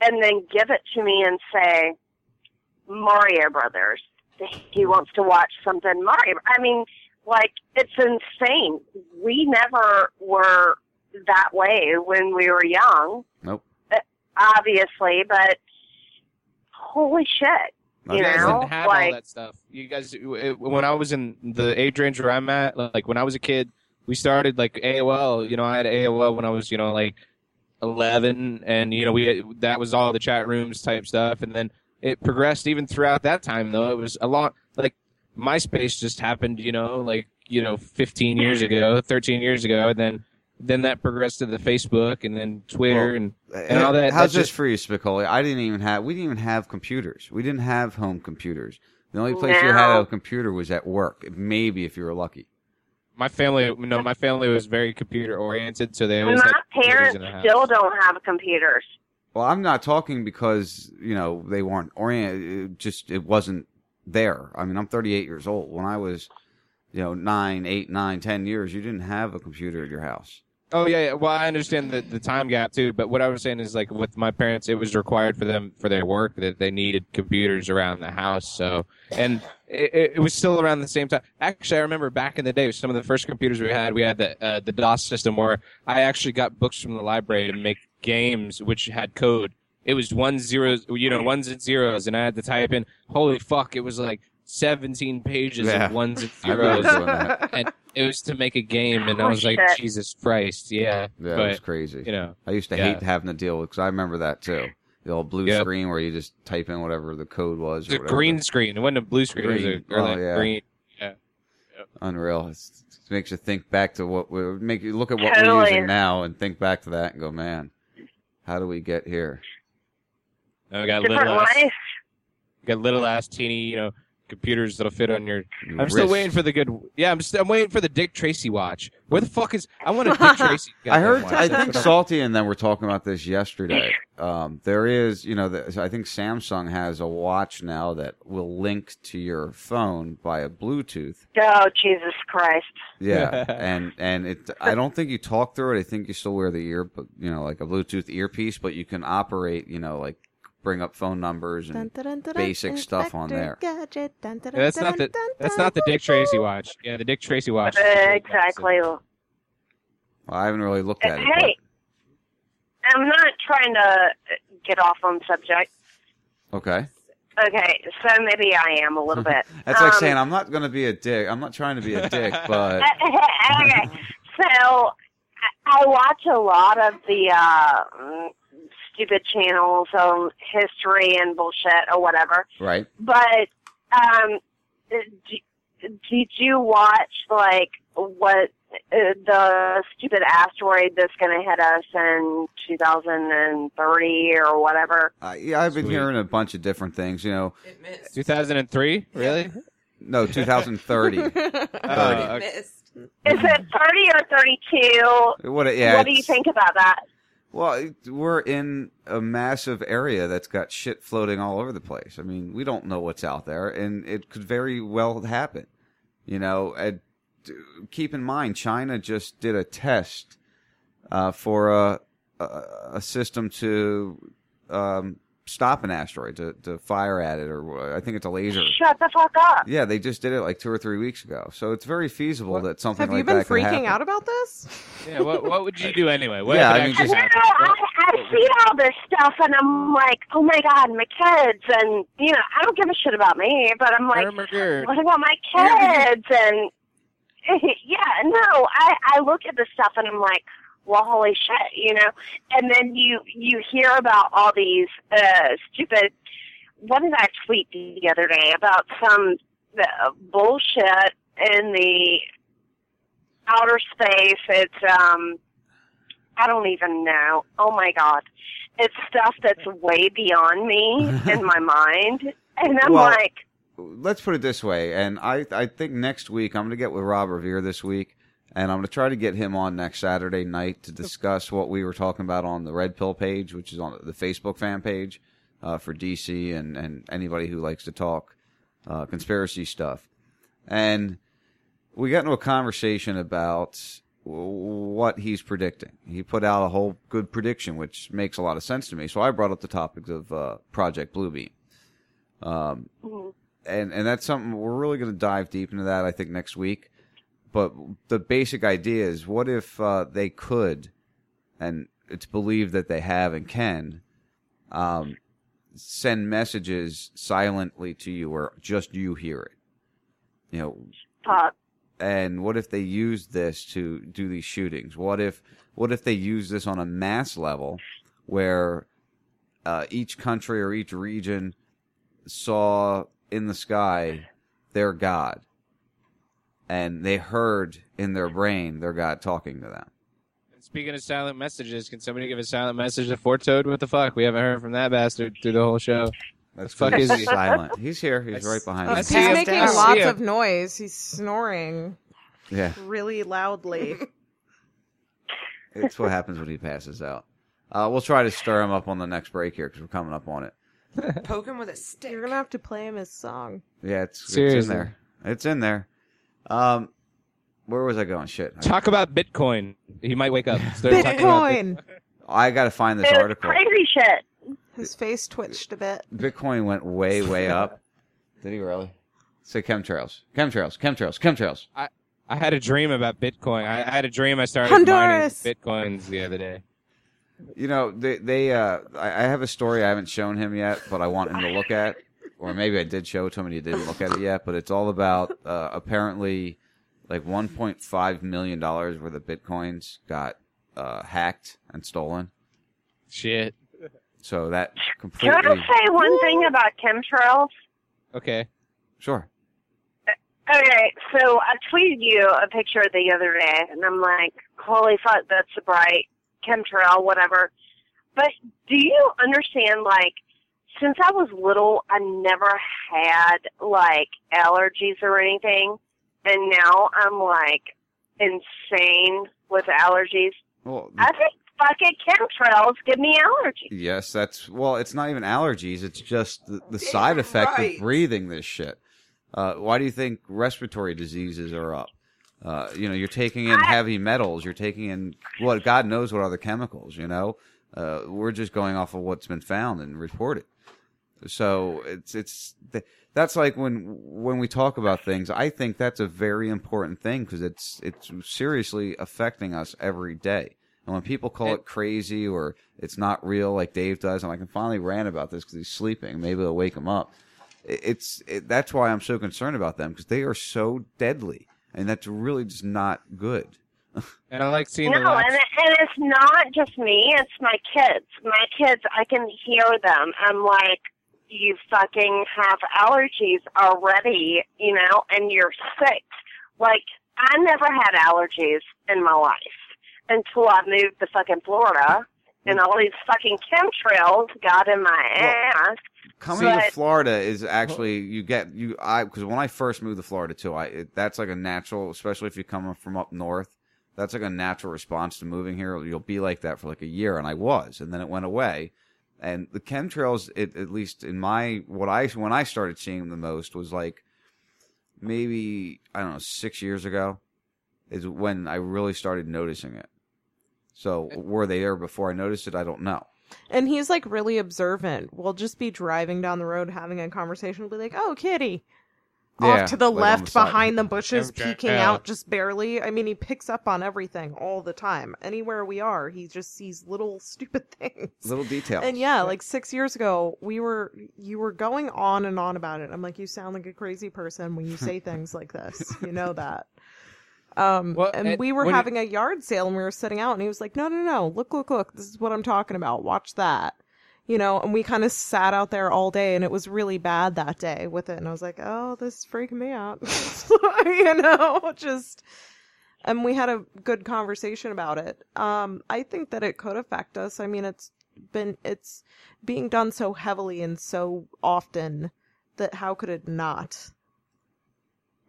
and then give it to me and say Mario Brothers. He wants to watch something Mario. I mean, like it's insane. We never were that way when we were young, nope. Uh, obviously, but holy shit. You You guys know, didn't have like all that stuff. You guys, it- when I was in the age range where I'm at, like when I was a kid, we started like AOL. You know, I had AOL when I was, you know, like 11, and you know, we that was all the chat rooms type stuff, and then it progressed even throughout that time. Though it was a lot like MySpace just happened, you know, like you know, 15 years ago, 13 years ago, and then then that progressed to the Facebook and then Twitter and and eh, all that. How's that this just- for you, Spicoli? I didn't even have. We didn't even have computers. We didn't have home computers. The only place you had a computer was at work. Maybe if you were lucky. My family no my family was very computer oriented so they always my had computers parents in the house. still don't have computers. Well, I'm not talking because you know they weren't oriented. It just it wasn't there. I mean, I'm 38 years old. When I was, you know, nine, eight, nine, ten years, you didn't have a computer at your house. oh yeah, yeah well i understand the, the time gap too but what i was saying is like with my parents it was required for them for their work that they needed computers around the house so and it, it- it was still around the same time actually i remember back in the day some of the first computers we had we had the uh, the dos system where i actually got books from the library to make games which had code it was one zeros you know ones and zeros and i had to type in holy fuck it was like 17 pages Yeah. of ones and zeros and it was to make a game and i was like jesus christ yeah Yeah, but, it was crazy. you know I used to yeah. hate having to deal with because I remember that too. The old blue Yep. screen where you just type in whatever the code was. It was or a whatever. green screen. It wasn't a blue screen. It was a or Oh, yeah. green. Yeah. Unreal. It's, it makes you think back to what we make you look at what we're using now and think back to that and go, man, how do we get here? Now we got Different little ass, life. got little ass teeny, you know, computers that'll fit on your. I'm still waiting for the good. Yeah, I'm still I'm waiting for the Dick Tracy watch. Where the fuck is? I want a Dick Tracy. I heard. watch. I think Salty and then we're talking about this yesterday. Um, there is, you know, the, I think Samsung has a watch now that will link to your phone by a Bluetooth. Oh Jesus Christ! Yeah, and and it. I don't think you talk through it. I think you still wear the ear, but you know, like a Bluetooth earpiece, but you can operate. You know, like bring up phone numbers and basic stuff on there. Yeah, that's not the that's not the Dick Tracy watch. Yeah, the Dick Tracy watch. Exactly. Well, I haven't really looked at it. Hey, I'm not trying to get off on subject. okay. Okay, so maybe I am a little bit. That's like Um, saying I'm not going to be a dick. I'm not trying to be a dick, but okay, so I- I watch a lot of the uh, stupid channels on history and bullshit or whatever. right. But um, d- did you watch like what uh, the stupid asteroid that's going to hit us in 2030 or whatever? Uh, yeah, I've been hearing a bunch of different things. You know, 2003, really? no, 2030. 30. Oh, okay. Is it 30 or 32? What? Yeah. what do you think about that? Well, we're in a massive area that's got shit floating all over the place. I mean, we don't know what's out there, and it could very well happen. You know, and keep in mind, China just did a test uh, for a, a a system to um, stop an asteroid to, to fire at it, or I think it's a laser. Shut the fuck up. Yeah, they just did it like two or three weeks ago. So it's very feasible that something Have like you been that could freaking happen. out about this? Yeah, what what would you do anyway? What Yeah, I mean, just- No, happen? I, I see all this stuff and I'm like, oh my god, my kids, and you know, I don't give a shit about me, but I'm like, Hamburger. what about my kids? And yeah, no, I I look at this stuff and I'm like, well, holy shit, you know. And then you you hear about all these uh stupid. What did I tweet the other day about some uh, bullshit in the outer space? It's um I don't even know. Oh my god, it's stuff that's way beyond me in my mind, and I'm Well, like, let's put it this way, and I I think next week I'm going to get with Rob Revere this week, and I'm going to try to get him on next Saturday night to discuss what we were talking about on the Red Pill page, which is on the Facebook fan page uh, for DC and and anybody who likes to talk uh, conspiracy stuff, and we got into a conversation about what he's predicting. He put out a whole good prediction, which makes a lot of sense to me. So I brought up the topic of uh, Project Bluebeam. Um, and and that's something we're really going to dive deep into that I think next week. But the basic idea is, what if uh, they could, and it's believed that they have and can, um, send messages silently to you, or just you hear it. You know, and what if they use this to do these shootings? What if what if they use this on a mass level, where uh, each country or each region saw in the sky their god, and they heard in their brain their god talking to them. Speaking of silent messages, can somebody give a silent message to Fort Toad? What the fuck? We haven't heard from that bastard through the whole show. That's fuck is he? silent. He's here. He's right behind us. He's us. making I lots of noise. He's snoring Yeah, really loudly. it's what happens when he passes out. Uh, we'll try to stir him up on the next break here because we're coming up on it. Poke him with a stick. You're gonna have to play him his song. Yeah, it's, it's in there. It's in there. Um, where was I going? Shit. I- Talk about Bitcoin. He might wake up. Start talking about Bitcoin. I got to find this it was article. crazy shit. His face twitched a bit. Bitcoin went way, way up. Did he really? Say chemtrails. Chemtrails. Chemtrails. Chemtrails. I, I had a dream about Bitcoin. I, I had a dream I started Honduras. mining Bitcoins the other day. You know, they, they uh, I, I have a story I haven't shown him yet, but I want him to look at. Or maybe I did show it to him and he didn't look at it yet, but it's all about, uh, apparently like $1.5 million worth of Bitcoins got, uh, hacked and stolen. Shit. So that Can completely. I say one thing about chemtrails? Okay. Sure. Okay, so I tweeted you a picture the other day, and I'm like, holy fuck, that's a bright chemtrail, whatever. But do you understand, like, since I was little, I never had, like, allergies or anything, and now I'm, like, insane with allergies. Well, I think fucking chemtrails give me allergies. Yes, that's well. It's not even allergies. It's just the, the side effect right. of breathing this shit. Uh, why do you think respiratory diseases are up? Uh, you know, you're taking in heavy metals. You're taking in what God knows what other chemicals. You know, uh, we're just going off of what's been found and reported. So it's it's th- that's like when when we talk about things. I think that's a very important thing because it's it's seriously affecting us every day. And when people call it crazy or it's not real, like Dave does, and I can finally rant about this because he's sleeping. Maybe it'll wake him up. It- It's it, that's why I'm so concerned about them because they are so deadly, and that's really just not good. And I like seeing no, the and, and it's not just me, it's my kids. My kids, I can hear them. I'm like, you fucking have allergies already, you know, and you're sick. Like, I never had allergies in my life until I moved to fucking Florida and all these fucking chemtrails got in my ass. Coming But- to Florida is actually you get you I because when I first moved to Florida too, I it, that's like a natural, especially if you come from up north. That's like a natural response to moving here. You'll be like that for like a year, and I was, and then it went away. And the chemtrails, it, at least in my what I when I started seeing them the most was like maybe I don't know six years ago is when I really started noticing it. So were they there before I noticed it? I don't know. And he's like really observant. We'll just be driving down the road having a conversation. We'll be like, "Oh, kitty." Yeah, Off to the like left, the behind the bushes, Okay, peeking yeah. out just barely. I mean, he picks up on everything all the time. Anywhere we are, he just sees little stupid things. Little details. And yeah, like six years ago, we were you were going on and on about it. I'm like, you sound like a crazy person when you say things like this. You know that. Um, and and we were when- having a yard sale and we were sitting out, and he was like, "No, no, no! Look, look, look! This is what I'm talking about. Watch that." You know, and we kind of sat out there all day, and it was really bad that day with it. And I was like, "Oh, this is freaking me out." you know, just and we had a good conversation about it. Um, I think that it could affect us. I mean, it's been it's being done so heavily and so often that how could it not?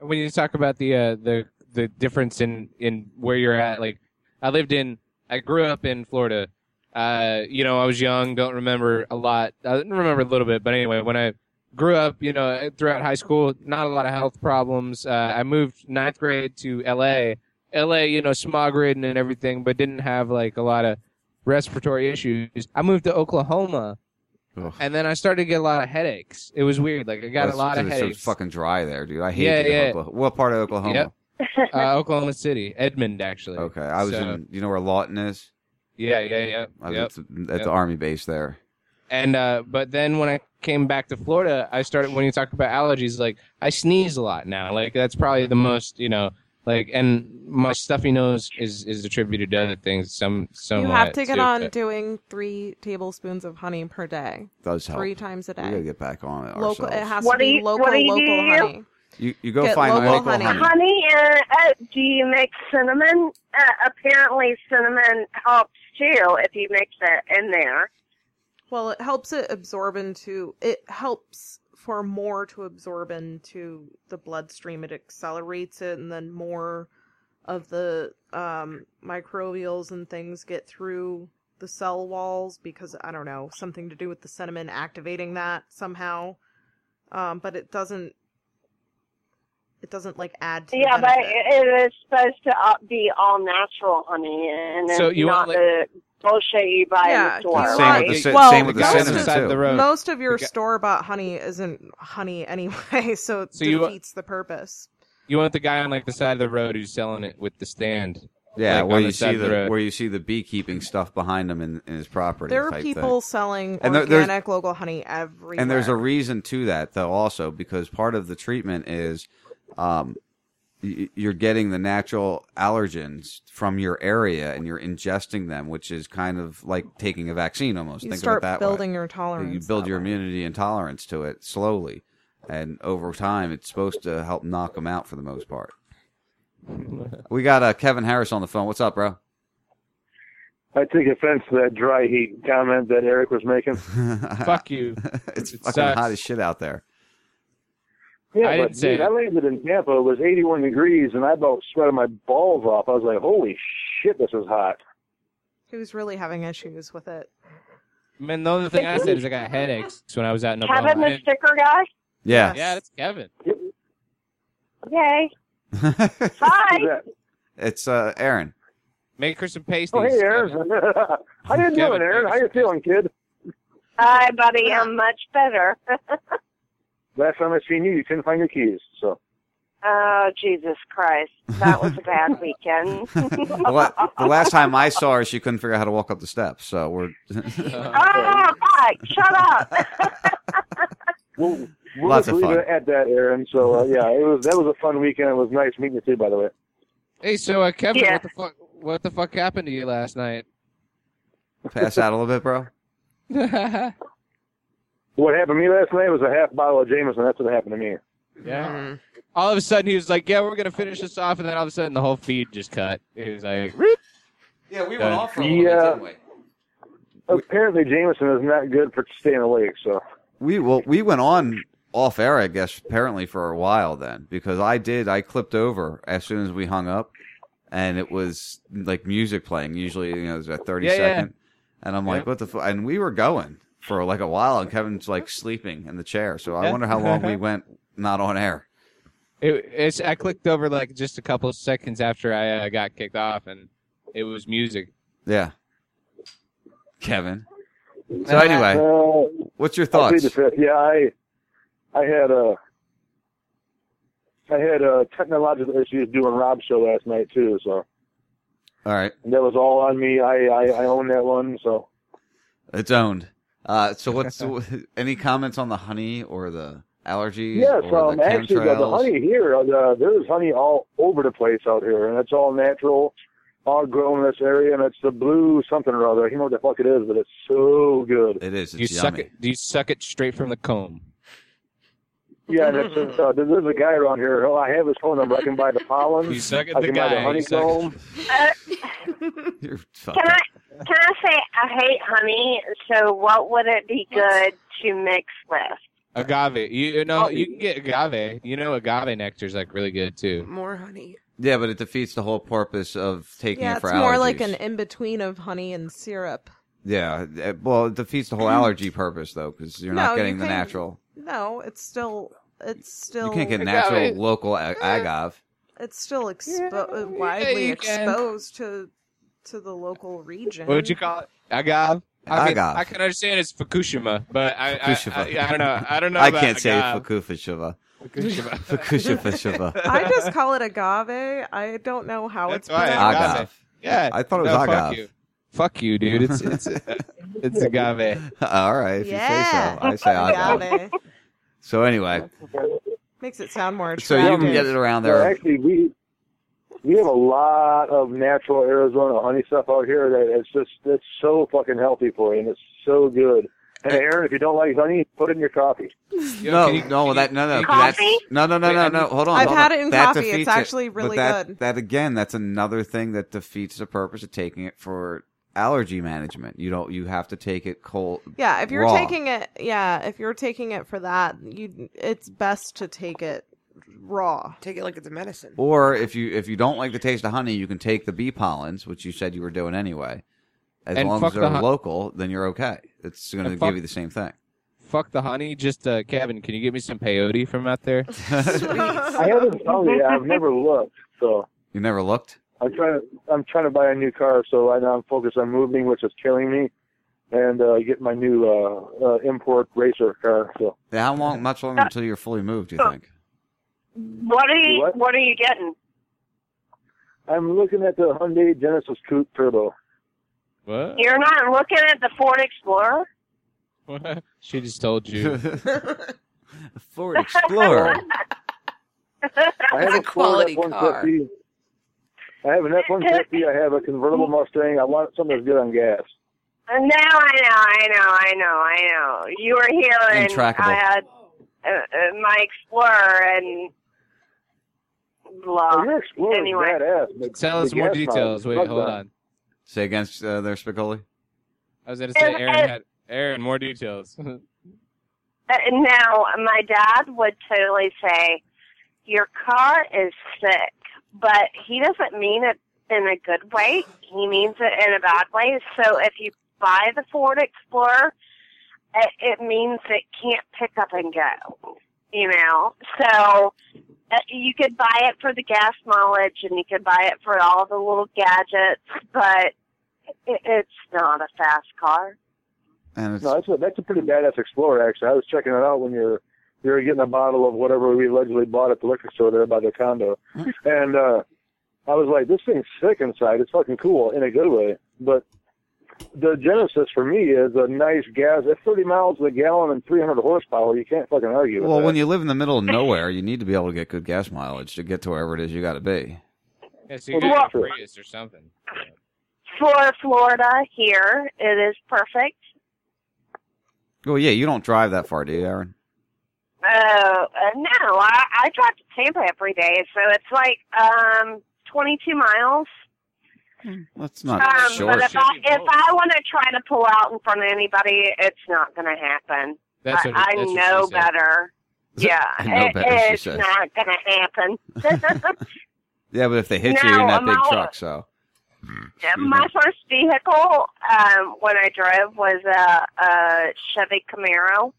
when you talk about the uh, the the difference in in where you're at, like I lived in, I grew up in Florida. Uh, you know, I was young, don't remember a lot. I remember a little bit, but anyway, when I grew up, you know, throughout high school, not a lot of health problems. Uh, I moved ninth grade to L.A. L.A., you know, smog ridden and everything, but didn't have like a lot of respiratory issues. I moved to Oklahoma. And then I started to get a lot of headaches. It was weird. Like I got That's a lot of it's so headaches. fucking dry there, dude. I hate Yeah, yeah. Oklahoma. What part of Oklahoma? Yep. uh, Oklahoma City, Edmond, actually. Okay, I was So- in. You know where Lawton is? Yeah, yeah, yeah. I was Yep. at, the, at Yep. the army base there. And uh, but then when I came back to Florida, I started when you talk about allergies, like I sneeze a lot now. Like that's probably the most, you know, like and my stuffy nose is is attributed to other things. Some some you have to get on doing three tablespoons of honey per day. Does help. Three times a We gotta get back on it Local. It has What to be you- local, what do you local honey. You you go Get find local local, honey. honey. Honey, uh, uh, do you mix cinnamon? Uh, apparently, cinnamon helps too if you mix it in there. Well, it helps it absorb into. It helps for more to absorb into the bloodstream. It accelerates it, and then more of the um, microbials and things get through the cell walls because I don't know something to do with the cinnamon activating that somehow. Um, but it doesn't. It doesn't like add to. the Yeah, but it is supposed to uh, be all natural honey, and So it's you not want, the bullshit you buy in the store. Same right? with the cin- well, same with the most cinnamon, of, too. Most of your The guy- store bought honey isn't honey anyway, so it So you- defeats the purpose. You want the guy on like the side of the road who's selling it with the stand. Yeah, like, where you the see of the, where you see the beekeeping stuff behind him in, in his property. There are type people thing. selling And organic local honey everywhere. And there's a reason to that, though, also because part of the treatment is um, you're getting the natural allergens from your area and you're ingesting them, which is kind of like taking a vaccine almost. You Think start of it that building way. your tolerance You build your immunity and tolerance to it slowly, and over time, it's supposed to help knock them out for the most part. we got uh, Kevin Harris on the phone. What's up, bro? I take offense to that dry heat comment that Eric was making. Fuck you. it's It fucking sucks. hot as shit out there. Yeah, I but didn't say dude, it. I landed in Tampa. It was 81 degrees, and I about sweated my balls off. I was like, "Holy shit, this is hot." Who's really having issues with it? Man, the only thing I said is I got headaches when I was out in Kevin, Oklahoma. I the sticker guy. Yeah. Yeah, that's Kevin. Yay! Hi. It's uh, Aaron. Make her some pasties. Oh, hey, Aaron. How you doing, Aaron? How you feeling, kid? Hi, buddy. I'm much better. Last time I seen you, you couldn't find your keys. So oh, Jesus Christ. That was a bad weekend. the, la- the last time I saw her, she couldn't figure out how to walk up the steps. So we're. oh, hi. Shut up. we'll, we'll Lots of fun. at that, Aaron. So uh, yeah, it was that was a fun weekend. It was nice meeting you too, by the way. Hey, so uh, Kevin, Yeah. what the fuck? What the fuck happened to you last night? Pass out a little bit, bro. What happened to me last night was a half bottle of Jameson. That's what happened to me. Yeah. Mm-hmm. All of a sudden, he was like, "Yeah, we're gonna finish this off," and then all of a sudden, the whole feed just cut. He was like, "Yeah, we went off for yeah. Apparently, Jameson is not good for staying awake. So We well, we went on off air, I guess, apparently for a while then, because I did. I clipped over as soon as we hung up, and it was like music playing. Usually, you know, there's a thirty Yeah, second, yeah. and I'm like, what the? Fu-? And we were going for like a while, and Kevin's like sleeping in the chair. So I wonder how long we went not on air. It, it's I clicked over like just a couple of seconds after I uh, got kicked off, and it was music. Yeah, Kevin. So anyway, Uh, what's your I'll thoughts? Yeah, I, I had a I had uh, technological issues doing Rob's show last night too. So All right, and that was all on me. I, I, I own that one. So it's owned. Uh, so what's any comments on the honey or the allergies? yes, or um, the actually, the, the honey here, uh, the, there's honey all over the place out here, and it's all natural, all grown in this area, and it's the blue something or other. I don't know what the fuck it is, but it's so good. It is. Do you suck it? Do you suck it straight from the comb? Yeah, and it's, uh, there's a guy around here. Oh, I have his phone number. I can buy the pollen. You suck at I the can buy the guy. You suck. honeycomb. You're Can I can I say I hate honey? So what would it be good to mix with? Agave. You, you know, you can get agave. You know, agave nectar is like really good too. More honey. Yeah, but it defeats the whole purpose of taking Yeah, it it's for more allergies. like an in between of honey and syrup. Yeah, uh, well, it defeats the whole allergy purpose though, because you're No, not you getting the can- natural. No, it's still it's still You can't get natural local a- agave. It's still expo- uh, widely you can. exposed to to the local region. What would you call it? Agave. I mean, Agave. I can understand it's Fukushima, but I, I, Fukushima. I, I don't know. I don't know. I can't say agave. Fukufushima. Fukushima. Fukushima. I just call it agave. I don't know how That's it's why pronounced. agave. Yeah, I thought it was no, fuck agave. you. Fuck you, dude. It's it's it's agave. All right, if Yeah. you say so. I say agave. Agave. So anyway, Makes it sound more so you can get it around Well, there. actually, we we have a lot of natural Arizona honey stuff out here that it's just it's so fucking healthy for you, and it's so good. And Aaron, if you don't like honey, put it in your coffee. no, no, that no, no, that's, Coffee? no, no, no, Wait, no, no. Hold on. I've hold had on. it in That coffee. It's actually But really that, good. That again, that's another thing that defeats the purpose of taking it for allergy management. You don't. You have to take it cold. Yeah, if you're raw. taking it, yeah, if you're taking it for that, you it's best to take it raw. Take it like it's a medicine. Or if you if you don't like the taste of honey, you can take the bee pollens, which you said you were doing anyway. As And long as they're hon- local, then you're okay. It's going to fuck- give you the same thing. Fuck the honey. Just uh, Kevin, can you get me some peyote from out there? I haven't found it. I've never looked, so You never looked? I'm trying to I'm trying to buy a new car. So right now I'm focused on moving, which is killing me, and uh, get my new uh, uh, import racer car. So Yeah, how long? Much longer until you're fully moved? Do you think? What are you What? what are you getting? I'm looking at the Hyundai Genesis Coupe Turbo. What? You're not looking at the Ford Explorer? What? She just told you. Ford Explorer. I have a a quality Ford car. F-150. I have an F-150. I have a convertible Mustang. I want something that's good on gas. Uh, No, I know, I know, I know, I know. You were here and I had uh, uh, my Explorer and blah. Oh, your Explorer Anyway. is badass. but Tell us more details. Wait, hold on. on. Say against uh, their Spicoli. I was going to say And- Aaron and- had Aaron more details. Uh, now, my dad would totally say, "Your car is sick," but he doesn't mean it in a good way. He means it in a bad way. So, if you buy the Ford Explorer, it, it means it can't pick up and go. You know, so uh, you could buy it for the gas mileage, and you could buy it for all the little gadgets, but it, it's not a fast car. And it's No, that's a that's a pretty badass Explorer. Actually, I was checking it out when you're you're getting a bottle of whatever we allegedly bought at the liquor store there by the condo, and uh I was like, this thing's sick inside. It's fucking cool in a good way. But the Genesis for me is a nice gas. At 30 miles a gallon and 300 horsepower, you can't fucking argue with well, that. when you live in the middle of nowhere, you need to be able to get good gas mileage to get to wherever it is you got to be. yeah, so you Well, got Prius or something. For Florida, here it is perfect. Well, yeah, you don't drive that far, do you, Aaron? Uh, uh, no, I, I drive to Tampa every day, so it's like um 22 miles. That's not um, short. but if I if I want to try to pull out in front of anybody, it's not going to happen. That's I, what- I that's know better. Yeah, I know it- better, she it's not going to happen. Yeah, but if they hit you, you're in that I'm big not- truck, so. My first vehicle um, when I drove was a, a Chevy Camaro.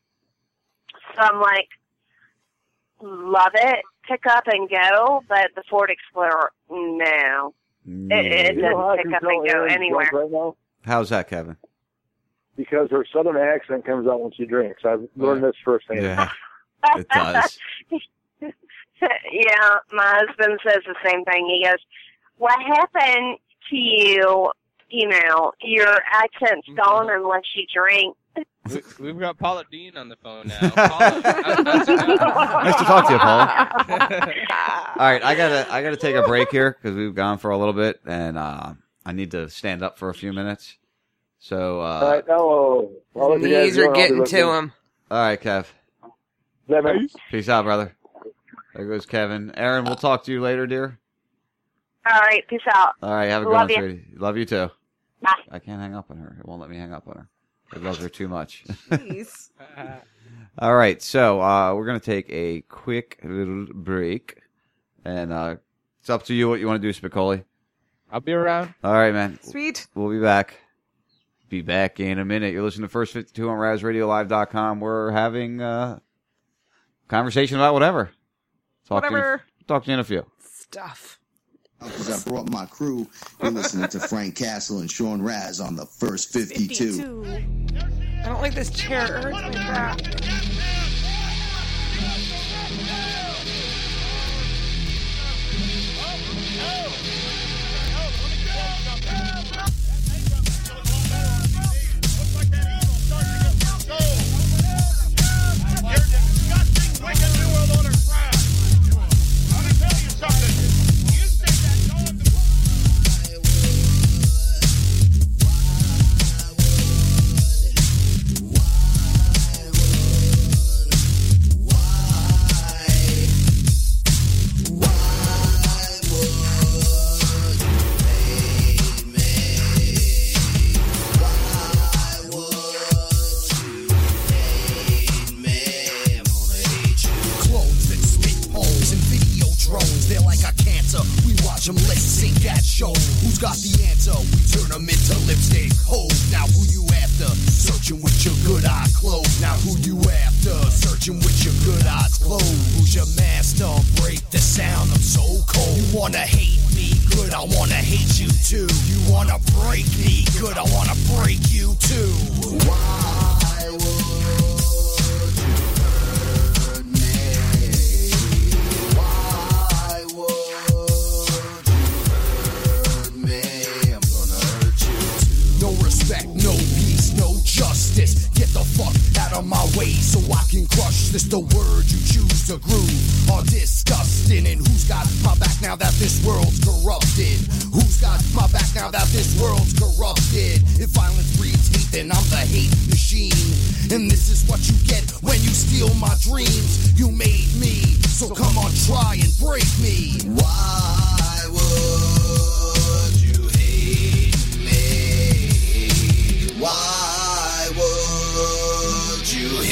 So I'm like, love it, pick up and go. But the Ford Explorer, no, it, it You know how I doesn't can pick up and go Erin's anywhere. right now? How's that, Kevin? Because her southern accent comes out when she drinks. I've learned this firsthand. Yeah, it does. yeah, my husband says the same thing. He goes, "What happened to you? You know, your accent's Mm-hmm. gone unless you drink." We, we've got Paula Deen on the phone now. Paula, how's it going? Nice to talk to you, Paul. All right, I gotta I gotta take a break here because we've gone for a little bit, and uh, I need to stand up for a few minutes. So, uh, All right, now I'll you guys Knees are and I'll be getting listening. to him. all right, Kev. Yeah, man. Peace out, brother. There goes Kevin. Aaron, we'll talk to you later, dear. All right, peace out. All right, have a good Love one, you. sweetie. Love you too. Bye. I can't hang up on her. It won't let me hang up on her. I love her too much. Jeez. All right, so uh, we're gonna take a quick little break, and uh, it's up to you what you want to do, Spicoli. I'll be around. All right, man. Sweet. We'll be back. Be back in a minute. You're listening to First 52 on RazRadioLive.com. We're having a conversation about whatever. Talk To Whatever. you, talk to you in a few. Stuff. Because I brought my crew. You're listening to Frank Castle and Sean Raz on the first 52. I don't like this chair. It hurts my back. Show. Who's got the answer? We turn them into lipstick holes. Now who you after? Searching with your good eye closed. Now who you after? Searching with your good eyes closed. Who's your master? Break the sound. I'm so cold. You wanna hate me? Good. I wanna hate you too. You wanna break me? Good. I wanna break you too. Why Get the fuck out of my way so I can crush this. The word you choose to groove are disgusting. And who's got my back now that this world's corrupted? Who's got my back now that this world's corrupted? If violence breeds hate, then I'm the hate machine. And this is what you get when you steal my dreams. You made me, so come on, try and break me. Why would you hate me? Why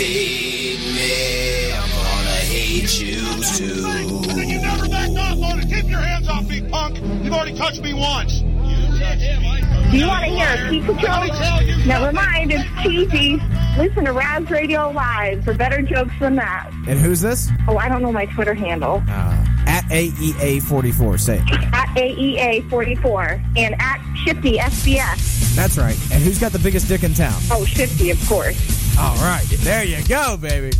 hate me? I'm gonna hate you too. You never backed off on it. Keep your hands off me, punk. You've already touched me once. Do you want to hear a Pizza joke? Never mind, it's cheesy. Listen to Raz Radio Live for better jokes than that. And who's this? Oh, I don't know my Twitter handle. Uh, at AEA44. Say it. At AEA44 and at Shifty SBS. That's right. And who's got the biggest dick in town? Oh, Shifty, of course. All right. There you go, baby.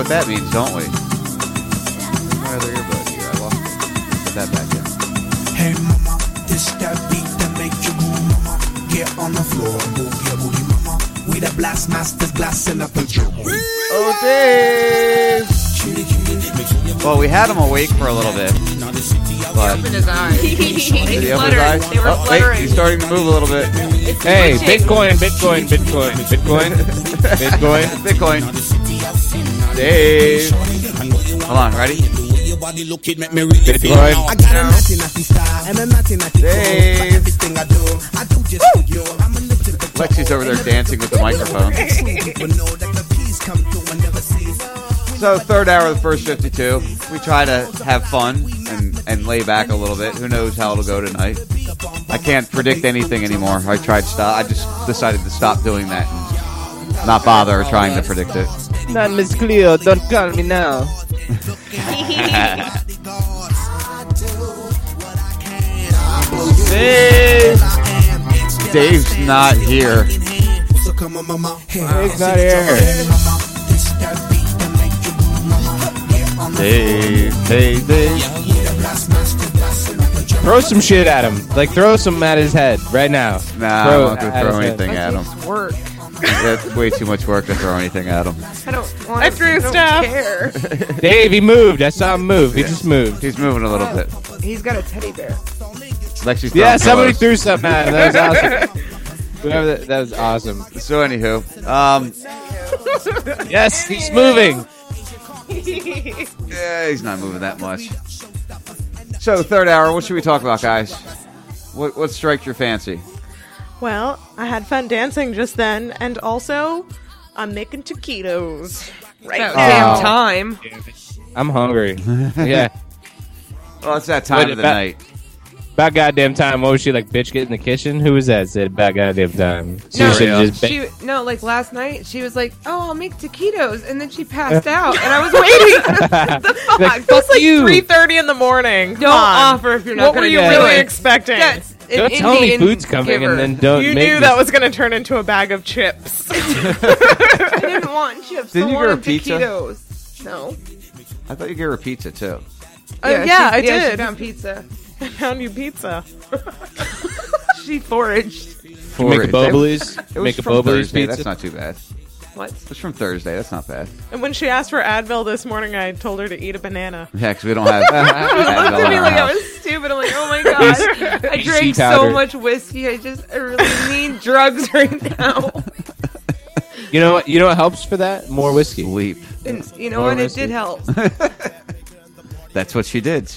What that means, don't we? My other earbud here, I lost it. Put that back in. Hey mama, this that beat that make you move, mama. Get on the floor, move your booty, mama. We the blast masters, blasting up the jewel. Oh, Dave! Well, we had him awake for a little bit. But Open his eyes. Did he they open his eyes? They were oh, wait, he's starting to move a little bit. Hey, twitching. Bitcoin, Bitcoin, Bitcoin, Bitcoin, Bitcoin, Bitcoin. Dave. Hold on, ready? look at me Bitcoin. I got a natty natty style and a natty natty Dave. everything I do. I do just for you. I'm a little bit Lexi's over there dancing with the microphone. People know that the peace come through and never cease. So third hour of the first 52, we try to have fun and, and lay back a little bit. Who knows how it'll go tonight? I can't predict anything anymore. I tried stop. I just decided to stop doing that and not bother trying to predict it. Not Miss Cleo, don't call me now. Dave. Dave's not here. So come on, mama. Dave's not here. Dave, hey, Dave. Throw some shit at him. Like throw some at his head right now. Nah, Throw I'm not at gonna throw anything at him. Work. That's way too much work to throw anything at him. I want I threw stuff. care. Dave, he moved. I saw him move. He just moved. He's moving a little bit. He's got a teddy bear. Lexi's Yeah, throwing somebody threw something at him. That was awesome. Whoever that, that was awesome. So anywho, um, Yes, he's moving. yeah, he's not moving that much. So third hour, what should we talk about, guys? What what strikes your fancy? Well, I had fun dancing just then, and also I'm making taquitos right About now. damn time. I'm hungry. Yeah. Well, it's that time What of the about- night. About goddamn time. What was she like? Bitch, get in the kitchen. Who was that? Said about goddamn time. So No, you said just ba- she no, like last night, she was like, "Oh, I'll make taquitos," and then she passed out, and I was waiting. the fuck? Like, It's like you. three thirty in the morning. Don't on. offer if you're not What gonna were you do really it. expecting? That's an Don't tell me food's coming giver. and then don't you make knew this- that was going to turn into a bag of chips. I didn't want chips. Didn't I you get her wanted pizza? taquitos. No. I thought you gave her pizza too. Oh, yeah, I she, Yeah, she did. found pizza. I found you pizza. She foraged. Make a Boblies. It was Make a from Boblies Thursday. pizza. That's not too bad. What? It's from Thursday. That's not bad. And when she asked for Advil this morning, I told her to eat a banana. Yeah, because we don't have. I looked at in me our like I was stupid. I'm like, oh my god, I AC drank so powder. much whiskey. I just, I really need drugs right now. You know what? You know what helps for that? More whiskey. Sleep. And you know More what? It whiskey. did help. That's what she did.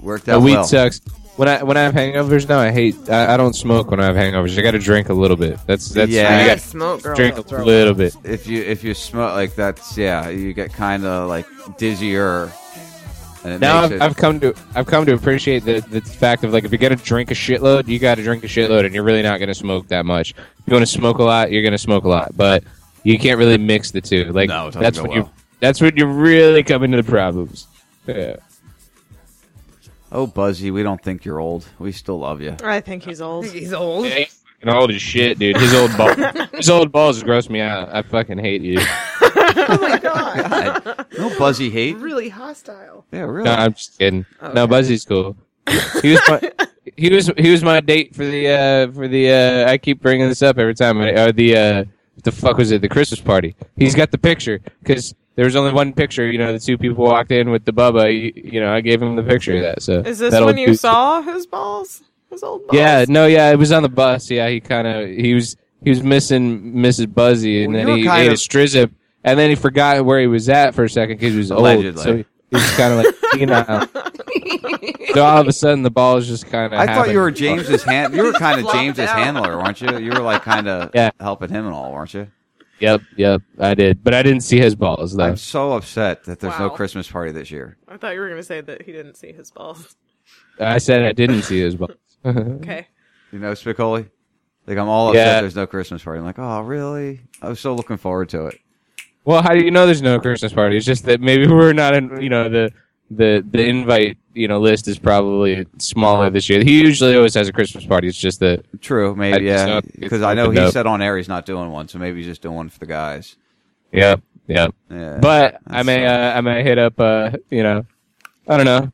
Worked The out weed well. sucks. When I when I have hangovers now, I hate. I, I don't smoke when I have hangovers. I got to drink a little bit. That's that's Yeah. you I got gotta smoke, girl. Drink a little bit. If you if you smoke like that's yeah, you get kind of like dizzier. And Now I've, it- I've come to I've come to appreciate the the fact of like if you're gonna drink a shitload, you got to drink a shitload, and you're really not gonna smoke that much. If you want to smoke a lot, you're gonna smoke a lot, but you can't really mix the two. Like No, that's go when you that's when you're really coming to the problems. Yeah. Oh, Buzzy, we don't think you're old. We still love you. I think he's old. He's old. Yeah, he's fucking old as shit, dude. His old balls, his old balls gross me out. I fucking hate you. Oh my god. No Buzzy hate. really hostile. Yeah, really. No, I'm just kidding. No, Okay. Buzzy's cool. He was my, he was he was my date for the uh for the uh I keep bringing this up every time. Uh, the uh the fuck was it? The Christmas party. He's got the picture because there was only one picture. You know, the two people walked in with the Bubba. You, you know, I gave him the picture of that. So Is this when you do- saw his balls? His old balls? Yeah, no, yeah, it was on the bus. Yeah, he kind of he was he was missing Mrs. Buzzy, and Well, then he kind ate of- a strizip, and then he forgot where he was at for a second because he was Allegedly. old. So he, he was kind of like senile. so all of a sudden, the balls just kind of. I thought you were James's hand. You were kind of James's handler, weren't you? You were like kind of Yeah. helping him and all, weren't you? Yep, yep, I did, but I didn't see his balls though. I'm so upset that there's no Christmas party this year. I thought you were going to say that he didn't see his balls. I said I didn't see his balls. Okay. You know, Spicoli? Like, I'm all upset Yeah. there's no Christmas party. I'm like, oh, really? I was so looking forward to it. Well, how do you know there's no Christmas party? It's just that maybe we're not in. You know, the the the invite you know list is probably smaller this year. He usually always has a Christmas party. It's just that True, maybe, yeah. Because I know he up. said on air he's not doing one, so maybe he's just doing one for the guys. Yep, Yeah. Yeah, but I may uh, I may hit up uh you know I don't know.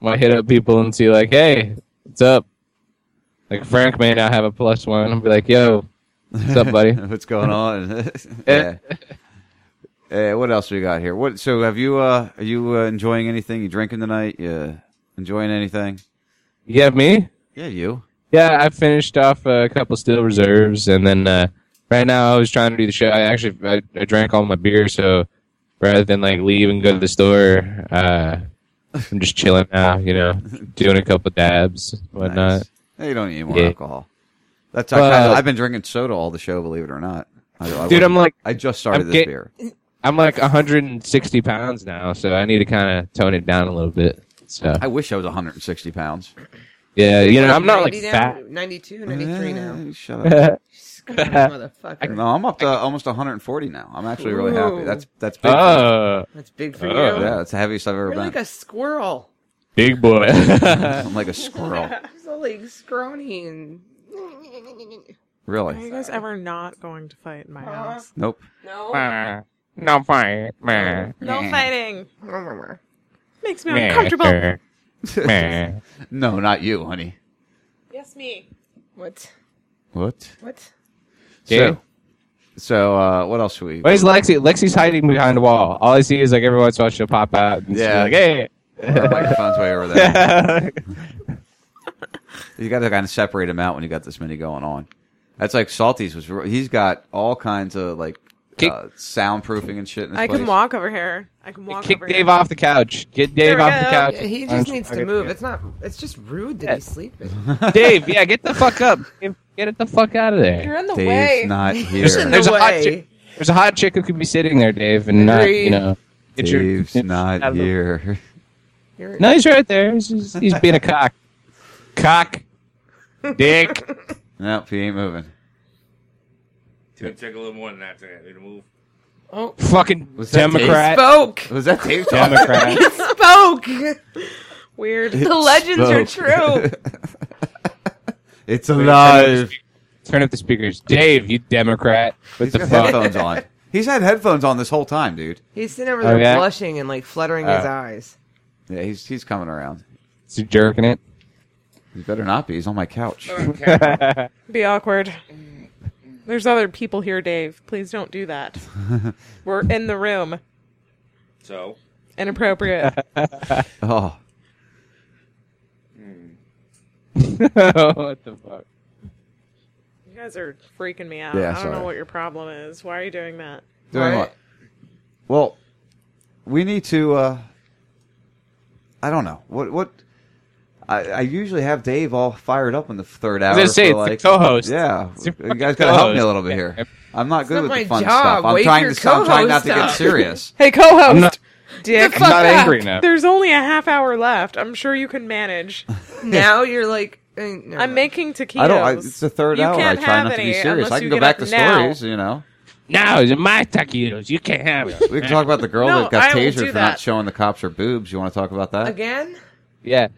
I Might hit up people and see like, hey, what's up? Like Frank may not have a plus one. I'll be like, yo, what's up, buddy? What's going on? yeah. Eh, what else we got here? What? So, have you? uh Are you uh, enjoying anything? You drinking tonight? You enjoying anything? You have me? Yeah, you. Yeah, I finished off a couple steel reserves, and then uh, right now I was trying to do the show. I actually I, I drank all my beer, so rather than like leave and go to the store, uh, I'm just chilling now. You know, doing a couple dabs, whatnot. Hey, you don't need more Yeah. alcohol. That's I I've been drinking soda all the show. Believe it or not, I, I Dude, I'm like I just started I'm this get- beer. I'm like 160 pounds now, so I need to kind of tone it down a little bit. So I wish I was 160 pounds. yeah, you know, I'm not like 90 now? fat. 92, 93 now. Shut up. Motherfucker. No, I'm up to almost 140 now. I'm actually really happy. That's that's big. Oh. That's big for Oh. you. yeah, it's the heaviest I've ever You're been. like a squirrel. Big boy. I'm like a squirrel. so like scrawny and. Really? Are you guys ever not going to fight in my house? Nope. No. No fight. No fighting. Makes me Meh. uncomfortable. Meh. no, not you, honey. yes, me. What? What? What? Yeah. So, so uh, what else should we? Where's Lexi? Lexi's hiding behind the wall. All I see is like every once in a while she'll pop out. And Yeah. yeah. Like, hey. The microphone's way over there. you got to kind of separate them out when you got this many going on. That's like Salty's was. re- He's got all kinds of like uh, soundproofing and shit. In his I can walk over here. I can walk over here. Kick over Dave here. off the couch. Get Dave we off the couch. Yeah, he Why don't just needs to fucking- move. It's not. It's just rude that Yeah. he's sleeping. Dave, yeah, get the fuck up. Get get the fuck out of there. You're in the Dave's way. not You're here. in There's the a hot chick. There's a hot chick who could be sitting there, Dave, and not you know. Get your- Dave's not out of the- here. You're- No, he's right there. He's, just, he's being a cock. Cock. Dick. Nope, he ain't moving. It's gonna take a little more than that to get me to move. Oh, Fucking Was that Dave? Democrat. spoke. Was that Dave talking? Democrat. Spoke. Weird. The legends are true. it's Wait, alive. Turn up the speakers. Dave, you Democrat. What He's the got fuck? headphones on. He's had headphones on this whole time, dude. He's sitting over Oh, there yeah? blushing and like fluttering his Oh. eyes. Yeah, he's he's coming around. Is he jerking it? He better not be. He's on my couch. Be awkward. There's other people here, Dave. Please don't do that. We're in the room. So, Inappropriate. oh, what the fuck? You guys are freaking me out. Yeah, I don't know what your problem is. Why are you doing that? doing Right. what? Well, we need to. uh I don't know what what. I, I usually have Dave all fired up in the third hour. was gonna say, for, it's the co-host. Yeah, It's you guys got to help me a little bit here. I'm not good not with the fun job. stuff. I'm Wait trying for to. I'm trying not to get serious. Hey, co-host. I'm not- Dick. I'm not angry now. There's only a half hour left. I'm sure you can manage. now you're like. eh, never I'm mind. making taquitos. I don't. I, it's the third You hour. I can't try not to be serious. I can go back to now. stories. You know, No, it's my taquitos. You can't have it. we can talk about the girl No, that got I tasered for not showing the cops her boobs. You want to talk about that? Again? Yeah.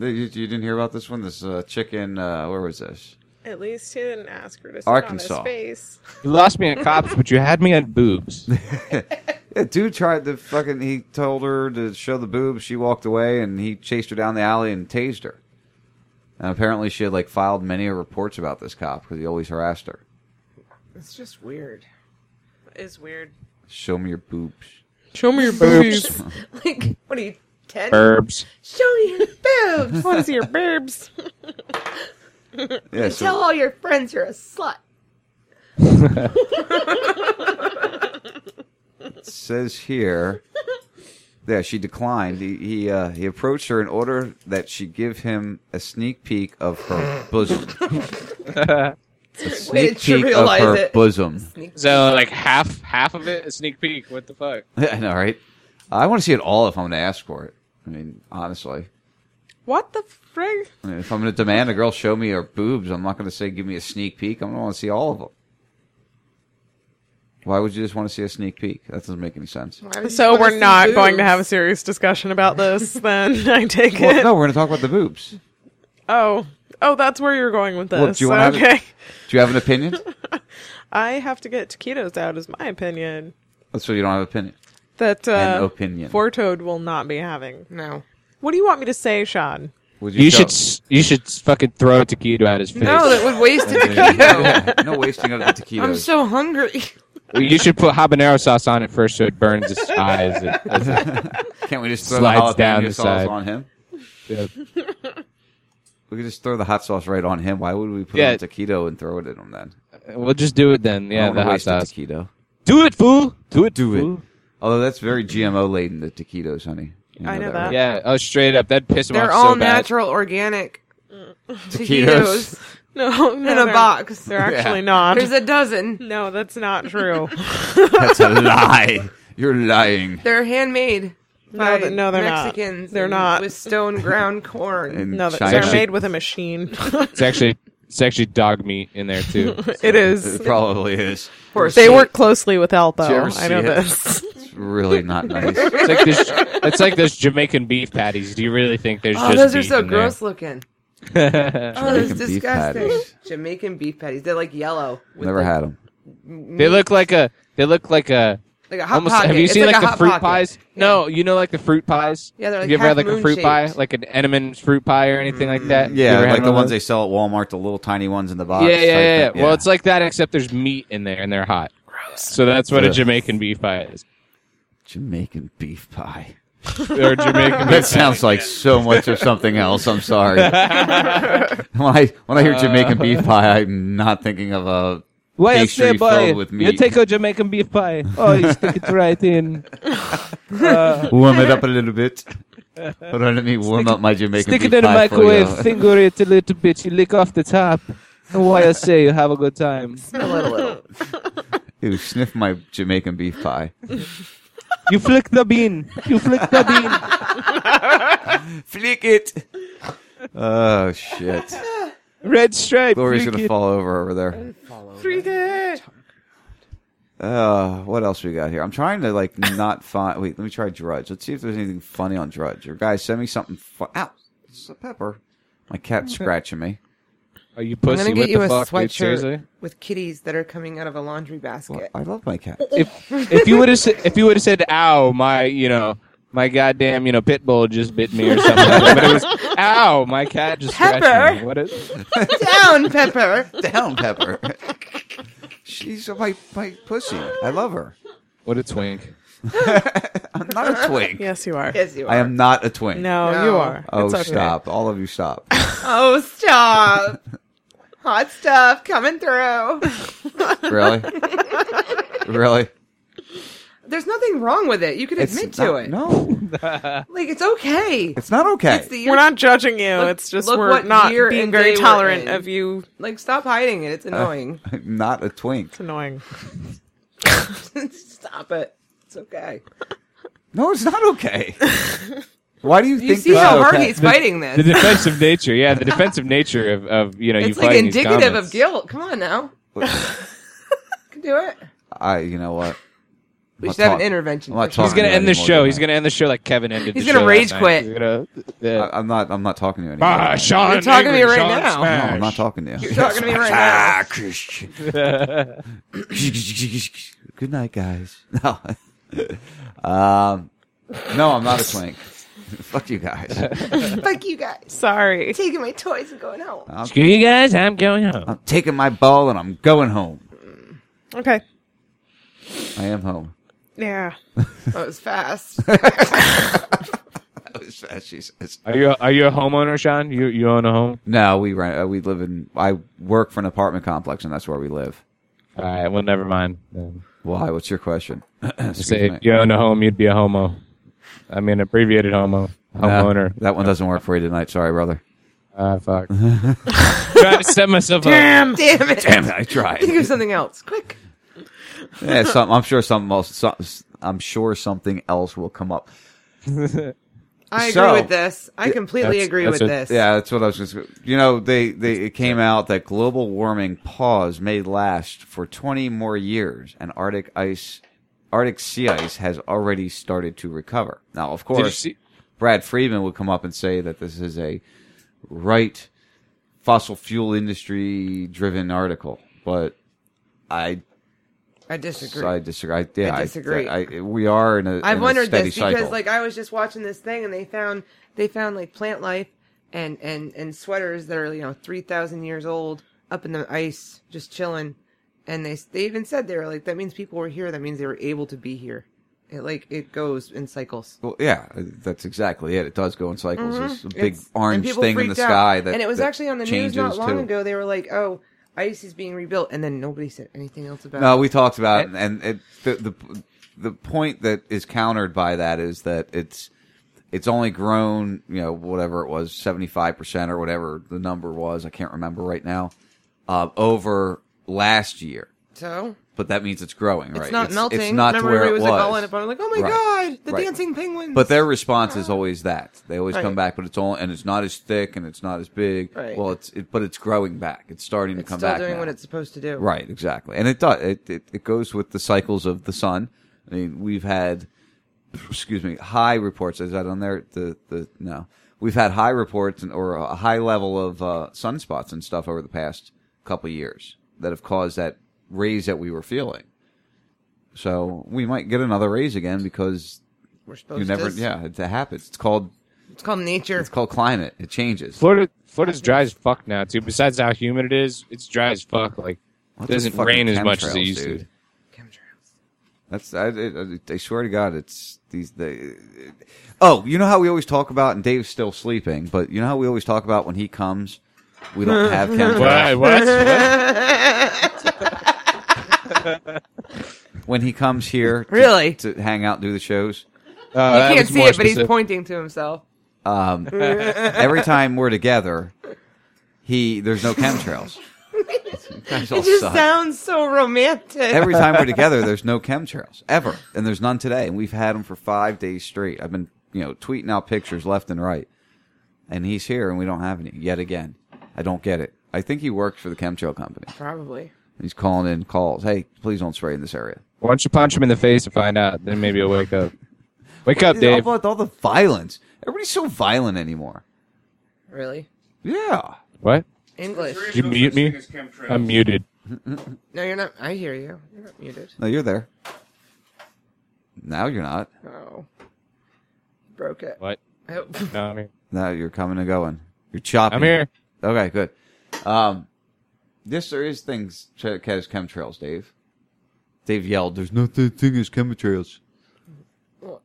You, you didn't hear about this one? This uh, chicken. Uh, where was this? At least he didn't ask her to sit Arkansas. on his face. You lost me at cops, but you had me at boobs. Yeah, dude tried to fucking. He told her to show the boobs. She walked away, and he chased her down the alley and tased her. And apparently, she had like filed many reports about this cop because he always harassed her. It's just weird. It is weird. Show me your boobs. Show me your boobs. like, what are you, 10? Burbs. Show me your boobs. Want to see your boobs? Yeah, And so- Tell all your friends you're a slut. It says here. Yeah, she declined. He he, uh, he approached her in order that she give him a sneak peek of her bosom. a sneak to peek of realize her it. bosom. So like half half of it a sneak peek. What the fuck? I know, right? I want to see it all if I'm going to ask for it. I mean, honestly. What the frig? I mean, if I'm going to demand a girl show me her boobs, I'm not going to say give me a sneak peek. I'm going to want to see all of them. Why would you just want to see a sneak peek? That doesn't make any sense. So we're not going to have a serious discussion about this. Then I take Well, it. no, we're going to talk about the boobs. Oh, oh, that's where you're going with this. Well, do you want to okay. have, Do you have an opinion? I have to get taquitos out. Is my opinion. That's so you don't have an opinion. That uh, An opinion. Four Toad will not be having. No. What do you want me to say, Sean? Would You should s- you should s- fucking throw a taquito at his face. No, that would waste a Yeah, taquito. no wasting of the taquitos. I'm so hungry. You should put habanero sauce on it first so it burns his eyes. it Can't we just throw the slides down the sauce side. on him? Yeah. We could just throw the hot sauce right on him. Why would we put Yeah. on taquito and throw it at him then? We'll just do it then. I Yeah, don't the wanna hot waste sauce. taquito. Do it, fool. Do it, Do fool. It. Although that's very GMO laden, the taquitos, honey. You I know that. right? Yeah. Oh, straight up, that piss him They're off all so bad. natural, organic Taquitos. taquitos. No, no, in a they're- box. They're actually not. There's a dozen. No, that's not true. That's a lie. You're lying. They're handmade. by No, th- no, they're not. Mexicans. They're and not. with stone ground corn. In no, they're China. they're made with a machine. It's actually it's actually dog meat in there too. it is. It probably is. They work closely with Alpo. Did you ever I see know it? this. It's really not nice. It's like this. It's like those Jamaican beef patties. Do you really think there's Oh, just those are so in there? gross looking. Oh, that's Jamaican beef disgusting. patties. Jamaican beef patties. They're like yellow. with Never like had them. They look like a. They look like a. Like a hot almost, pocket. Have you It's seen like like, the fruit pocket. pies? No, you know like the fruit pies. Yeah, they're like Have you ever had like a moon fruit pie, like an Entenmann's fruit pie or anything like that? Mm, yeah, like the ones those? they sell at Walmart, the little tiny ones in the box. Yeah, yeah, yeah, yeah. Well, it's like that except there's meat in there and they're hot. Gross. So that's what a Jamaican beef pie is. Jamaican beef pie. Or Jamaican that beef sounds like so much of something else. I'm sorry. when I when I hear Jamaican beef pie, I'm not thinking of a Why you pastry say, boy? filled with meat. You take a Jamaican beef pie. Oh, you stick it right in. Uh, warm it up a little bit. Hold on, let me warm up my Jamaican Stick beef it in the pie for microwave, you. finger it a little bit, you lick off the top. And why I say you have a good time. Smell it a little. Ew, sniff my Jamaican beef pie. You flick the bean. You flick the bean. Flick it. Oh shit! Red stripe. Glory's flick gonna it. fall over over there. Freak it. Uh, what else we got here? I'm trying to like not find. Wait, let me try Drudge. Let's see if there's anything funny on Drudge. Or guys, send me something. Fu- Ow, it's a pepper. My cat's scratching me. Are you I'm gonna what get you a fuck, dude? sweatshirt Seriously? with kitties that are coming out of a laundry basket. I love my cat. If if you would have if you would have said, "Ow, my you know my goddamn you know pit bull just bit me" or something, but it was, "Ow, my cat just scratched Pepper. me." What is? Down, Pepper. Down, Pepper. She's my my pussy. I love her. What a twink. I'm not a twink. Yes, you are. Yes, you are. I am not a twink. No, No. you are. Oh, it's okay. stop! All of you, stop. Oh, stop. Hot stuff coming through. really? really? There's nothing wrong with it. You can It's admit to not- it. No, Like, it's okay. it's not okay. It's the We're not judging you. Look- it's just look we're what not year being and very we're tolerant in. of you. Like, stop hiding it. It's Uh, annoying. not a twink. It's annoying. stop it. It's okay. No, it's not okay. Why do you, You think see this how is hard okay? he's fighting this. The defensive nature, yeah, the defensive nature of, of you know you it's like fighting indicative comments. of guilt. Come on now. can do it. I, you know what? We I'm should have an intervention I'm not. He's gonna end the show. He's gonna end the show like Kevin ended. He's the gonna show rage quit. He's gonna, yeah. I, I'm not. I'm not talking to you anymore. Ah, Sean, You're talking to me right Sean now. no, I'm not talking to you. You're talking to me right Ah, now. Christian. Good night, guys. No, um, no, I'm not a twink. Fuck you guys. Fuck you guys. Sorry. Taking my toys and going home. I'm, Screw you guys. I'm going home. I'm taking my ball and I'm going home. Okay. I am home. Yeah. That was fast. That was fast, she says. Are you are you a homeowner, Sean? You you own a home? No, we rent. Uh, we live in. I work for an apartment complex, and that's where we live. All right. Well, never mind. then. Why? What's your question? Excuse Say me. if you own a home, you'd be a homo. I mean, abbreviated homo. No, Homeowner. that one doesn't work for you tonight. Sorry, brother. Ah, fuck. Trying to set myself up. Damn it. Damn it! I tried. Think of something else. Quick. yeah, some, I'm sure something else. Some, I'm sure something else will come up. I agree So- with this. I completely That's- agree that's with a- this. Yeah, that's what I was just. You know, they, they it came out that global warming pause may last for 20 more years, and Arctic ice, Arctic sea ice has already started to recover. Now, of course, see? Brad Friedman would come up and say that this is a right fossil fuel industry driven article, but I I disagree. I disagree. I, yeah, I disagree. I, I, we are in a, I've in a wondered steady this because cycle. like I was just watching this thing and they found they found like plant life and and and sweaters that are you know three thousand years old up in the ice just chilling, and they they even said they were like that means people were here. That means they were able to be here. It like it goes in cycles. Well, yeah, that's exactly it. It does go in cycles. Mhm. There's a big It's- orange thing in the out. sky that and it was that actually on the news changes not long too. ago. They were like, "Oh, ice is being rebuilt," and then nobody said anything else about No, it. we talked about it, and it, the the the point that is countered by that is that it's it's only grown, you know, whatever it was, seventy five percent or whatever the number was. I can't remember right now. Uh, over last year, so. but that means it's growing, right? It's not melting. It's not to Remember where it was, was. like all in it, but I'm like, "Oh my Right. god, the Right. dancing penguins!" But their response is always that they always Right. come back, but it's all and it's not as thick and it's not as big. Right. Well, it's it, but it's growing back. It's starting it's to come still back. doing now. what it's supposed to do. Right, exactly, and it does. It, it it goes with the cycles of the sun. I mean, we've had, excuse me, high reports. Is that on there? The the no, we've had high reports and, or a high level of uh, sunspots and stuff over the past couple years that have caused that raise that we were feeling. So we might get another raise again because We're you supposed never. to. Yeah, it happens. It's called It's called nature. it's called climate. It changes. Florida, Florida's dry as fuck now too. Besides how humid it is, it's dry as fuck. Like it doesn't rain as much as it used dude? to. That's I, I, I swear to God, it's these the. Oh, you know how we always talk about, and Dave's still sleeping, but you know how we always talk about when he comes, we don't have chemtrails. What? when he comes here, to, Really? to hang out, and do the shows. you can't see it, but he's pointing to himself. Um, every time we're together, he there's no chemtrails. You guys all It just suck. sounds so romantic. Every time we're together, there's no chemtrails ever, and there's none today. And we've had them for five days straight. I've been, you know, tweeting out pictures left and right, and he's here, and we don't have any yet again. I don't get it. I think he works for the chemtrail company. Probably. He's calling in calls. Hey, please don't spray in this area. Why don't you punch him in the face and find out? Then maybe he'll wake up. Wake up, Dave. All, all the violence. Everybody's so violent anymore. Really? Yeah. What? English. You mute me? I'm muted. No, you're not. I hear you. You're not muted. No, you're there. Now you're not. Oh. Broke it. What? Oh. No, I'm here. Now you're coming and going. You're chopping. I'm here. Okay, good. Um, yes, there is things to as chemtrails, Dave. Dave yelled, "There's no th- thing as chemtrails." Well,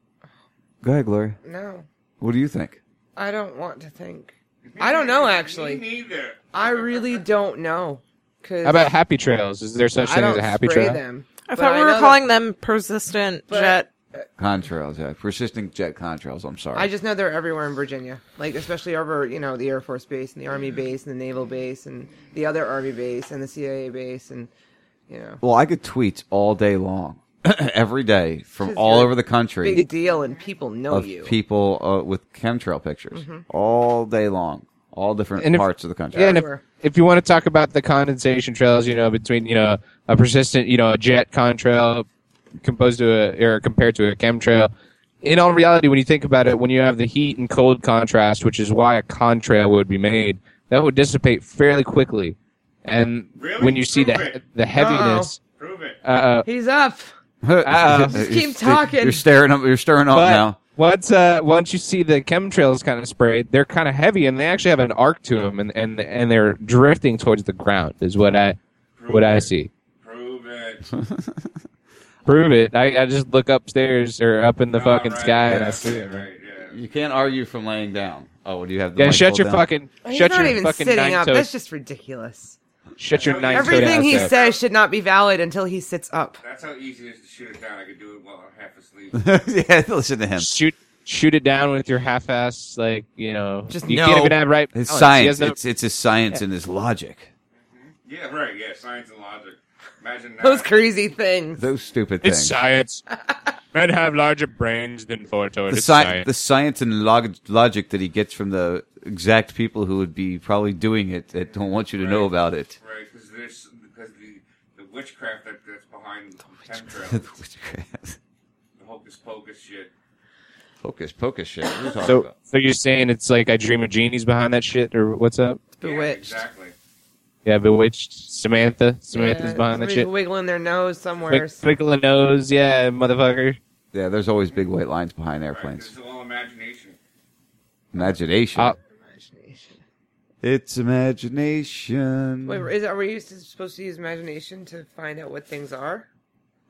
Go ahead, Gloria. no, What do you think? I don't want to think. I don't know actually. Me neither. I really don't know. Cause How about happy trails? Is there such I thing as don't a happy spray trail? them. I But thought we know were that- calling them persistent But- jet. Contrails, yeah, persistent jet contrails. I'm sorry. I just know they're everywhere in Virginia, like especially over you know the Air Force base and the Army base and the Naval base and the other Army base and the CIA base and you know. well, I get tweets all day long, every day from 'Cause all over the country. Big deal, and people know of you. people uh, with chemtrail pictures Mhm. all day long, all different And if- parts of the country. Yeah, and if, if you want to talk about the condensation trails, you know, between you know a persistent, you know, a jet contrail composed to a or compared to a chemtrail. In all reality, when you think about it, when you have the heat and cold contrast, which is why a contrail would be made, that would dissipate fairly quickly. And when you see the the heaviness, Prove it. uh, He's up. Uh, Just keep talking. You're staring up. You're staring up But now. Once uh, once you see the chemtrails kind of sprayed, they're kind of heavy and they actually have an arc to them, and, and and they're drifting towards the ground. Is what I what I see. Prove it. Prove it. I, I just look upstairs or up in the fucking sky and I see it. man. You can't argue from laying down. Oh, do you have? The Yeah, shut your down? fucking He's shut not your even fucking sitting up. toes. That's just ridiculous. Shut your nine Everything he toes. says should not be valid until he sits up. That's how easy it is to shoot it down. I could do it while I'm half asleep. yeah, listen to him. Shoot shoot it down with your half-ass like you know. Just you no. can't even have right. It's balance. Science. no- It's it's his science Yeah. and his logic. yeah, right. Yeah, science and logic. Imagine that. Those crazy things. Those stupid things. It's things. science. Men have larger brains than foretold. the, It's sci- science. the science and log- logic that he gets from the exact people who would be probably doing it that don't want you to know about it. Right, because there's because the the witchcraft that, that's behind the The witchcraft. the hocus pocus shit. Hocus pocus shit. What are you talking So, about? so you're saying it's like I dream of genies behind that shit, or what's up? Bewitched. exactly. Yeah, bewitched Samantha. Samantha's Yeah, behind that somebody's shit. wiggling their nose somewhere. Twick- Twinkle a nose, yeah, motherfucker. Yeah, there's always big white lines behind airplanes. It's all imagination. Imagination. Uh, it's imagination. Wait, is are we used to, supposed to use imagination to find out what things are?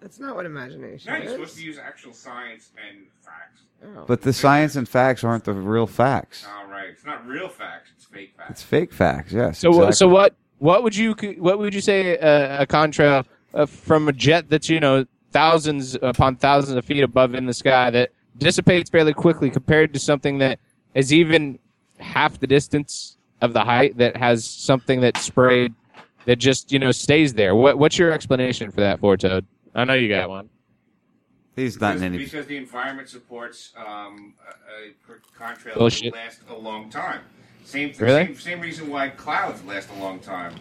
That's not what imagination No, you're is. supposed to use actual science and facts. Oh. But the science and facts aren't the real facts. All right, it's not real facts; it's fake facts. It's fake facts. Yes. So, exactly. so what? What would you what would you say uh, a contrail uh, from a jet that's you know thousands upon thousands of feet above in the sky that dissipates fairly quickly compared to something that is even half the distance of the height that has something that's sprayed that just you know stays there. What what's your explanation for that, for Toad? I know you got one. He's not because, in any. because the environment supports um, a, a contrail Bullshit. to last a long time. Same, Really? same same reason why clouds last a long time.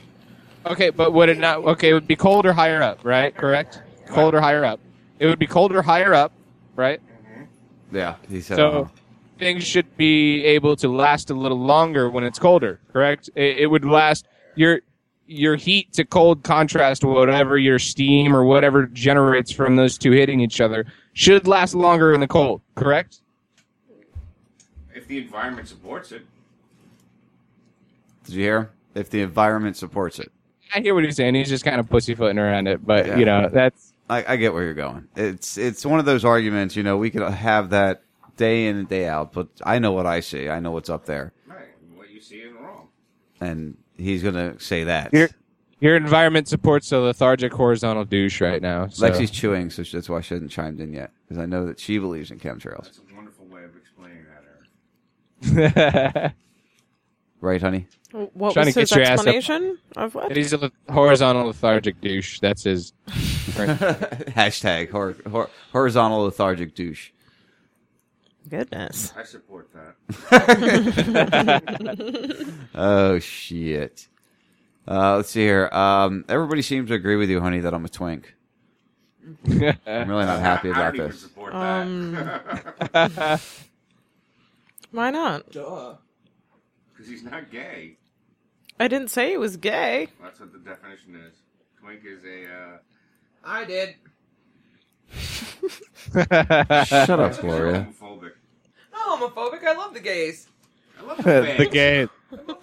Okay, but would it not? Okay, it would be colder higher up, right? Correct. Colder higher up. It would be colder higher up, right? Yeah, he said. So uh-huh. things should be able to last a little longer when it's colder, correct? It, it would last your your heat to cold contrast, whatever your steam or whatever generates from those two hitting each other, should last longer in the cold, correct? If the environment supports it. Did you hear? If the environment supports it. I hear what he's saying. He's just kind of pussyfooting around it, but Yeah. you know that's I, I get where you're going. It's it's one of those arguments. You know, we could have that day in and day out, but I know what I see. I know what's up there, Right. What you see is wrong. and he's gonna say that. your your environment supports a lethargic horizontal douche right now. So. Lexi's chewing, so that's why she hasn't chimed in yet, because I know that she believes in chemtrails. That's a wonderful way of explaining that, Eric. Right, honey? What Trying was to his get your ass up. explanation of what? He's a horizontal lethargic douche. That's his. Hashtag hor- hor- horizontal lethargic douche. Goodness. I support that. oh shit. Uh, let's see here. Um, everybody seems to agree with you, honey, that I'm a twink. I'm really not happy I about don't even this. support Um, that. Why not? Duh. Because he's not gay. I didn't say he was gay. That's what the definition is. Twink is a. Uh, I did. Shut up, Gloria. Homophobic. Not homophobic. I love the gays. I love the gays. the fags.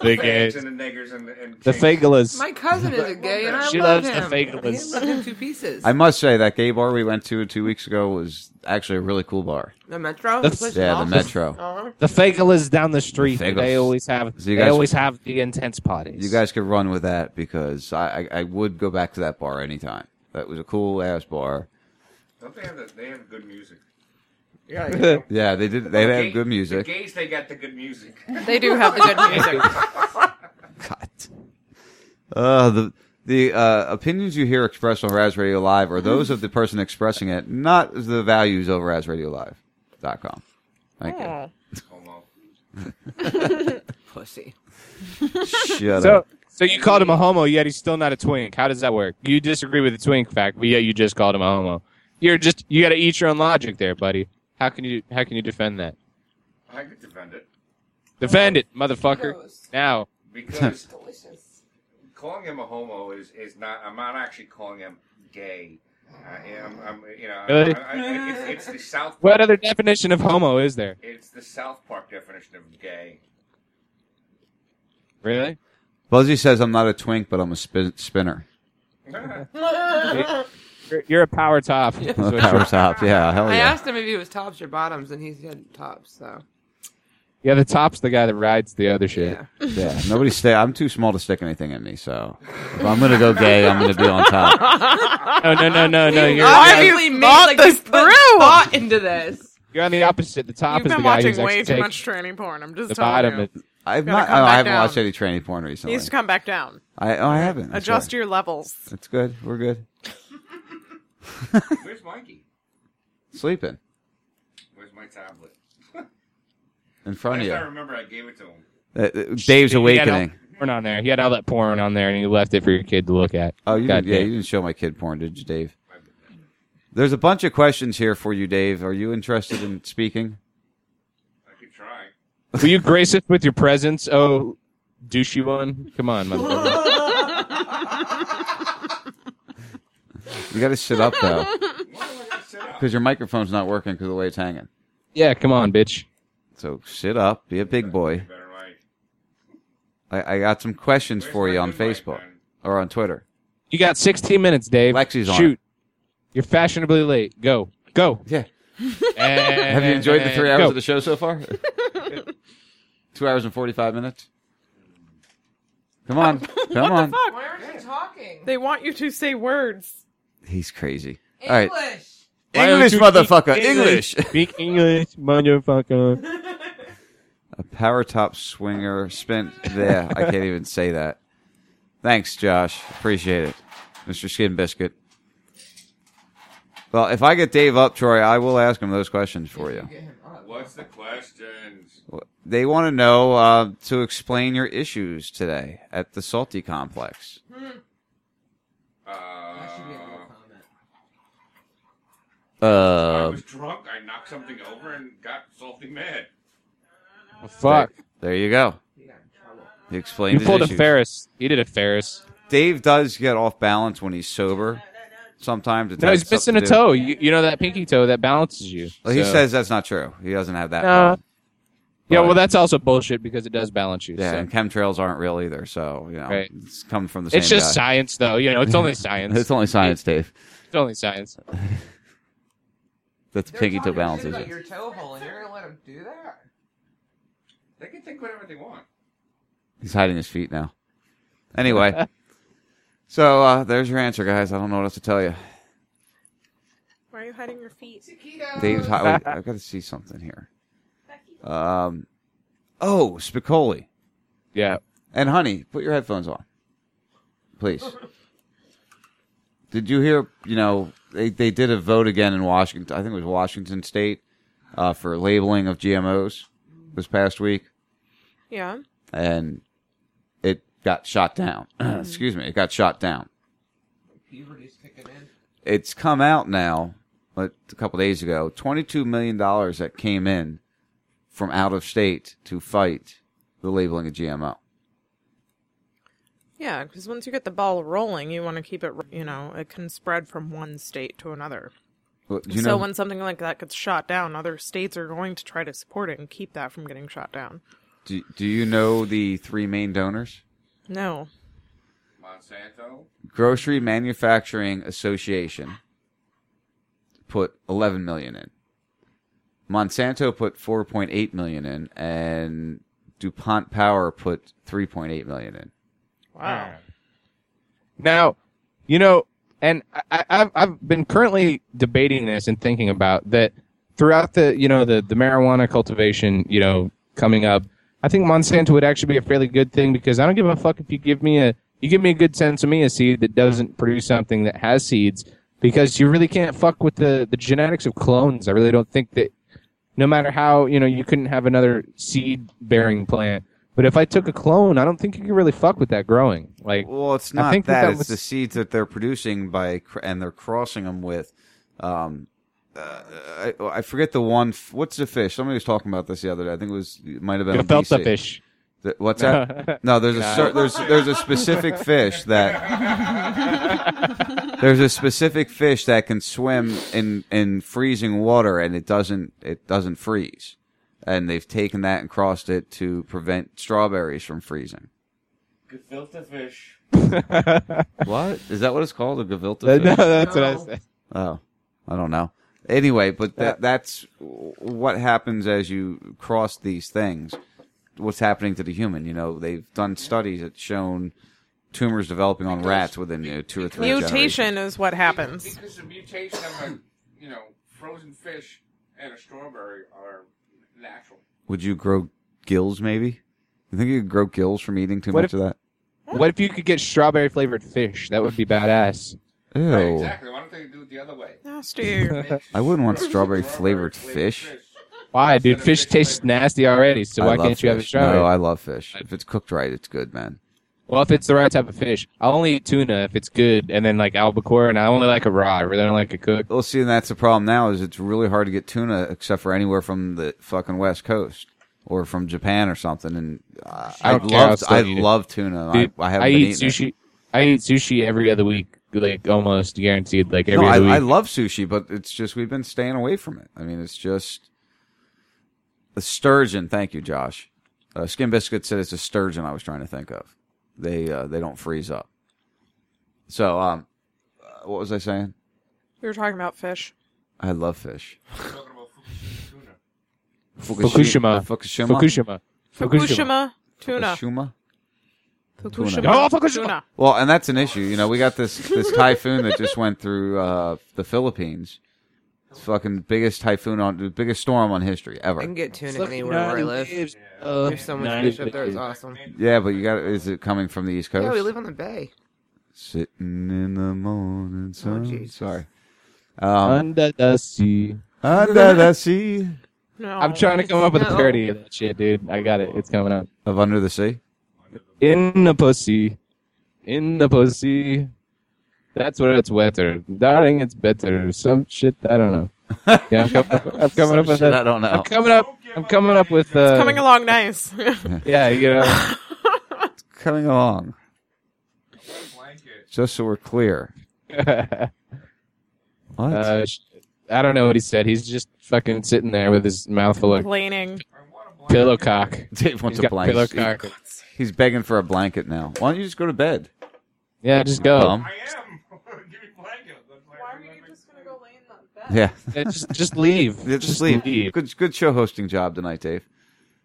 Gay, the fags gays, and the niggers and the, and the fagulas. My cousin is a gay, and I She love loves the him. fagulas. I love him two pieces. I must say that gay bar we went to two weeks ago was actually a really cool bar. The Metro. The- The place is yeah, the awesome. Metro. Uh-huh. The fagulas down the street. Fagulas. They always have. So you they guys- always have the intense parties. You guys could run with that because I, I, I would go back to that bar anytime. That was a cool ass bar. Don't they have the, They have good music. Yeah. Yeah, they did. They The had gay- good music. The gays, they got the good music. They do have the good music. Uh, the the uh, opinions you hear expressed on Raz Radio Live are those of the person expressing it, not the values of RazRadioLive.com. Thank you. Oh. Pussy. Shut so, up. so you called him a homo, yet he's still not a twink. How does that work? You disagree with the twink fact, but yet you just called him a homo. You're just you got to eat your own logic there, buddy. How can you how can you defend that? I could defend it Defend it, motherfucker. Now. because calling him a homo is, is not. I'm not actually calling him gay. I am. I'm, you know. Really? I, I, it's, it's the South. What other definition of homo is there? It's the South Park definition of gay. Really? Buzzy says I'm not a twink, but I'm a spin- spinner. You're, you're a power top. is what Power you're- top, yeah, hell I yeah. asked him if he was tops or bottoms, and he said tops. So Yeah, the top's the guy that rides the other shit. Yeah, nobody stay. I'm too small to stick anything in me, so if I'm gonna go gay, I'm gonna be on top. No, no, no, no, no. You're, obviously made thought like this you put through? thought into this. you're on the opposite. The top You've is the been guy watching who's way actually too taking much tranny porn. I'm just the telling bottom. you. is- I've Gotta not. come oh, I haven't down. watched any tranny porn He recently. needs to come back down. I oh, I haven't. That's Adjust right. your levels. It's good. We're good. Where's Mikey? Sleeping Where's my tablet? in front of you. I remember, I gave it to him. Uh, uh, Dave's He had awakening. that porn on there. He had all that porn on there, and he left it for your kid to look at. Oh, you God didn't, yeah, you didn't show my kid porn, did you, Dave? There's a bunch of questions here for you, Dave. Are you interested in speaking? I could try. Will you grace us with your presence? Oh, douchey one. Come on, motherfucker. You got to sit up though, because your microphone's not working because the way it's hanging. Yeah, come on, bitch. So sit up, be a big boy. I, I got some questions for you on Facebook or on Twitter. You got 16 minutes, Dave. Lexi's on Shoot. You're fashionably late. Go. Go. Yeah. And Have you enjoyed the three hours go. of the show so far? Two hours and forty-five minutes. Come on, come on. Why aren't you talking? They want you to say words. He's crazy. All right, English. Why English, motherfucker, speak English. Speak English, motherfucker. A power top swinger spent there. I can't even say that. Thanks, Josh. Appreciate it, Mr. Skin Biscuit. Well, if I get Dave up, Troy, I will ask him those questions for you. What's the questions? They want to know uh, to explain your issues today at the Salty Complex. I Uh, was drunk. I knocked something over and got salty mad. Fuck. There you go. He explained You his pulled a. Ferris. You did a Ferris. Dave does get off balance when he's sober. Sometimes it No, he's missing a to toe. You, you know that pinky toe that balances you. Well, he So- says that's not true. He doesn't have that. No. Yeah, well, that's also bullshit because it does balance you. yeah, so. and chemtrails aren't real either. So you know, Right. it's coming from the same. It's just guy. science, though. You know, it's only science. it's only science, Dave. It's only science. That's They're pinky toe talking shit balances about it. your toe hole, and you're gonna let them do that? They can think whatever they want. He's hiding his feet now. Anyway, so uh, there's your answer, guys. I don't know what else to tell you. Why are you hiding your feet? Dave's hi- wait, I've got to see something here. Um, oh, Spicoli. Yeah. And honey, put your headphones on, please. Did you hear? You know, they they did a vote again in Washington. I think it was Washington State uh, for labeling of GMOs this past week, Yeah. and it got shot down. Excuse me, it got shot down. Puberty's kicking in. it's come out now, like a couple days ago, twenty-two million dollars that came in from out of state to fight the labeling of GMO. Yeah, because once you get the ball rolling, you want to keep it, you know, it can spread from one state to another. Well, do you so know- when something like that gets shot down, other states are going to try to support it and keep that from getting shot down. Do, do you know the three main donors? No. Monsanto. Grocery Manufacturing Association put 11 million in. Monsanto put 4.8 million in, and DuPont Power put 3.8 million in. Wow. Um, now, you know, and I, I've I've been currently debating this and thinking about that throughout the you know the the marijuana cultivation you know coming up. I think Monsanto would actually be a fairly good thing because I don't give a fuck if you give me a you give me a good sinsemilla seed that doesn't produce something that has seeds because you really can't fuck with the the genetics of clones. I really don't think that no matter how you know you couldn't have another seed bearing plant. But if I took a clone, I don't think you could really fuck with that growing. Like, Well, it's not I not think that. that it's was- the seeds that they're producing by, and they're crossing them with. Um, uh, I, I forget the one. What's the fish? Somebody was talking about this the other day. I think it was. It might have been. on Gefilte BC. fish. The- what's that? no, there's a cer- there's there's a specific fish that there's a specific fish that can swim in in freezing water and it doesn't it doesn't freeze, and they've taken that and crossed it to prevent strawberries from freezing. Gefilte fish. What is that? What it's called? A gefilte uh, No, fish? that's what I said. Oh, I don't know. Anyway, but that that's what happens as you cross these things. What's happening to the human? You know, they've done studies that shown tumors developing on rats within you know, two or three Mutation is what happens. Because the mutation of a, you know, frozen fish and a strawberry are natural. Would you grow gills? Maybe. You think you could grow gills from eating too What much if- of that? What if you could get strawberry flavored fish? That would be badass. Ew. Right, exactly. Why don't they do it the other way? Nasty. I wouldn't want strawberry flavored fish. Why, dude? Fish tastes nasty already, so I why love can't you have a fish. strawberry? No, I love fish. If it's cooked right, it's good, man. Well, if it's the right type of fish, I'll only eat tuna if it's good, and then like albacore, and I only like a raw. I really don't like a cook. Well, see, and that's the problem now is it's really hard to get tuna except for anywhere from the fucking west coast or from Japan or something. And uh, I I love I love tuna. Dude, I, I I eat sushi. It. I eat sushi every other week, like almost guaranteed. Like every no, I, other week. I love sushi, but it's just we've been staying away from it. I mean, it's just a sturgeon. Thank you, Josh. Uh, Skin Biscuit said it's a sturgeon. I was trying to think of. They uh, they don't freeze up. So, um, uh, what was I saying? We were talking about fish. I love fish. Fukushima. Fukushima. Fukushima. Fukushima tuna. Fukushima. Fukushima Oh, Fukushima. tuna. Well, and that's an issue. You know, we got this this typhoon that just went through uh, the Philippines. It's fucking biggest typhoon on the biggest storm on history ever. I can get tuna Look, anywhere where I live. waves. Uh, There's so much fish up there. It's awesome. Yeah, but you got is it coming from the East Coast? Yeah, we live on the bay. Sitting in the morning sun. Jesus. Sorry. Um, Under the sea. under the sea No. I'm trying to come up with a No. parody of that shit, dude. I got it. It's coming up. of under the sea. In the pussy. In the pussy. That's where it's wetter. Darling, it's better. Some shit, I don't know. Yeah, I'm coming up, I'm coming up with shit that. I don't know. I'm coming up. I'm coming up with. Uh, It's coming along nice. Yeah, you know. It's coming along. Just so we're clear. What? uh, I don't know what he said. He's just fucking sitting there with his mouth full of Complaining. pillow cock. Dave wants He's a got pillow cock. He's begging for a blanket now. Why don't you just go to bed? Yeah, just go. Bum. Why are you just gonna go lay in that bed? Yeah. Yeah, just just leave. Yeah, just, leave. Good, good show hosting job tonight, Dave.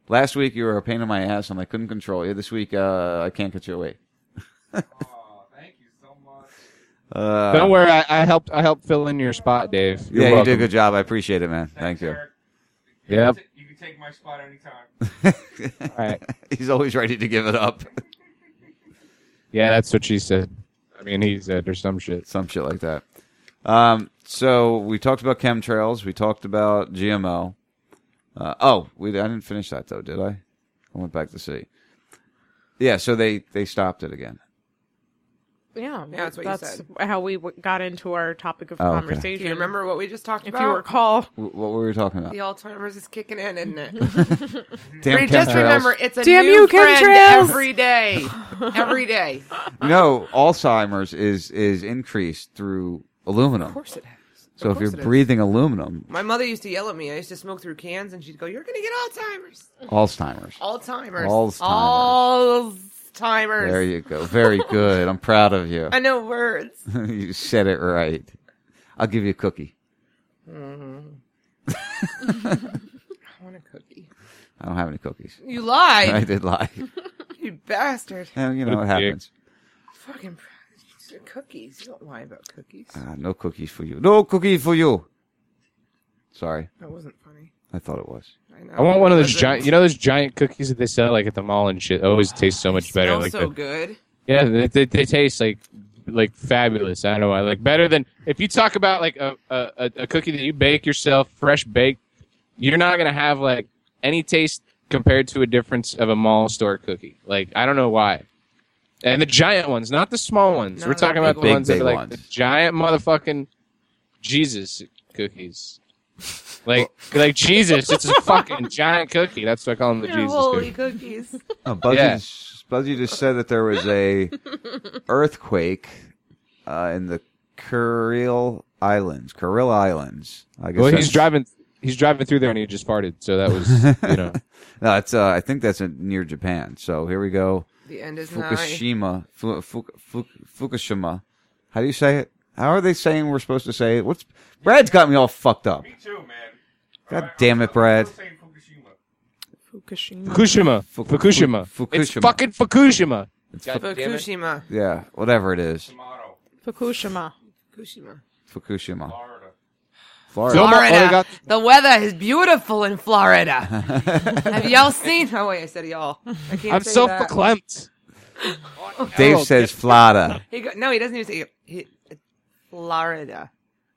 Last week you were a pain in my ass and I couldn't control you. This week uh, I can't get you away. Oh, thank you so much. Uh, Don't worry, I, I helped. I helped fill in your spot, Dave. You're yeah, you welcome. did a good job. I appreciate it, man. Thank you. Yep. You can take my spot anytime. All right. He's always ready to give it up. Yeah, that's what she said. I mean, he said or some shit. Some shit like that. Um, so we talked about chemtrails. We talked about GMO. Uh, oh, we I didn't finish that though, did I? I went back to see. Yeah, so they they stopped it again. Yeah, Yeah, that's what you that's said. how we w- got into our topic of Oh, okay. conversation. Do you remember what we just talked If about? you recall, Wh- What were we talking about? The Alzheimer's is kicking in, isn't it? Damn Re- just chemtrails. remember, it's a Damn new you, friend chemtrails! every day. Every day. No, Alzheimer's is is increased through aluminum. Of course it has. So if you're course it is. breathing aluminum, My mother used to yell at me. I used to smoke through cans, and she'd go, "You're gonna get Alzheimer's." Alzheimer's. Alzheimer's. Alzheimer's. Alzheimer's. There you go. Very good. I'm proud of you. I know words. you said it right. I'll give you a cookie. Mm-hmm. I want a cookie. I don't have any cookies. You lied. I did lie. You bastard. Yeah, you know what Dick. happens. Fucking cookies. You don't lie about cookies. Ah, no cookies for you. No cookie for you. Sorry, That wasn't funny. I thought it was. I know. I want one of those Wasn't. giant. You know those giant cookies that they sell like at the mall and shit. Always taste so much better. Smells Like so the- good. Yeah, they, they, they taste like like fabulous. I don't know why. Like better than if you talk about like a, a, a- a cookie that you bake yourself, fresh baked. You're not gonna have like any taste compared to a difference of a mall store cookie. Like I don't know why. And the giant ones, not the small ones. No, We're talking about the ones. ones that are big like the giant motherfucking Jesus cookies. Like like Jesus, it's a fucking giant cookie. That's what I call them the They're Jesus holy cookie. cookies. Oh, Buzzy, Yeah. just, Buzzy just said that there was a earthquake uh, in the Kuril Islands. Kuril Islands. I guess Well, he's that's- driving. He's driving through there and he just farted. So that was, you know. no, it's. Uh, I think that's in, near Japan. So here we go. The end is. Fukushima. Fu, Fu, Fu, Fukushima. How do you say it? How are they saying we're supposed to say it? What's Brad's got me all fucked up. Me too, man. God damn it, Brad. Still saying Fukushima. Fukushima. Fukushima. Fu- Fukushima. Fu- It's Fukushima. fucking Fukushima. It's God Fu- damn it. Fukushima. Yeah, whatever it is. Fukushima. Fukushima. Fukushima. Florida. Florida. Florida. oh, got- The weather is beautiful in Florida. Have y'all seen? Oh wait, I said y'all. I can't I'm say so that. verklempt. Dave oh, says Florida. He go, no, he doesn't even say he, it's Florida.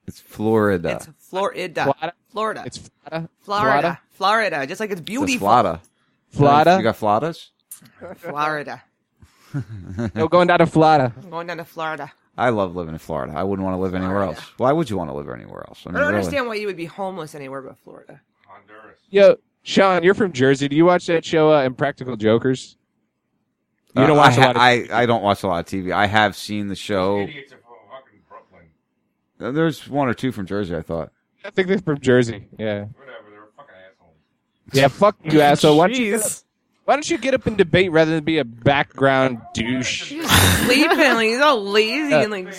It's Florida. It's Florida. Florida. Florida. It's Florida. Florida. Florida. Just like it's It's beautiful. Florida. Florida. You got Floridas? Florida. No, going down to Florida. I'm going down to Florida. I love living in Florida. I wouldn't want to live anywhere else. Why would you want to live anywhere else? I I don't really. understand why you would be homeless anywhere but Florida. Honduras. Yo, Sean, you're from Jersey. Do you watch that show, uh, Impractical Jokers? You don't Uh, watch I a lot of I, I don't watch a lot of TV. I have seen the show. Idiots are from fucking Brooklyn. Uh, There's one or two from Jersey. I thought. I think they're from Jersey. Yeah. Whatever, they're fucking assholes. Yeah, fuck you, asshole. Why don't you, get up, why don't you get up and debate rather than be a background douche? He's Sleeping, like he's all lazy Yeah. and like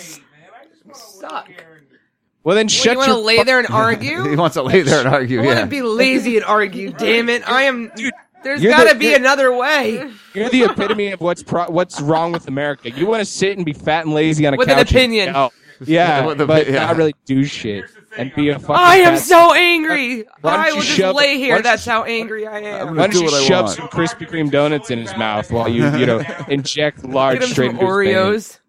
suck. Well, then What, shut you want to lay there and argue? he wants to lay there and argue. I want Yeah. to be lazy and argue. Damn it! I am. There's you're got to the- be another way. You're the epitome of what's pro- what's wrong with America. You want to sit and be fat and lazy on a With an couch. and opinion. Yell. Yeah, With a- but yeah. not really do shit and be a fucking. I am fat- so angry. Why don't I you will just shove- lay here. That's how angry I am. Why don't do you what shove want. some Krispy Kreme donuts in his mouth while you you know inject lard Get him straight some into his veins?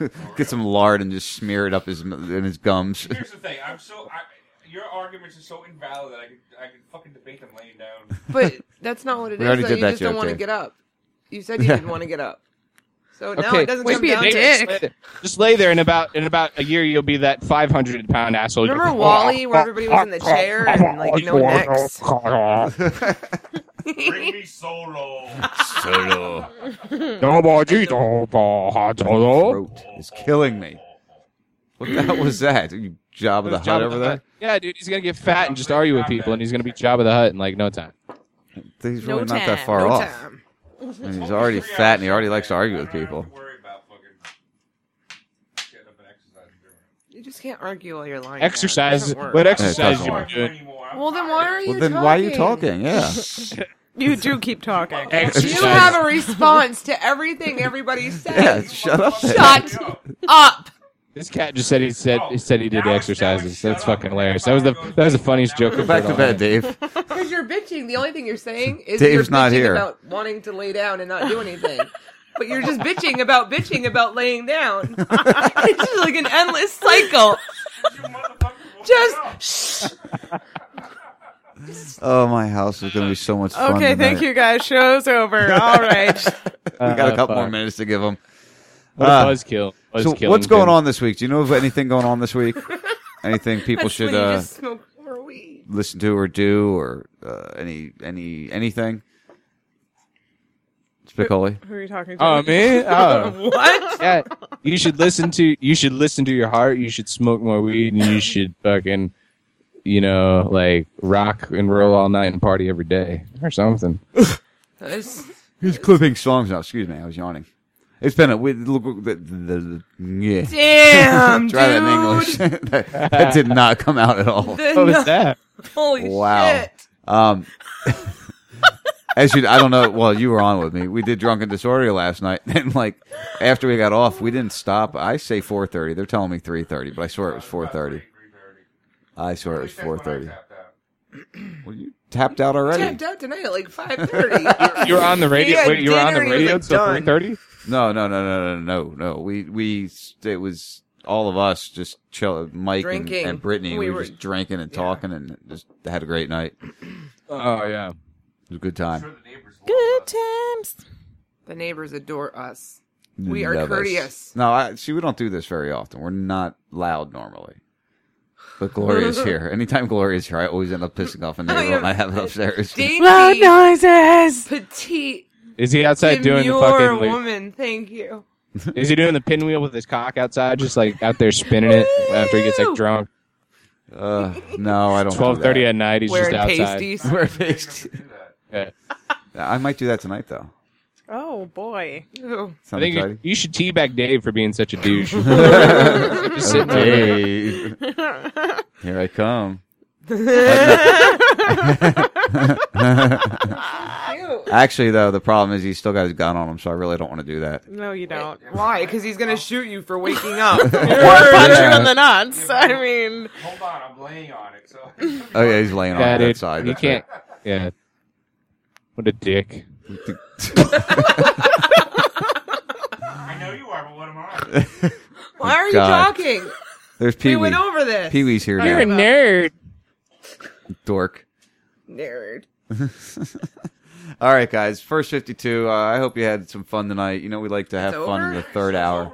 Oreos. Get some lard and just smear it up his in his gums. Here's the thing. I'm so. I, your arguments are so invalid that I could I could fucking debate them laying down. But that's not what it We is. already though. did you that just don't want to get up. You said you didn't want to get up. So now Okay, it doesn't wait, come down to dick. Just lay there in about in about a year you'll be that 500 pound asshole. Remember WALL-E, where everybody was in the chair and like no necks? Bring me solo. Solo. Throat Throat is killing me. What the hell was that? You Jabba the Hutt over there? Yeah, dude, he's gonna get fat and just argue with people, and he's gonna be Jabba the Hutt in like no time. He's No really not that far no off. time. And he's already fat and he already likes to argue with people. You just can't argue while you're lying. Exercise. Down. It doesn't work. What exercise doesn't you work. been doing? Well, then why are you Well, then talking? why are you talking? Yeah. You do keep talking. You have a response to everything everybody says. Yeah, shut up then. Shut up. This cat just said he said he said he did the exercises. That's fucking hilarious. That was the that was the funniest joke. Go I've back to all bed. Dave. Because you're bitching. The only thing you're saying is Dave's you're not bitching here. about wanting to lay down and not do anything. but you're just bitching about bitching about laying down. it's just like an endless cycle. Just shh. Oh, my house is going to be so much fun. Okay, thank tonight. you guys. Show's over. All right. we got a Uh, couple more minutes to give them. What a buzzkill. So what's going Vin. on this week? Do you know of anything going on this week? anything people That's should when you uh, just smoke more weed. listen to or do or uh, any any anything? Spicoli. Who are you talking to? Oh me? Oh. What? Yeah, you should listen to you should listen to your heart. You should smoke more weed, and you should fucking, you know, like rock and roll all night and party every day or something. That's- He's clipping songs now. Excuse me, I was yawning. It's been a we- look the, the, the yeah. Damn, Try that in dude. English. that, that did not come out at all. The- What was that? Holy Wow. shit. Um, as you, I don't know. Well, you were on with me. We did drunken disorder last night, and like after we got off, we didn't stop. I say four thirty. They're telling me three thirty, but I swear it was four thirty. I swear it was four thirty. Well, you tapped out already. Tapped out tonight at like 5.30. You were on the radio. had Wait, you were on the dinner and he was radio like, until three thirty. No, no, no, no, no, no, no. We we it was all of us just chill. Mike and, Drinking. and Brittany. We We, were were- just drinking and talking and just had a great night. Oh yeah. It was a good time. Good times. The neighbors adore us. We are Love us. courteous. No, I see. We don't do this very often. We're not loud normally. But Gloria's here. Anytime Gloria's here, I always end up pissing off a neighbor when I have it upstairs. Dainty, Loud noises. petite, Is he outside doing the demure fucking? like- woman. Thank you. is he doing the pinwheel with his cock outside, just like out there spinning it after he gets like drunk? Uh, no, I don't. do Twelve thirty at night, he's Wearing just outside. pasties. Wear pasties. Yeah. I might do that tonight, though. Oh boy. Ew. I think you, exciting? you should teabag Dave for being such a douche. Just sitting there. Dave. Here I come. Actually, though, the problem is he's still got his gun on him, so I really don't want to do that. No, you don't. Why? Because he's gonna shoot you for waking up. Or punch you in the nuts. I mean, Hold on, I'm laying on it. So. Oh yeah, he's laying on Yeah, that dude. side. You that's can't. Yeah. What a dick. I know you are, but what am I? Why are you talking? There's We Pee Wee. We went over this. Pee Wee's here You're a nerd. Dork. Nerd. All right, guys. First 52. Uh, I hope you had some fun tonight. You know, we like to have It's fun in over? the third hour.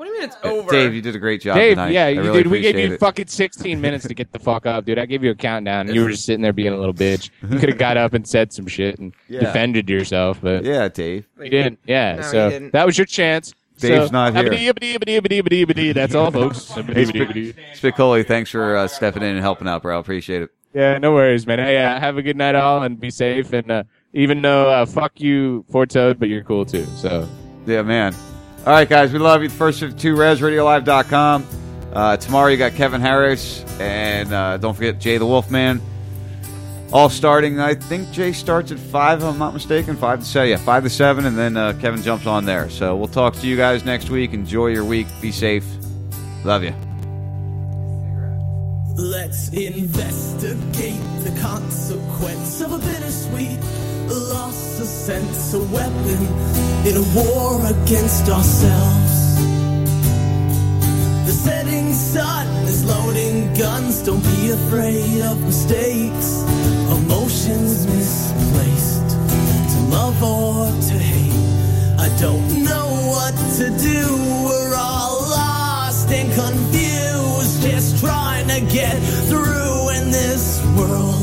What do you mean It's over. Dave, you did a great job Dave, tonight. yeah, I you, really dude, we gave you it. fucking 16 minutes to get the fuck up, dude. I gave you a countdown, and you were just sitting there being a little bitch. You could have got up and said some shit and Yeah. defended yourself, but Yeah, Dave. you didn't. Yeah, No, so didn't. that was your chance. Dave's So- not here. That's all, folks. Hey, Abba-dee-abba-dee. Spicoli, thanks for uh, stepping in and helping out, bro. Appreciate it. Yeah, no worries, man. Hey, uh, have a good night, all, and be safe. And uh, even though uh, fuck you, Fort Toad, but you're cool too. So Yeah, man. All right, guys, we love you. First 52, RazRadioLive.com. Uh, tomorrow you got Kevin Harris, and uh, don't forget Jay the Wolfman. All starting, I think Jay starts at 5, if I'm not mistaken. 5 to 7. Yeah, 5 to 7, and then uh, Kevin jumps on there. So we'll talk to you guys next week. Enjoy your week. Be safe. Love you. Let's investigate the consequence of a bittersweet loss of sense, a weapon in a war against ourselves. The setting sun is loading guns, don't be afraid of mistakes, emotions misplaced, to love or to hate. I don't know what to do, we're all lost and confused, just trying to get through in this world.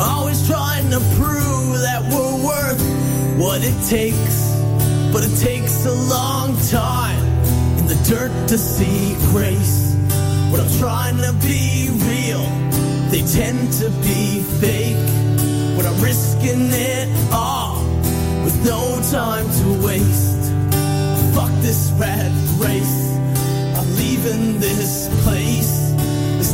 Always trying to prove that we're worth what it takes, but it takes a long time in the dirt to see grace. When I'm trying to be real, they tend to be fake. When I'm risking it all with no time to waste. Fuck this rat race. I'm leaving this place.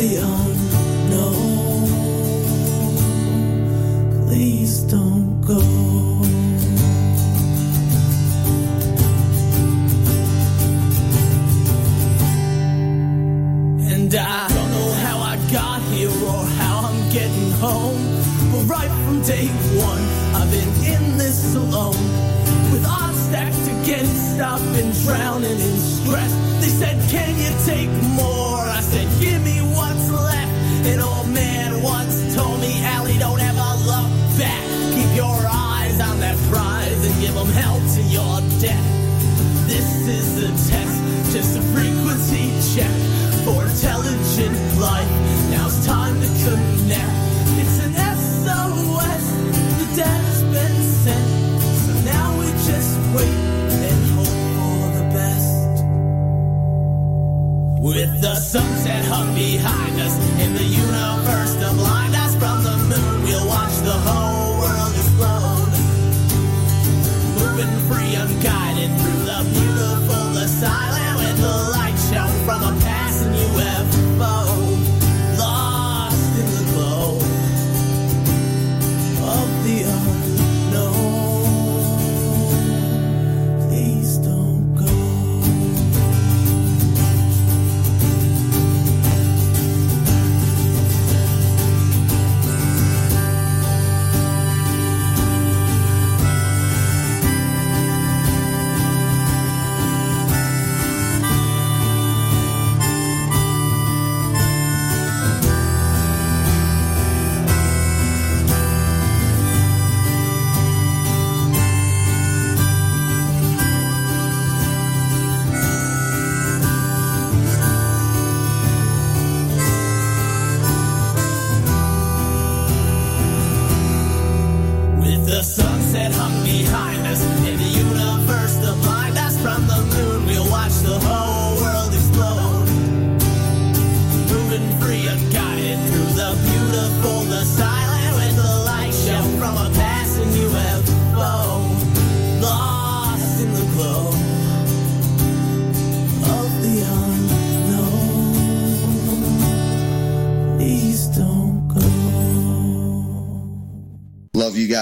the unknown. Please don't go. And I don't know how I got here or how I'm getting home. But right from day one, I've been in this alone. With odds stacked against, I've been drowning in stress. They said, Can you take more? Man once told me, Allie, don't ever look back. Keep your eyes on that prize and give them hell to your death. This is a test, just a frequency check for intelligent life. Now it's time to connect. It's an SOS, the data's been sent. So now we just wait and hope for the best. With the hung behind us and the universe of blind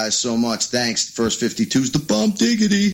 guys so much. Thanks. First 52's the bump diggity.